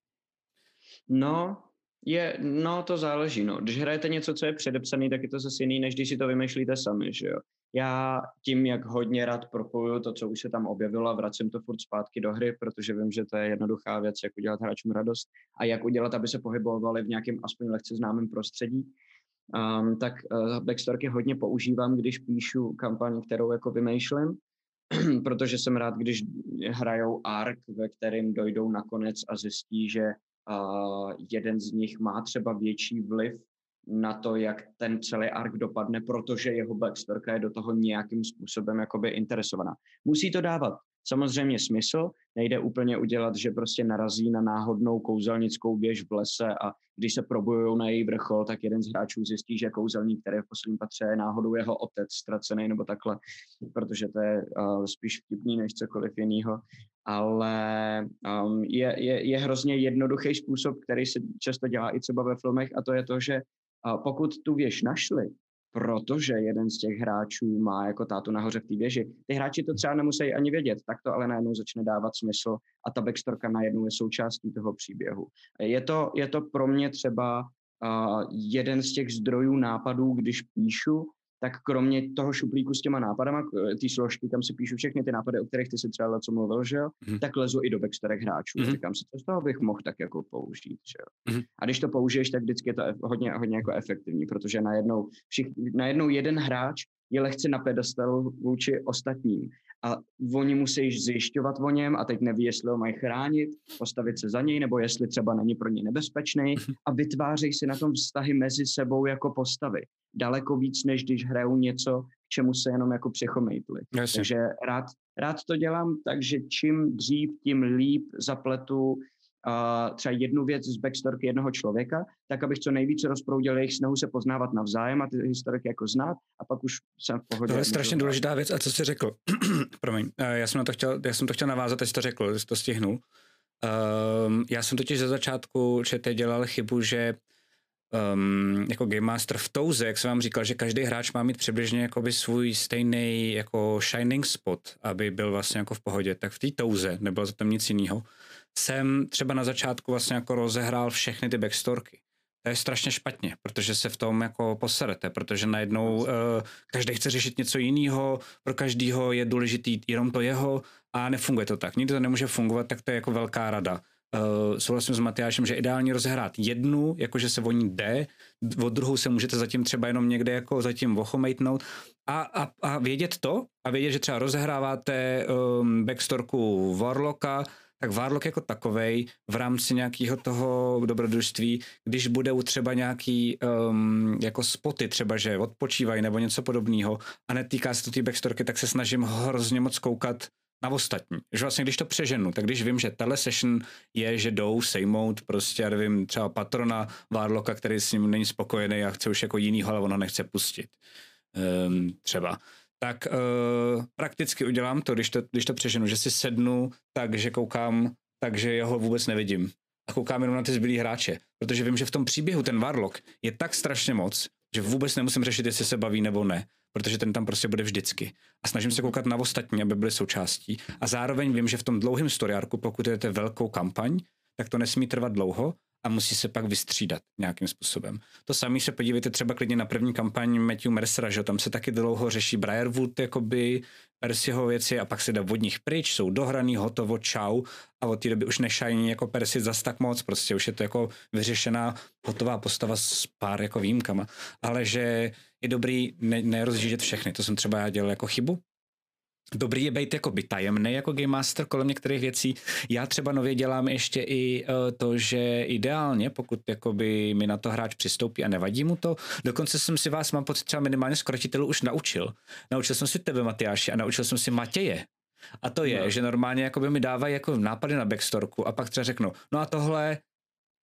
No, je, no to záleží, no. Když hrajete něco, co je předepsané, tak je to zase jiný, než když si to vymýšlíte sami, že jo. Já tím, jak hodně rád propoju to, co už se tam objevilo a vracím to furt zpátky do hry, protože vím, že to je jednoduchá věc, jak udělat hráčům radost a jak udělat, aby se pohybovali v nějakém aspoň lehce známém prostředí, um, tak uh, backstorky hodně používám, když píšu kampaň, kterou jako vymýšlím, protože jsem rád, když hrajou ark, ve kterým dojdou nakonec a zjistí, že jeden z nich má třeba větší vliv na to, jak ten celý ark dopadne, protože jeho backstorka je do toho nějakým způsobem jakoby interesovaná. Musí to dávat samozřejmě smysl. Nejde úplně udělat, že prostě narazí na náhodnou kouzelnickou věž v lese a když se probují na její vrchol, tak jeden z hráčů zjistí, že kouzelník, který v posledním patře, je náhodou jeho otec ztracený nebo takhle, protože to je uh, spíš vtipný než cokoliv jiného. Ale um, je, je, je hrozně jednoduchý způsob, který se často dělá i třeba ve filmech a to je to, že uh, pokud tu věž našli, protože jeden z těch hráčů má jako tátu nahoře v té věži. Ty hráči to třeba nemusí ani vědět, tak to ale najednou začne dávat smysl a ta backstorka najednou je součástí toho příběhu. Je to, je to pro mě třeba uh, jeden z těch zdrojů nápadů, když píšu, tak kromě toho šuplíku s těma nápadama, ty složky, kam si píšu všechny ty nápady, o kterých ty si třeba co mluvil, že jo, mm. tak lezu i do backstorek hráčů. Mm. Říkám si, co z toho bych mohl tak jako použít, že jo. Mm. A když to použiješ, tak vždycky je to hodně, hodně jako efektivní, protože najednou, všich, najednou jeden hráč je lehce na pedestal vůči ostatním. A oni musí zjišťovat o něm a teď neví, jestli ho mají chránit, postavit se za něj, nebo jestli třeba není pro ně nebezpečný a vytvářejí si na tom vztahy mezi sebou jako postavy. Daleko víc, než když hrajou něco, k čemu se jenom jako přechomejtli. Takže rád, rád to dělám, takže čím dřív, tím líp zapletu uh, třeba jednu věc z backstorky jednoho člověka, tak abych co nejvíce rozproudil jejich snahu se poznávat navzájem a ty historiky jako znát a pak už jsem v pohodě. To je strašně důležitá věc a co jsi řekl, promiň, já jsem, na to chtěl, já jsem to chtěl navázat, teď jsi to řekl, jsi to stihnul. Um, já jsem totiž ze začátku, že teď dělal chybu, že um, jako Game Master v touze, jak jsem vám říkal, že každý hráč má mít přibližně jakoby svůj stejný jako shining spot, aby byl vlastně jako v pohodě, tak v té touze nebylo to tam nic jiného jsem třeba na začátku vlastně jako rozehrál všechny ty backstorky. To je strašně špatně, protože se v tom jako poserete, protože najednou uh, každý chce řešit něco jiného, pro každýho je důležitý jenom to jeho a nefunguje to tak. Nikdy to nemůže fungovat, tak to je jako velká rada. Uh, souhlasím s Matyášem, že ideálně rozehrát jednu, jakože se o ní jde, o druhou se můžete zatím třeba jenom někde jako zatím ochomejtnout. A, a, a vědět to a vědět, že třeba rozehráváte um, backstorku Warlocka, tak Warlock jako takovej v rámci nějakého toho dobrodružství, když budou třeba nějaký um, jako spoty, třeba že odpočívají nebo něco podobného a netýká se to té backstorky, tak se snažím hrozně moc koukat na ostatní. Že vlastně, když to přeženu, tak když vím, že telesession je, že jdou sejmout prostě, já nevím, třeba patrona Warlocka, který s ním není spokojený a chce už jako jinýho, ale ona nechce pustit. Um, třeba tak uh, prakticky udělám to když, to, když to přeženu, že si sednu tak, že koukám, takže jeho vůbec nevidím. A koukám jenom na ty zbylý hráče, protože vím, že v tom příběhu ten Warlock je tak strašně moc, že vůbec nemusím řešit, jestli se baví nebo ne, protože ten tam prostě bude vždycky. A snažím se koukat na ostatní, aby byly součástí. A zároveň vím, že v tom dlouhém storyarku, pokud jdete velkou kampaň, tak to nesmí trvat dlouho a musí se pak vystřídat nějakým způsobem. To samé se podívejte třeba klidně na první kampaň Matthew Mercera, že tam se taky dlouho řeší Briarwood, jakoby Persiho věci a pak se jde od nich pryč, jsou dohraný, hotovo, čau a od té doby už nešajní jako Persi zas tak moc, prostě už je to jako vyřešená hotová postava s pár jako výjimkama, ale že je dobrý ne, nerozžížet všechny, to jsem třeba já dělal jako chybu, Dobrý je být jako by tajemný jako Game Master kolem některých věcí. Já třeba nově dělám ještě i uh, to, že ideálně, pokud jakoby mi na to hráč přistoupí a nevadí mu to, dokonce jsem si vás, mám pocit, třeba minimálně skrotitelů už naučil. Naučil jsem si tebe, Matyáši, a naučil jsem si Matěje. A to je, no. že normálně jakoby mi dávají jako nápady na backstorku a pak třeba řeknu, no a tohle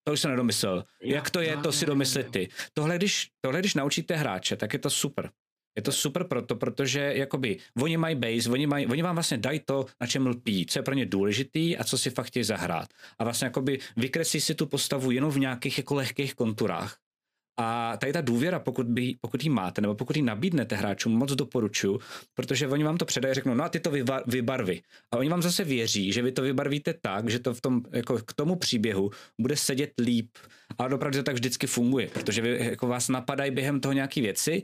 to už jsem nedomyslel. Jak to je, to si domyslet ty. Tohle když, tohle, když naučíte hráče, tak je to super. Je to super proto, protože jakoby oni mají base, oni, mají, oni vám vlastně dají to, na čem lpí, co je pro ně důležitý a co si fakt chtějí zahrát. A vlastně jakoby vykreslí si tu postavu jenom v nějakých jako lehkých konturách. A tady ta důvěra, pokud, by, pokud ji máte, nebo pokud ji nabídnete hráčům, moc doporučuju, protože oni vám to předají, řeknou, no a ty to vybarvy. A oni vám zase věří, že vy to vybarvíte tak, že to v tom, jako k tomu příběhu bude sedět líp. Ale opravdu to tak vždycky funguje, protože vy, jako vás napadají během toho nějaké věci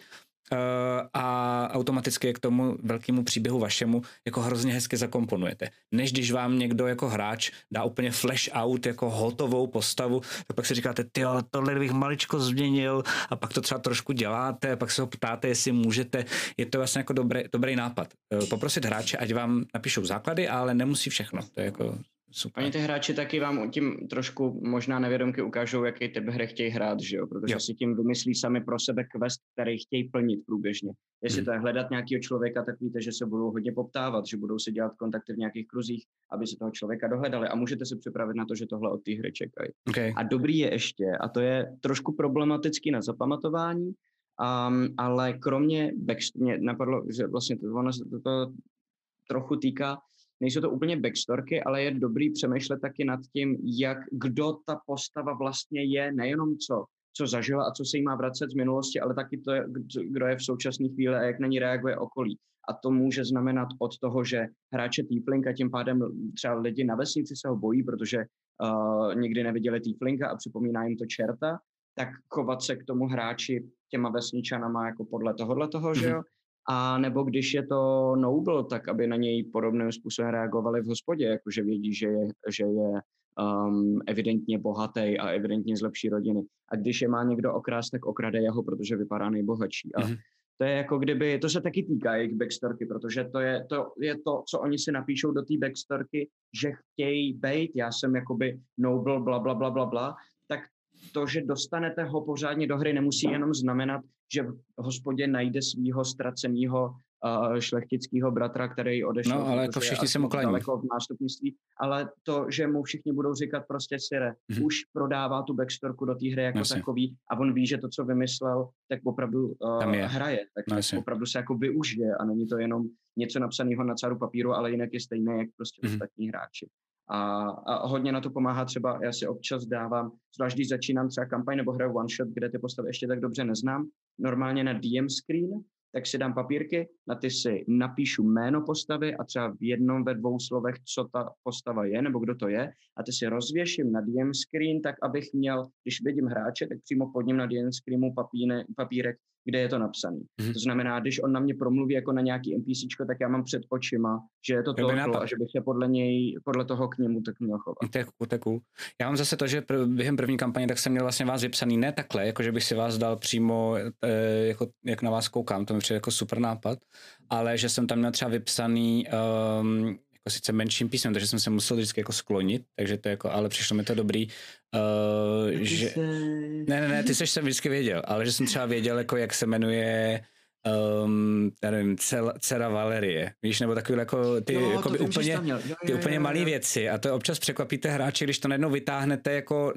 a automaticky k tomu velkému příběhu vašemu jako hrozně hezky zakomponujete. Než když vám někdo jako hráč dá úplně flash out jako hotovou postavu, tak pak si říkáte, ty tohle bych maličko změnil a pak to třeba trošku děláte, pak se ho ptáte, jestli můžete. Je to vlastně jako dobrý, dobrý nápad. Eh, poprosit hráče, ať vám napíšou základy, ale nemusí všechno. To je jako super. Oni ty hráči taky vám tím trošku možná nevědomky ukážou, jaký typ hry chtějí hrát, že jo? Protože Jo. si tím vymyslí sami pro sebe quest, který chtějí plnit průběžně. Jestli Mhm. to je hledat nějakého člověka, tak víte, že se budou hodně poptávat, že budou si dělat kontakty v nějakých kruzích, aby se toho člověka dohledali a můžete se připravit na to, že tohle od té hry čekají. Okay. A dobrý je ještě, a to je trošku problematický na zapamatování, um, ale kromě backst- mě napadlo, že vlastně to, ono se to, to trochu týká, nejsou to úplně backstorky, ale je dobrý přemýšlet taky nad tím, jak, kdo ta postava vlastně je, nejenom co, co zažila a co se jí má vracet z minulosti, ale taky to, kdo je v současné chvíli a jak na ní reaguje okolí. A to může znamenat od toho, že hráče Tiefling a tím pádem třeba lidi na vesnici se ho bojí, protože uh, nikdy neviděli Tieflinga a připomíná jim to čerta, tak chovat se k tomu hráči těma vesničanama jako podle tohohle toho, že jo? A nebo když je to noble, tak aby na něj podobným způsobem reagovali v hospodě, jakože vědí, že je, že je um, evidentně bohatý a evidentně z lepší rodiny. A když je má někdo okrást, tak okrade jeho, protože vypadá nejbohatší. A Mhm. to je jako kdyby, to se taky týká jejich backstorky, protože to je to, je to co oni si napíšou do té backstorky, že chtějí být, já jsem jakoby noble, bla, bla, bla, bla, bla, to, že dostanete ho pořádně do hry, nemusí jenom znamenat, že v hospodě najde svého ztraceného uh, šlechtického bratra, který odešel. No, ale to všichni se mu. Daleko v nástupnictví, ale to, že mu všichni budou říkat prostě Sire, Mhm. už prodává tu backstorku do té hry jako Jasně. takový a on ví, že to, co vymyslel, tak opravdu uh, Tam je. hraje, tak, No, tak opravdu se jako využije a není to jenom něco napsaného na cáru papíru, ale jinak je stejné, jak prostě Mhm. ostatní hráči. A, a hodně na to pomáhá třeba, já si občas dávám, zvlášť když začínám třeba kampaň nebo hraju one shot, kde ty postavy ještě tak dobře neznám, normálně na DM screen, tak si dám papírky, na ty si napíšu jméno postavy a třeba v jednom, ve dvou slovech, co ta postava je nebo kdo to je a ty si rozvěším na DM screen, tak abych měl, když vidím hráče, tak přímo pod ním na DM screenu papíne, papírek, kde je to napsaný. Mhm. To znamená, když on na mě promluví jako na nějaký NPCčko, tak já mám před očima, že je to to a že bych se podle něj, podle toho k němu tak měl chovat. Je cool. Já mám zase to, že pr- během první kampaně tak jsem měl vlastně vás vypsaný ne takhle, jako že bych si vás dal přímo, e, jako, jak na vás koukám, to mi přijde jako super nápad, ale že jsem tam měl třeba vypsaný um, jako sice menším písmem, takže jsem se musel vždycky jako sklonit, takže to jako, ale přišlo mi to dobrý, uh, že... Ne, ne, ne, ty seš jsem vždycky věděl, ale že jsem třeba věděl, jako jak se jmenuje um, já nevím, cel, dcera Valerie, víš, nebo takový jako ty, Jo, jako to vím, úplně, měl. Jo, ty jo, úplně jo, malé jo. věci a to občas překvapíte hráče, když to najednou vytáhnete jako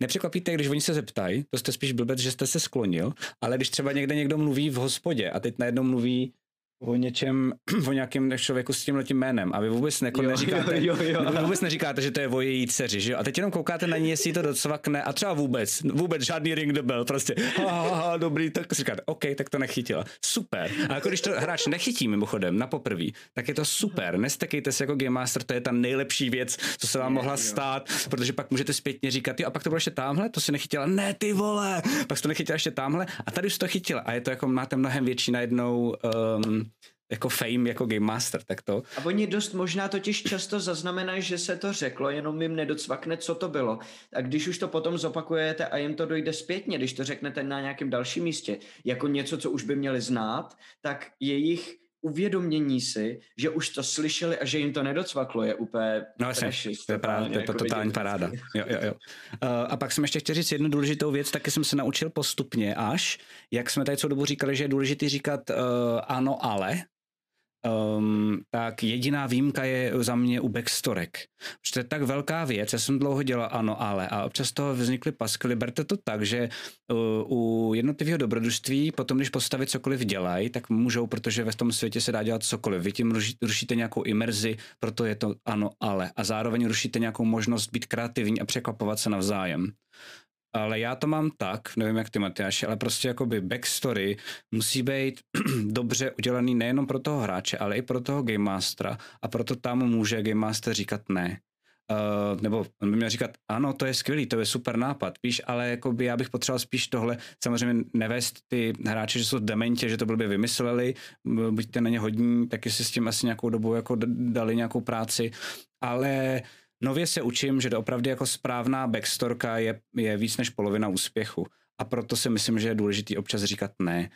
Nepřekvapíte, když oni se zeptají, to jste spíš blbec, že jste se sklonil, ale když třeba někde někdo mluví v hospodě a teď najednou mluví o něčem, o nějakém člověku s tím letím jménem a vy vůbec jako Jo, neříkáte, jo, jo, jo. vy vůbec neříkáte, že to je o její dceři, že jo? A teď jenom koukáte na ní, jestli to docvakne a třeba vůbec, vůbec žádný ring the bell, prostě, ha, ha, ha, dobrý, tak si říkáte, OK, tak to nechytila. Super. A jako když to hráč nechytí mimochodem na poprví, tak je to super. Nestekejte se jako Game Master, to je ta nejlepší věc, co se vám mohla stát, protože pak můžete zpětně říkat, jo, a pak to bylo ještě tamhle, to si nechytila, ne ty vole, pak jsi to nechytila ještě tamhle a tady už to chytila a je to jako, máte mnohem větší najednou um, jako fame jako Game Master, tak to. A oni dost možná totiž často zaznamenají, že se to řeklo, jenom jim nedocvakne, co to bylo. A když už to potom zopakujete a jim to dojde zpětně, když to řeknete na nějakém dalším místě, jako něco, co už by měli znát, tak jejich uvědomění si, že už to slyšeli a že jim to nedocvaklo, je úplně No jasně, precious, to je, právě, to je jako totální vidět paráda. Jo, jo, jo. Uh, a pak jsem ještě chtěl říct jednu důležitou věc, taky jsem se naučil postupně až, jak jsme tady celou dobu říkali, že je důležité říkat uh, ano, ale, um, tak jediná výjimka je za mě u backstorek. Protože to je tak velká věc, já jsem dlouho dělal ano, ale a občas toho vznikly paskly. Berte to tak, že uh, u jednotlivého dobrodružství potom, když postavy cokoliv dělají, tak můžou, protože ve tom světě se dá dělat cokoliv. Vy tím ruší- rušíte nějakou imerzi, proto je to ano, ale. A zároveň rušíte nějakou možnost být kreativní a překvapovat se navzájem. Ale já to mám tak, nevím jak ty Matyáši, ale prostě jakoby backstory musí být dobře udělaný nejenom pro toho hráče, ale i pro toho Game Mastera. A proto tam může Game Master říkat ne. Uh, nebo on by měl říkat, ano, to je skvělý, to je super nápad, víš, ale jakoby já bych potřeboval spíš tohle, samozřejmě nevést ty hráče, že jsou dementě, že to blbě vymysleli, buďte na ně hodní, taky si s tím asi nějakou dobu jako dali nějakou práci, ale nově se učím, že opravdu jako správná backstorka je, je víc než polovina úspěchu. A proto si myslím, že je důležitý občas říkat ne.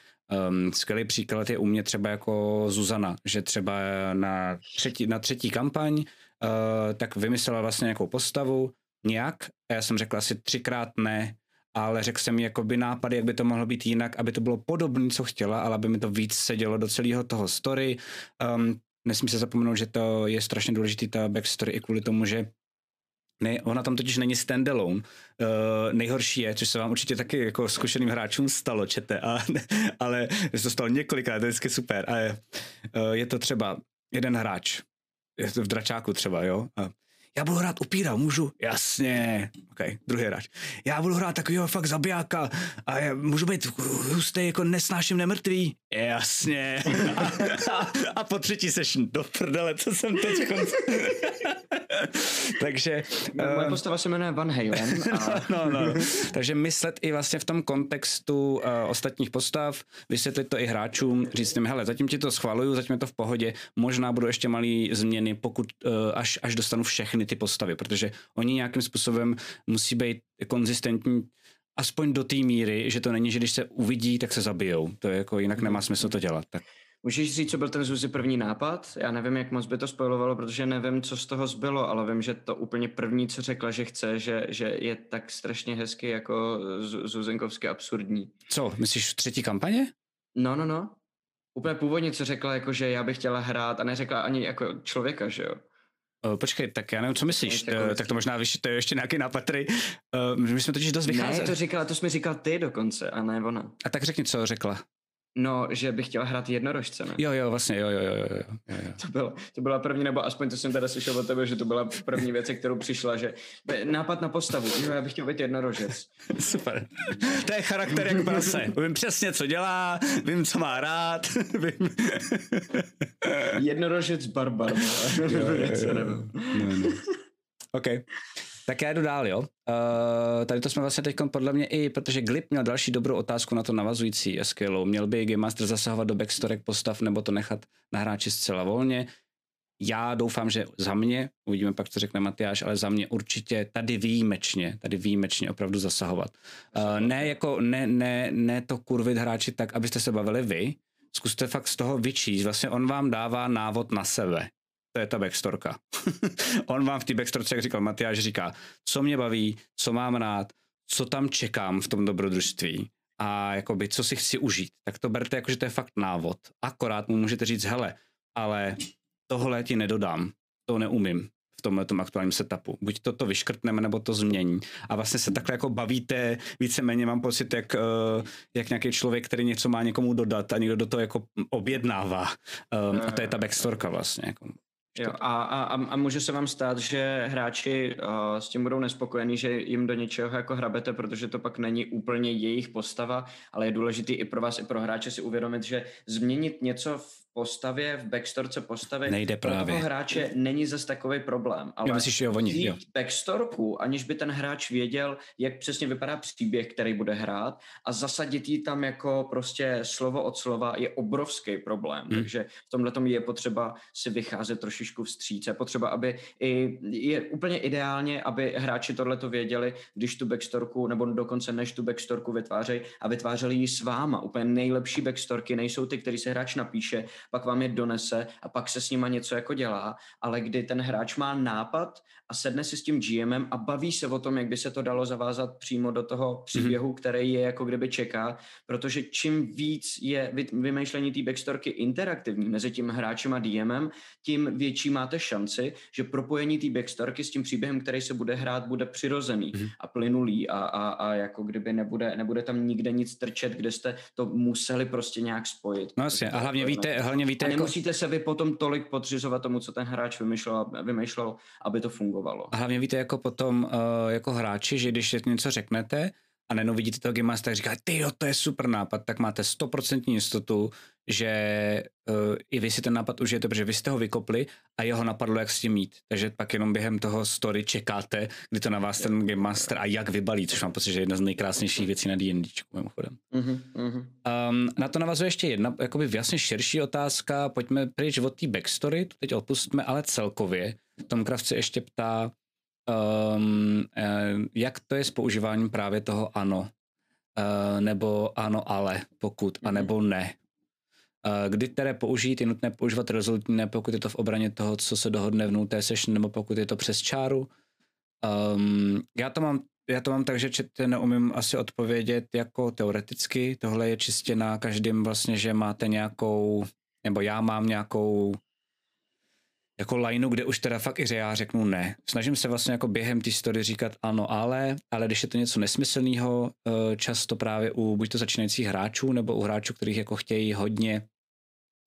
Um, skvělý příklad je u mě třeba jako Zuzana, že třeba na třetí, na třetí kampaň tak vymyslela vlastně nějakou postavu, nějak, a já jsem řekl asi třikrát ne, ale řekl jsem jí jakoby nápady, jak by to mohlo být jinak, aby to bylo podobné, co chtěla, ale aby mi to víc sedělo do celého toho story. Um, nesmí se zapomenout, že to je strašně důležitý ta backstory i kvůli tomu, že ne, ona tam totiž není standalone. Uh, nejhorší je, což se vám určitě taky jako zkušeným hráčům stalo, čete, a, ale se to stalo několikrát, to je vždycky super. A je, uh, je to třeba jeden hráč, je to v dračáku třeba, jo, a já budu hrát upíra, můžu? Jasně. OK, druhý hráč. Já budu hrát takového fakt zabijáka a já můžu být hustý, jako nesnáším nemrtvý. Jasně. A, a, a po třetí session, do prdele, co jsem teď Takže... No, moje eh, postava se jmenuje Van Halen. A... no, no, no. Takže myslet i vlastně v tom kontextu uh, ostatních postav, vysvětlit to i hráčům, říct jim, hele, zatím ti to schvaluju, zatím je to v pohodě, možná budou ještě malý změny, pokud uh, až, až dostanu všechny ty postavy, protože oni nějakým způsobem musí být konzistentní aspoň do té míry, že to není, že když se uvidí, tak se zabijou. To je jako jinak nemá smysl to dělat. Tak. Můžeš říct, co byl ten Zuzi první nápad? Já nevím, jak moc by to spojovalo, protože nevím, co z toho zbylo, ale vím, že to úplně první, co řekla, že chce, že, že je tak strašně hezky jako Zuzenkovsky absurdní. Co, myslíš v třetí kampaně? No, no, no. Úplně původně, co řekla, jako že já bych chtěla hrát a neřekla ani jako člověka, že jo. Uh, počkej, tak já nevím, co myslíš. Ne, uh, tak to možná víš, to je ještě nějaký nápad, který uh, my jsme totiž dost vycházeli. Ne, to říkala, to jsi mi říkal ty dokonce, a ne ona. A tak řekni, co řekla. No, že bych chtěla hrát jednorožce, ne? Jo, jo, vlastně, jo, jo, jo, jo, jo. To, bylo, to byla první, nebo aspoň to jsem teda slyšel od tebe, že to byla první věc, kterou přišla, že nápad na postavu, jo, já bych chtěl být jednorožec. Super. To je charakter jak prase. Vím přesně, co dělá, vím, co má rád, vím. Jednorožec barbar. jo, jo, jo. No, no. OK. Tak já jdu dál, jo. Uh, tady to jsme vlastně teď podle mě i, protože Glip měl další dobrou otázku na to navazující SQLu. Měl by Game Master zasahovat do backstorek postav nebo to nechat na hráči zcela volně? Já doufám, že za mě, uvidíme pak, co řekne Matyáš, ale za mě určitě tady výjimečně, tady výjimečně opravdu zasahovat. Uh, ne jako, ne, ne, ne to kurvit hráči tak, abyste se bavili vy, zkuste fakt z toho vyčíst. Vlastně on vám dává návod na sebe to je ta backstorka. On vám v té backstorce, jak říkal Matyáš, říká, co mě baví, co mám rád, co tam čekám v tom dobrodružství a jakoby, co si chci užít. Tak to berte jako, že to je fakt návod. Akorát mu můžete říct, hele, ale tohle ti nedodám, to neumím v tomhle aktuálním setupu. Buď to to vyškrtneme, nebo to změní. A vlastně se takhle jako bavíte, víceméně mám pocit, jak, uh, jak nějaký člověk, který něco má někomu dodat a někdo do toho jako objednává. Um, a to je ta backstorka vlastně. Jo, a, a, a může se vám stát, že hráči uh, s tím budou nespokojení, že jim do něčeho jako hrabete, protože to pak není úplně jejich postava, ale je důležitý i pro vás, i pro hráče si uvědomit, že změnit něco v postavě, v backstorce postavy Nejde právě. pro toho hráče není zase takový problém. Ale jo, myslíš, jo, oni, jo. backstorku, aniž by ten hráč věděl, jak přesně vypadá příběh, který bude hrát a zasadit ji tam jako prostě slovo od slova je obrovský problém. Hmm. Takže v tomhle je potřeba si vycházet trošičku vstříc. Je potřeba, aby i, je úplně ideálně, aby hráči tohleto věděli, když tu backstorku, nebo dokonce než tu backstorku vytvářejí a vytvářeli ji s váma. Úplně nejlepší backstorky nejsou ty, který se hráč napíše pak vám je donese a pak se s nima něco jako dělá, ale kdy ten hráč má nápad a sedne si s tím GMem a baví se o tom, jak by se to dalo zavázat přímo do toho příběhu, mm-hmm. který je jako kdyby čeká, protože čím víc je vymýšlení té backstorky interaktivní mezi tím hráčem a DMem, tím větší máte šanci, že propojení té backstorky s tím příběhem, který se bude hrát, bude přirozený mm-hmm. a plynulý a, a, a jako kdyby nebude, nebude tam nikde nic trčet, kde jste to museli prostě nějak spojit. No jasně, a hlavně víte, hlavně víte... A jako- nemusíte jako... se vy potom tolik podřizovat tomu, co ten hráč vymýšlel, vymýšlel aby to fungovalo. A hlavně víte jako potom uh, jako hráči, že když něco řeknete a najednou vidíte toho Game Master, říká, ty jo, to je super nápad, tak máte stoprocentní jistotu, že uh, i vy si ten nápad užijete, protože vy jste ho vykopli a jeho napadlo, jak s tím mít. Takže pak jenom během toho story čekáte, kdy to na vás ten Game Master a jak vybalí, což mám pocit, že je jedna z nejkrásnějších věcí na D&D, mimochodem. Mm-hmm. Um, na to navazuje ještě jedna jakoby jasně širší otázka, pojďme pryč od té backstory, to teď opustíme, ale celkově. Tom Kravce ještě ptá, um, jak to je s používáním právě toho ano, uh, nebo ano ale, pokud, mm-hmm. anebo ne. Kdy které použít, je nutné používat rezolutní ne, pokud je to v obraně toho, co se dohodne v nuté session, nebo pokud je to přes čáru. Um, já, to mám, já to mám tak, že čete neumím asi odpovědět jako teoreticky. Tohle je čistě na každém vlastně, že máte nějakou, nebo já mám nějakou jako lineu, kde už teda fakt i já řeknu ne. Snažím se vlastně jako během té story říkat ano, ale, ale když je to něco nesmyslného, eh, často právě u buď to začínajících hráčů, nebo u hráčů, kterých jako chtějí hodně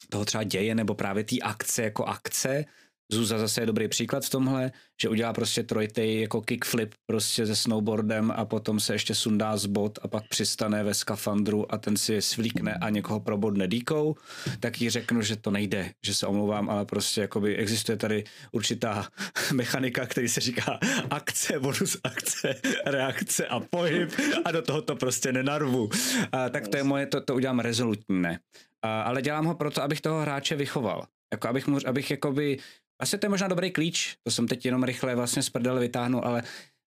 toho třeba děje, nebo právě té akce jako akce, Zuza zase je dobrý příklad v tomhle, že udělá prostě trojtej jako kickflip prostě se snowboardem a potom se ještě sundá z bod a pak přistane ve skafandru a ten si je svlíkne a někoho probodne dýkou, tak jí řeknu, že to nejde, že se omlouvám, ale prostě jakoby existuje tady určitá mechanika, který se říká akce, bonus akce, reakce a pohyb a do toho to prostě nenarvu. A, tak to je moje, to, to udělám rezolutně, ne. A, ale dělám ho proto, abych toho hráče vychoval. Jako abych, mu, abych jakoby asi to je možná dobrý klíč, to jsem teď jenom rychle vlastně z prdele vytáhnul, ale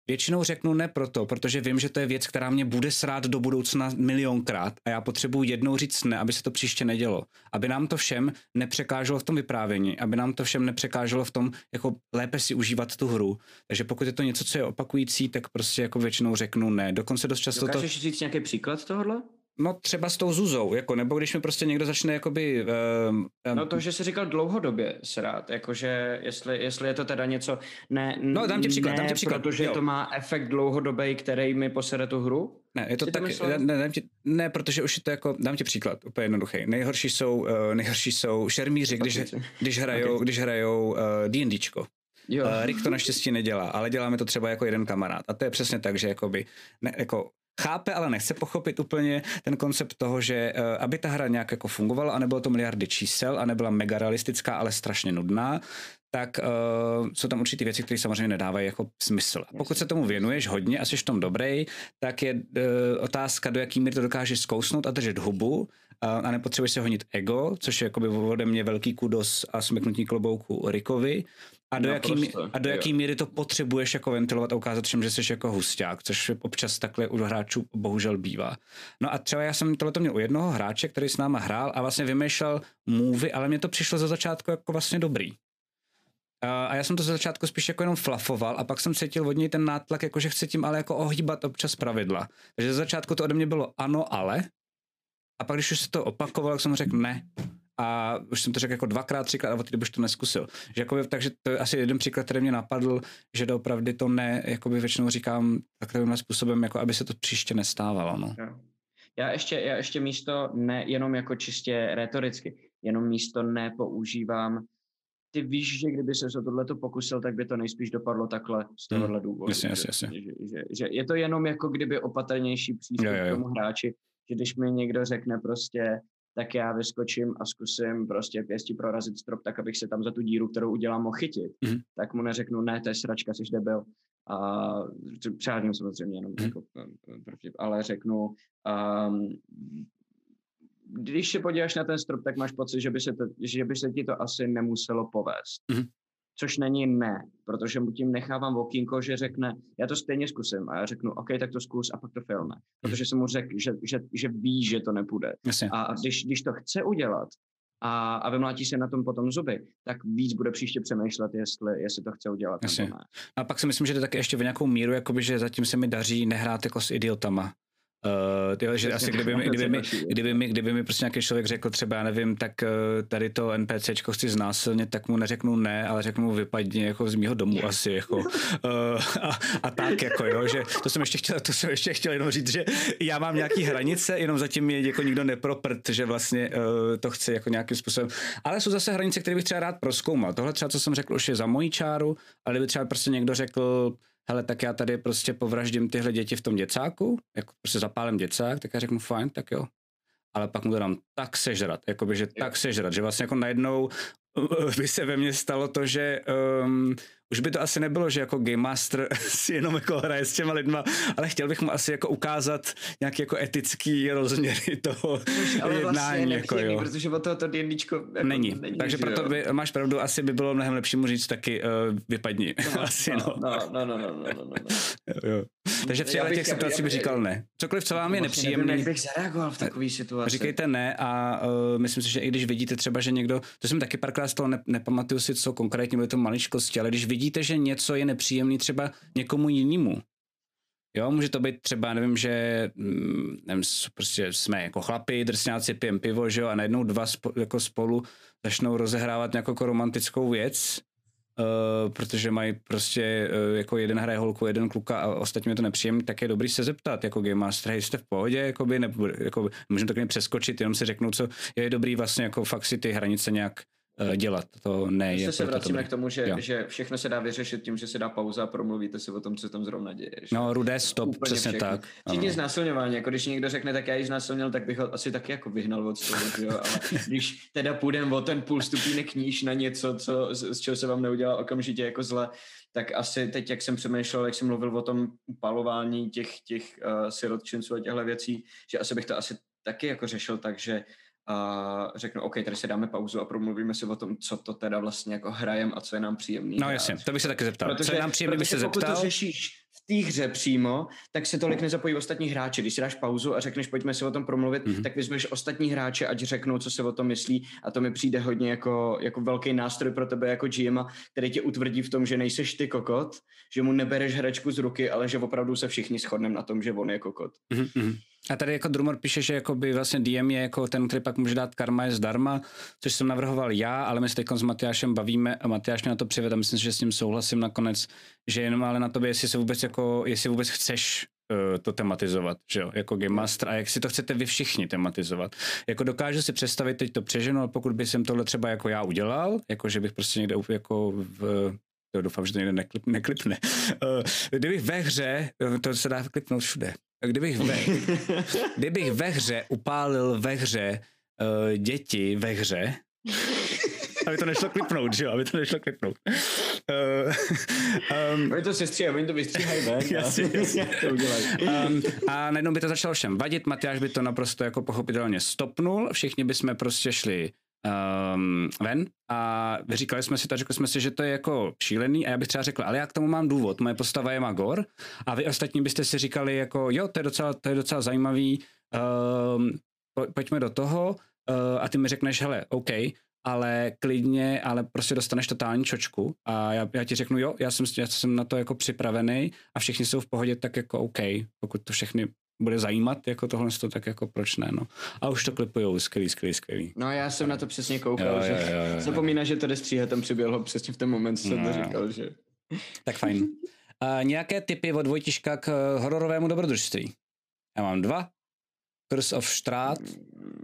většinou řeknu ne proto, protože vím, že to je věc, která mě bude srát do budoucna milionkrát a já potřebuji jednou říct ne, aby se to příště nedělo. Aby nám to všem nepřekáželo v tom vyprávění, aby nám to všem nepřekáželo v tom, jako lépe si užívat tu hru. Takže pokud je to něco, co je opakující, tak prostě jako většinou řeknu ne. Dokonce dost často Dokážeš to... říct nějaký příklad tohohle? No třeba s tou Zuzou, jako, nebo když mi prostě někdo začne jakoby... Um, um, no to, že jsi říkal dlouhodobě srát, jakože jestli, jestli je to teda něco... Ne, no dám ti příklad, ne, dám ti příklad. protože jo. to má efekt dlouhodobý, který mi posere tu hru? Ne, je to tak, ne, dám ti, ne, protože už je to jako, dám ti příklad, úplně jednoduchý. Nejhorší jsou, uh, nejhorší jsou šermíři, když, když hrajou, okay. když hrajou uh, D&Dčko. Jo. Uh, Rick to naštěstí nedělá, ale děláme to třeba jako jeden kamarád. A to je přesně tak, že jakoby, ne, jako chápe, ale nechce pochopit úplně ten koncept toho, že uh, aby ta hra nějak jako fungovala a nebylo to miliardy čísel a nebyla mega realistická, ale strašně nudná, tak uh, jsou tam určitě věci, které samozřejmě nedávají jako smysl. A pokud se tomu věnuješ hodně a jsi v tom dobrý, tak je uh, otázka, do jaký míry to dokážeš zkousnout a držet hubu uh, a nepotřebuješ se honit ego, což je jakoby ode mě velký kudos a smeknutí klobouku Rikovi, a do, jaký, a do jaký míry to potřebuješ jako ventilovat a ukázat všem, že jsi jako husták, což občas takhle u hráčů bohužel bývá. No a třeba já jsem tohle měl u jednoho hráče, který s náma hrál a vlastně vymýšlel move, ale mně to přišlo za začátku jako vlastně dobrý. A já jsem to za začátku spíš jako jenom flafoval a pak jsem cítil od něj ten nátlak, jako že chce tím ale jako ohýbat občas pravidla. Takže za začátku to ode mě bylo ano, ale. A pak když už se to opakoval, tak jsem řekl ne a už jsem to řekl jako dvakrát, třikrát a od té už to neskusil. Že jakoby, takže to je asi jeden příklad, který mě napadl, že doopravdy to ne, jakoby většinou říkám takovým způsobem, jako aby se to příště nestávalo. No. Já ještě, já ještě místo ne jenom jako čistě retoricky, jenom místo ne používám ty víš, že kdyby se o tohle pokusil, tak by to nejspíš dopadlo takhle z hmm. tohohle důvodu. Jasně, jasně, jasně. Že, že, že, že je to jenom jako kdyby opatrnější přístup jo, jo, jo. k tomu hráči, že když mi někdo řekne prostě, tak já vyskočím a zkusím prostě pěstí prorazit strop tak, abych se tam za tu díru, kterou udělám, mohl chytit. Mm. Tak mu neřeknu, ne, to je sračka, jsi debil. A přádím samozřejmě jenom mm. jako, ale řeknu, um, když se podíváš na ten strop, tak máš pocit, že by se, to, že by se ti to asi nemuselo povést. Mm což není ne, protože mu tím nechávám okýnko, že řekne, já to stejně zkusím a já řeknu, OK, tak to zkus a pak to filme, protože jsem mu řekl, že, že, že ví, že to nepůjde. Jasně. A když, když to chce udělat a, a vymlátí se na tom potom zuby, tak víc bude příště přemýšlet, jestli, jestli to chce udělat Jasně. nebo ne. A pak si myslím, že to taky ještě v nějakou míru, jakoby, že zatím se mi daří nehrát jako s idiotama. Uh, tyhle, že asi kdyby mi, kdyby, mi, kdyby, mi, kdyby mi prostě nějaký člověk řekl třeba, já nevím, tak uh, tady to NPCčko chci znásilnit, tak mu neřeknu ne, ale řeknu mu vypadni jako z mýho domu asi, jako. Uh, a, a, tak, jako jo, že to jsem ještě chtěl, to jsem ještě chtěl jenom říct, že já mám nějaký hranice, jenom zatím mě jako nikdo neproprt, že vlastně uh, to chci jako nějakým způsobem. Ale jsou zase hranice, které bych třeba rád proskoumal. Tohle třeba, co jsem řekl, už je za mojí čáru, ale kdyby třeba prostě někdo řekl, hele, tak já tady prostě povraždím tyhle děti v tom děcáku, jako prostě zapálím děcák, tak já řeknu fajn, tak jo. Ale pak mu to dám tak sežrat, jakoby, že tak sežrat, že vlastně jako najednou by se ve mně stalo to, že um, už by to asi nebylo, že jako Game Master si jenom jako hraje s těma lidma, ale chtěl bych mu asi jako ukázat nějaký jako etický rozměry toho ale jednání. Vlastně jako, jo. protože o toho to jako není. není. Takže proto by, máš pravdu, asi by bylo mnohem lepší mu říct taky uh, vypadni. No, asi, no. No, no, no, no, no, no, no. jo, jo. Takže v těch situacích bych říkal ne. Cokoliv, co vám je vlastně nepříjemné. Jak bych zareagoval v takové situaci. Říkejte ne a uh, myslím si, že i když vidíte třeba, že někdo, to jsem taky párkrát z toho ne, nepamatuju si, co konkrétně byly to maličkosti, ale když vidíte, že něco je nepříjemný třeba někomu jinému, Jo, může to být třeba, nevím, že mm, nevím, prostě jsme jako chlapi, drsňáci, pijem pivo, že jo, a najednou dva spo, jako spolu začnou rozehrávat nějakou jako romantickou věc, uh, protože mají prostě uh, jako jeden hraje holku, jeden kluka a ostatně je to nepříjemný, tak je dobrý se zeptat, jako Game Master, hej, jste v pohodě, jakoby, nebo, jako, můžeme to přeskočit, jenom si řeknout, co je dobrý vlastně jako fakt si ty hranice nějak dělat. To ne je se vracíme k tomu, že, že všechno se dá vyřešit tím, že se dá pauza a promluvíte si o tom, co tam zrovna děje. Že? No, rudé stop, Úplně přesně všechno. tak. Včetně znásilňování, jako když někdo řekne, tak já ji znásilnil, tak bych ho asi taky jako vyhnal od toho, jo? ale když teda půjdeme o ten půl stupínek níž na něco, co, z čeho se vám neudělá okamžitě jako zle, tak asi teď, jak jsem přemýšlel, jak jsem mluvil o tom palování těch, těch uh, sirotčinců a těchto věcí, že asi bych to asi taky jako řešil tak, že a řeknu, OK, tady si dáme pauzu a promluvíme si o tom, co to teda vlastně jako hrajem a co je nám příjemný. No jasně, to bych se taky zeptal. Protože, co je nám příjemný, bych se zeptal. to řešíš v té hře přímo, tak se tolik nezapojí ostatní hráči. Když si dáš pauzu a řekneš, pojďme si o tom promluvit, mm-hmm. tak vyzveš ostatní hráče, ať řeknou, co se o tom myslí a to mi přijde hodně jako, jako velký nástroj pro tebe jako GM, který tě utvrdí v tom, že nejseš ty kokot, že mu nebereš hračku z ruky, ale že opravdu se všichni shodneme na tom, že on je kokot. Mm-hmm. A tady jako Drumor píše, že jako by vlastně DM je jako ten, který pak může dát karma je zdarma, což jsem navrhoval já, ale my se teď s Matyášem bavíme a Matyáš mě na to přived a myslím, že s tím souhlasím nakonec, že jenom ale na tobě, jestli se vůbec jako, jestli vůbec chceš uh, to tematizovat, že jo, jako Game Master a jak si to chcete vy všichni tematizovat. Jako dokážu si představit, teď to přeženu, ale pokud by jsem tohle třeba jako já udělal, jako že bych prostě někde jako v, to doufám, že to někde neklip, neklipne. Uh, kdybych ve hře, to se dá klipnout všude, kdybych ve, kdybych ve hře upálil ve hře uh, děti ve hře, aby to nešlo klipnout, že jo, aby to nešlo klipnout. Uh, um, oni to se stříhají, oni to vystříhají, ne? jasně, jasně. to udělají. Um, a najednou by to začalo všem vadit, Matyáš by to naprosto jako pochopitelně stopnul, všichni bychom prostě šli um, ven. A říkali jsme si to, řekli jsme si, že to je jako šílený. A já bych třeba řekl, ale já k tomu mám důvod, moje postava je Magor. A vy ostatní byste si říkali jako, jo, to je docela, to je docela zajímavý, um, pojďme do toho. Uh, a ty mi řekneš, hele, OK, ale klidně, ale prostě dostaneš totální čočku. A já, já ti řeknu, jo, já jsem, já jsem na to jako připravený a všichni jsou v pohodě, tak jako OK, pokud to všechny bude zajímat jako tohle, tak jako proč ne, no. A už to klipujou, skvělý, skvělý, skvělý. No já jsem na to přesně koukal, jo, že jo, jo, jo, zapomíná, že to jde stříhat, tam přiběhl přesně v ten moment, co no, to říkal, že... Tak fajn. A nějaké typy od Vojtiška k hororovému dobrodružství? Já mám dva. Curse of Strát,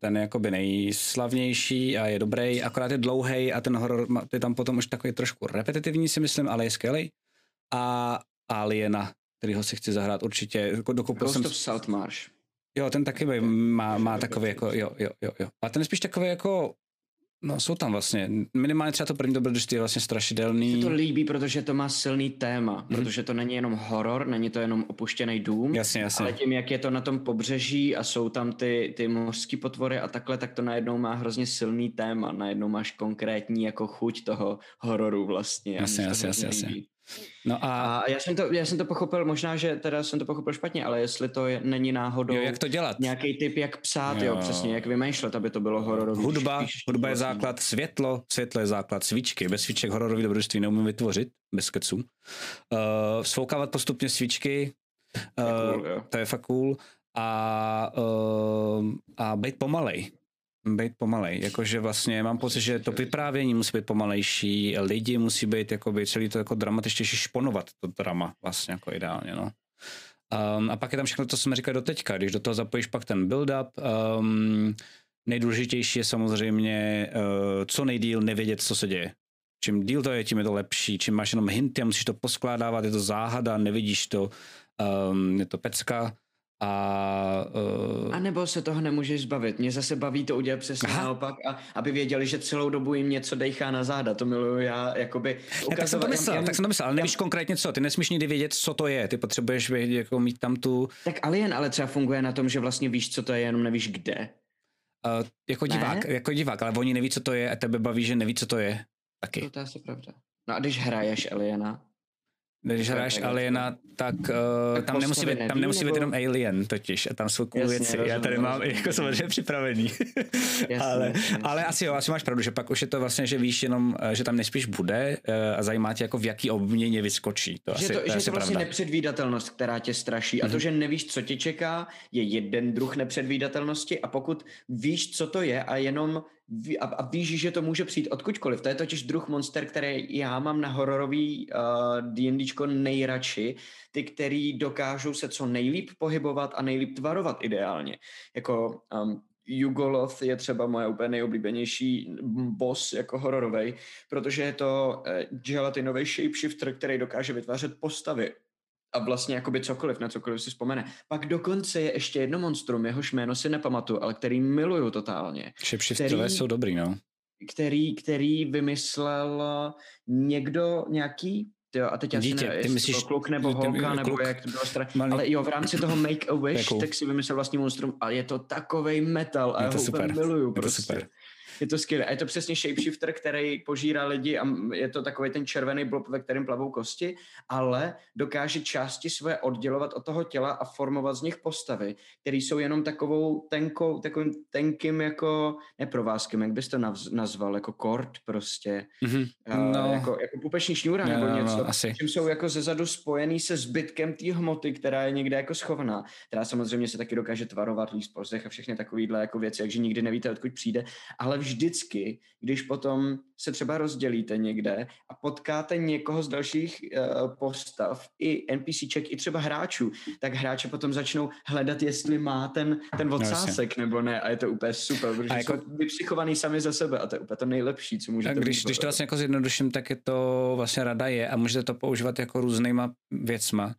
ten je jakoby nejslavnější a je dobrý, akorát je dlouhý a ten horor je tam potom už takový trošku repetitivní si myslím, ale je skvělý. A Aliena, kterýho si chci zahrát určitě. Jako dokoupil Ghost jsem... of Saltmarsh. Jo, ten taky má, má takový jako, jo, jo, jo, jo. A ten je spíš takový jako, no jsou tam vlastně, minimálně třeba to první dobrodružství je vlastně strašidelný. Mně to líbí, protože to má silný téma, mm-hmm. protože to není jenom horor, není to jenom opuštěný dům, jasně, jasně. ale tím, jak je to na tom pobřeží a jsou tam ty, ty mořské potvory a takhle, tak to najednou má hrozně silný téma, najednou máš konkrétní jako chuť toho hororu vlastně. Jasně, jasně, jasně, jasně. No a... a já, jsem to, já jsem to pochopil, možná, že teda jsem to pochopil špatně, ale jestli to je, není náhodou jo, jak to dělat? nějaký typ, jak psát, jo. jo, přesně, jak vymýšlet, aby to bylo hororový. Hudba, špíš, hudba je vlastně. základ, světlo, světlo je základ, svíčky, bez svíček hororový dobrodružství neumím vytvořit, bez keců. Uh, svoukávat postupně svíčky, uh, cool, to je fakt cool. A, uh, a být pomalej být pomalej. Jakože vlastně mám pocit, že to vyprávění musí být pomalejší, lidi musí být jakoby celý to jako dramatičtější, šponovat to drama vlastně jako ideálně, no. Um, a pak je tam všechno co jsme říkali do teďka, když do toho zapojíš pak ten build-up, um, nejdůležitější je samozřejmě uh, co nejdíl nevědět, co se děje. Čím díl to je, tím je to lepší. Čím máš jenom hinty a musíš to poskládávat, je to záhada, nevidíš to, um, je to pecka A, uh... a nebo se toho nemůžeš zbavit. Mě zase baví to udělat přesně Aha. naopak, a, aby věděli, že celou dobu jim něco dejchá na záda. To miluju já, jakoby ukazovat. tak jsem to myslel, jen, tak jsem to myslel, ale nevíš jen... konkrétně co. Ty nesmíš nikdy vědět, co to je. Ty potřebuješ vědět, jako mít tam tu... Tak Alien ale třeba funguje na tom, že vlastně víš, co to je, jenom nevíš kde. Uh, jako ne? divák, jako divák, ale oni neví, co to je a tebe baví, že neví, co to je. Taky. To, to je asi pravda. No a když hraješ Aliena, když hraješ Aliena, tak, uh, tak tam, nemusí být, tam nemusí být jenom Alien totiž a tam jsou cool jasně, věci. Rozumím, Já tady mám rozumím. jako samozřejmě připravený. Jasně, ale, jasně. ale asi jo, asi máš pravdu, že pak už je to vlastně, že víš jenom, eh, že tam nespíš bude uh, a zajímá tě jako v jaký obměně vyskočí. To že asi, to, to, že je to vlastně pravda. nepředvídatelnost, která tě straší mm-hmm. a to, mhm. že nevíš, co tě čeká, je jeden druh nepředvídatelnosti a pokud víš, co to je a jenom a, a víš, že to může přijít odkudkoliv. To je totiž druh monster, který já mám na hororový uh, D&Dčko nejradši, ty, který dokážou se co nejlíp pohybovat a nejlíp tvarovat ideálně. Jako um, Jugoloth je třeba moje úplně nejoblíbenější boss jako hororovej, protože je to uh, gelatinový shapeshifter, který dokáže vytvářet postavy a vlastně jakoby cokoliv, na cokoliv si vzpomene. Pak dokonce je ještě jedno monstrum, jehož jméno si nepamatuju, ale který miluju totálně. Shapeshifterové jsou dobrý, no. Který, který vymyslel někdo nějaký Jo, a teď Dítě, asi ty myslíš, kluk nebo holka, nebo kluk, jak to bylo stra... Malý... Ale jo, v rámci toho Make a Wish, tak si vymyslel vlastní monstrum a je to takovej metal a je já ho super. miluju je prostě. To super je to skvělé. A je to přesně shapeshifter, který požírá lidi a je to takový ten červený blob, ve kterém plavou kosti, ale dokáže části své oddělovat od toho těla a formovat z nich postavy, které jsou jenom takovou tenkou, takovým tenkým jako, neprovázkem, jak bys to nazval, jako kord prostě. Mm-hmm. Uh, no. jako, jako pupeční šňůra no, nebo no, něco, no, asi. čím jsou jako zezadu spojený se zbytkem té hmoty, která je někde jako schovaná, která samozřejmě se taky dokáže tvarovat, líst po a všechny takovýhle jako věci, takže nikdy nevíte, odkud přijde, ale vždy vždycky, když potom se třeba rozdělíte někde a potkáte někoho z dalších uh, postav, i NPCček, i třeba hráčů, tak hráče potom začnou hledat, jestli má ten, ten no, odsásek no, nebo ne. A je to úplně super, protože a jako... jsou vypsychovaný sami za sebe a to je úplně to nejlepší, co můžete a když, když to vlastně jako zjednoduším, tak je to vlastně rada je a můžete to používat jako různýma věcma.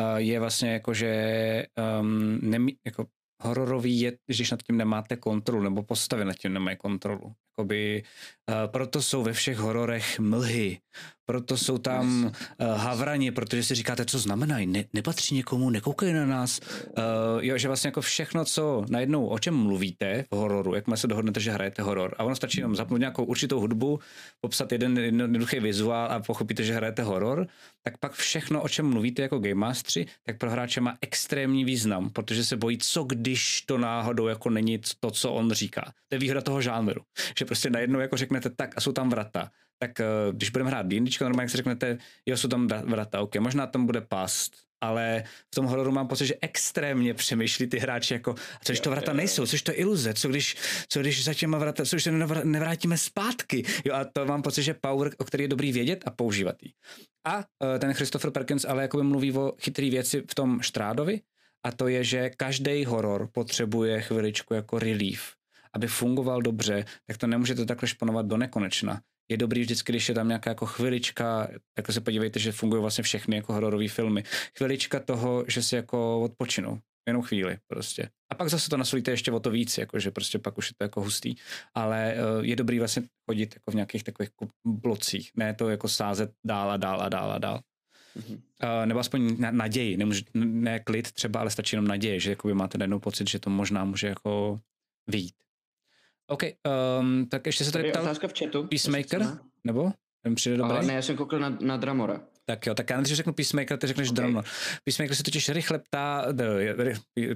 Uh, je vlastně jako, že um, nemí, jako hororový je, když nad tím nemáte kontrolu, nebo postavy nad tím nemají kontrolu. Jakoby, uh, proto jsou ve všech hororech mlhy, proto jsou tam uh, havrani, protože si říkáte, co znamenají, ne, nepatří někomu, nekoukej na nás. Uh, jo, že vlastně jako všechno, co najednou, o čem mluvíte v hororu, jak se dohodnete, že hrajete horor, a ono stačí jenom zapnout nějakou určitou hudbu, popsat jeden jednoduchý vizuál a pochopíte, že hrajete horor, tak pak všechno, o čem mluvíte jako game mastery, tak pro hráče má extrémní význam, protože se bojí, co když to náhodou jako není to, co on říká. To je výhoda toho žánru, že prostě najednou jako řeknete tak a jsou tam vrata. Tak eh, když budeme hrát D&D, normálně si řeknete, jo, jsou tam vrata, ok, možná tam bude past, ale v tom hororu mám pocit, že extrémně přemýšlí ty hráči jako, co když to vrata nejsou, což to je iluze, co když, co když za těma vrata, co když to nevrátíme zpátky, jo a to mám pocit, že power, o který je dobrý vědět a používat jí. A uh, ten Christopher Perkins ale jakoby mluví o chytrý věci v tom Štrádovi a to je, že každý horor potřebuje chviličku jako relief, aby fungoval dobře, tak to nemůžete takhle šponovat do nekonečna je dobrý vždycky, když je tam nějaká jako chvilička, tak se podívejte, že fungují vlastně všechny jako hororové filmy. Chvilička toho, že si jako odpočinou. Jenom chvíli prostě. A pak zase to nasolíte ještě o to víc, jako že prostě pak už je to jako hustý. Ale uh, je dobrý vlastně chodit jako v nějakých takových jako blocích. Ne to jako sázet dál a dál a dál a dál. Mm-hmm. Uh, nebo aspoň na, naději, Nemůže, ne klid třeba, ale stačí jenom naděje, že jakoby máte najednou pocit, že to možná může jako vyjít. OK, um, tak ještě se tady ptal... otázka v chatu. Peacemaker? Nebo? Ten přijde dobrý? Ale ne, já jsem koukal na, na Dramora. Tak jo, tak já než řeknu Peacemaker, ty řekneš okay. Dramor. Peacemaker se totiž rychle ptá,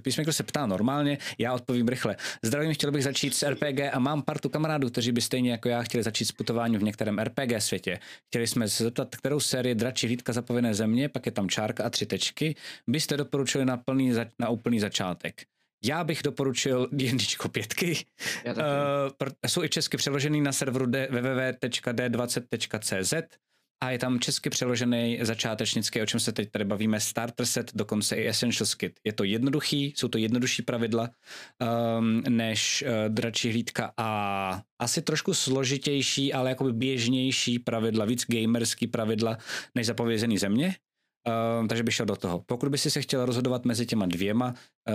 Peacemaker se ptá normálně, já odpovím rychle. Zdravím, chtěl bych začít s RPG a mám partu kamarádů, kteří by stejně jako já chtěli začít s putováním v některém RPG světě. Chtěli jsme se zeptat, kterou sérii Dračí hlídka zapověné země, pak je tam čárka a tři tečky, byste doporučili na, plný, na úplný začátek. Já bych doporučil D&Dčko pětky. Uh, jsou i česky přeložený na serveru www.d20.cz a je tam česky přeložený začátečnický, o čem se teď tady bavíme, starter set, dokonce i essential kit. Je to jednoduchý, jsou to jednodušší pravidla um, než uh, dračí hlídka a asi trošku složitější, ale jakoby běžnější pravidla, víc gamerský pravidla než zapovězený země Uh, takže bych šel do toho. Pokud by si se chtěl rozhodovat mezi těma dvěma, uh,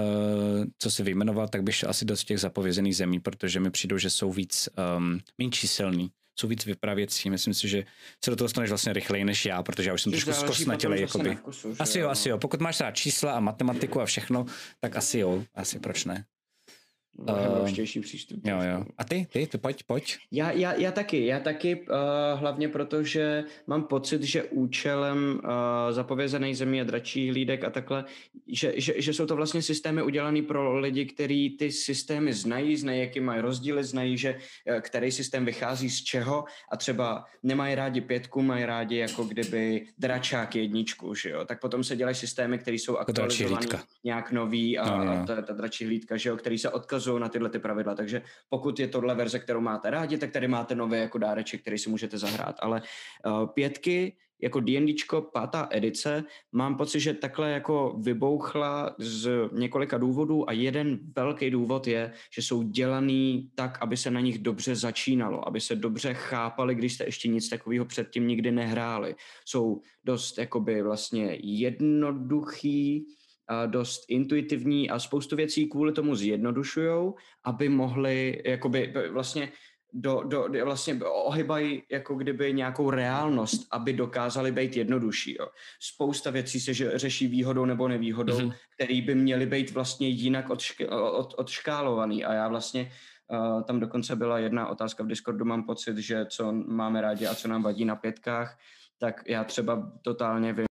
co si vyjmenoval, tak bych šel asi do těch zapovězených zemí, protože mi přijdou, že jsou víc um, méně číselný, jsou víc vypravěcí. Myslím si, že se do toho dostaneš vlastně rychleji než já, protože já už jsem trošku zkosnatělej. Jakoby. Vkusu, asi jo, asi jo. Pokud máš rád čísla a matematiku a všechno, tak asi jo, asi proč ne. Hloubštější přístup. Jo, jo. A ty, ty, ty pojď, pojď. Já, já, já taky, já taky, uh, hlavně protože mám pocit, že účelem uh, zapovězených zemí a dračí hlídek a takhle, že, že, že jsou to vlastně systémy udělané pro lidi, kteří ty systémy znají, znají, jaký mají rozdíly, znají, že uh, který systém vychází z čeho a třeba nemají rádi pětku, mají rádi jako kdyby dračák jedničku, že jo, tak potom se dělají systémy, které jsou aktualizované nějak nový a, no, no. a ta, ta dračí hlídka, že jo, který se odkazují odkazují na tyhle ty pravidla. Takže pokud je tohle verze, kterou máte rádi, tak tady máte nové jako dáreček, který si můžete zahrát. Ale uh, pětky jako D&Dčko, pátá edice, mám pocit, že takhle jako vybouchla z několika důvodů a jeden velký důvod je, že jsou dělaný tak, aby se na nich dobře začínalo, aby se dobře chápali, když jste ještě nic takového předtím nikdy nehráli. Jsou dost jakoby vlastně jednoduchý, dost intuitivní a spoustu věcí kvůli tomu zjednodušujou, aby mohli jakoby vlastně do, do, vlastně ohybají jako kdyby nějakou reálnost, aby dokázali být jednodušší. Jo. Spousta věcí se že, řeší výhodou nebo nevýhodou, mm-hmm. který by měly být vlastně jinak odšk, od, odškálovaný. A já vlastně uh, tam dokonce byla jedna otázka v Discordu, mám pocit, že co máme rádi a co nám vadí na pětkách, tak já třeba totálně vím,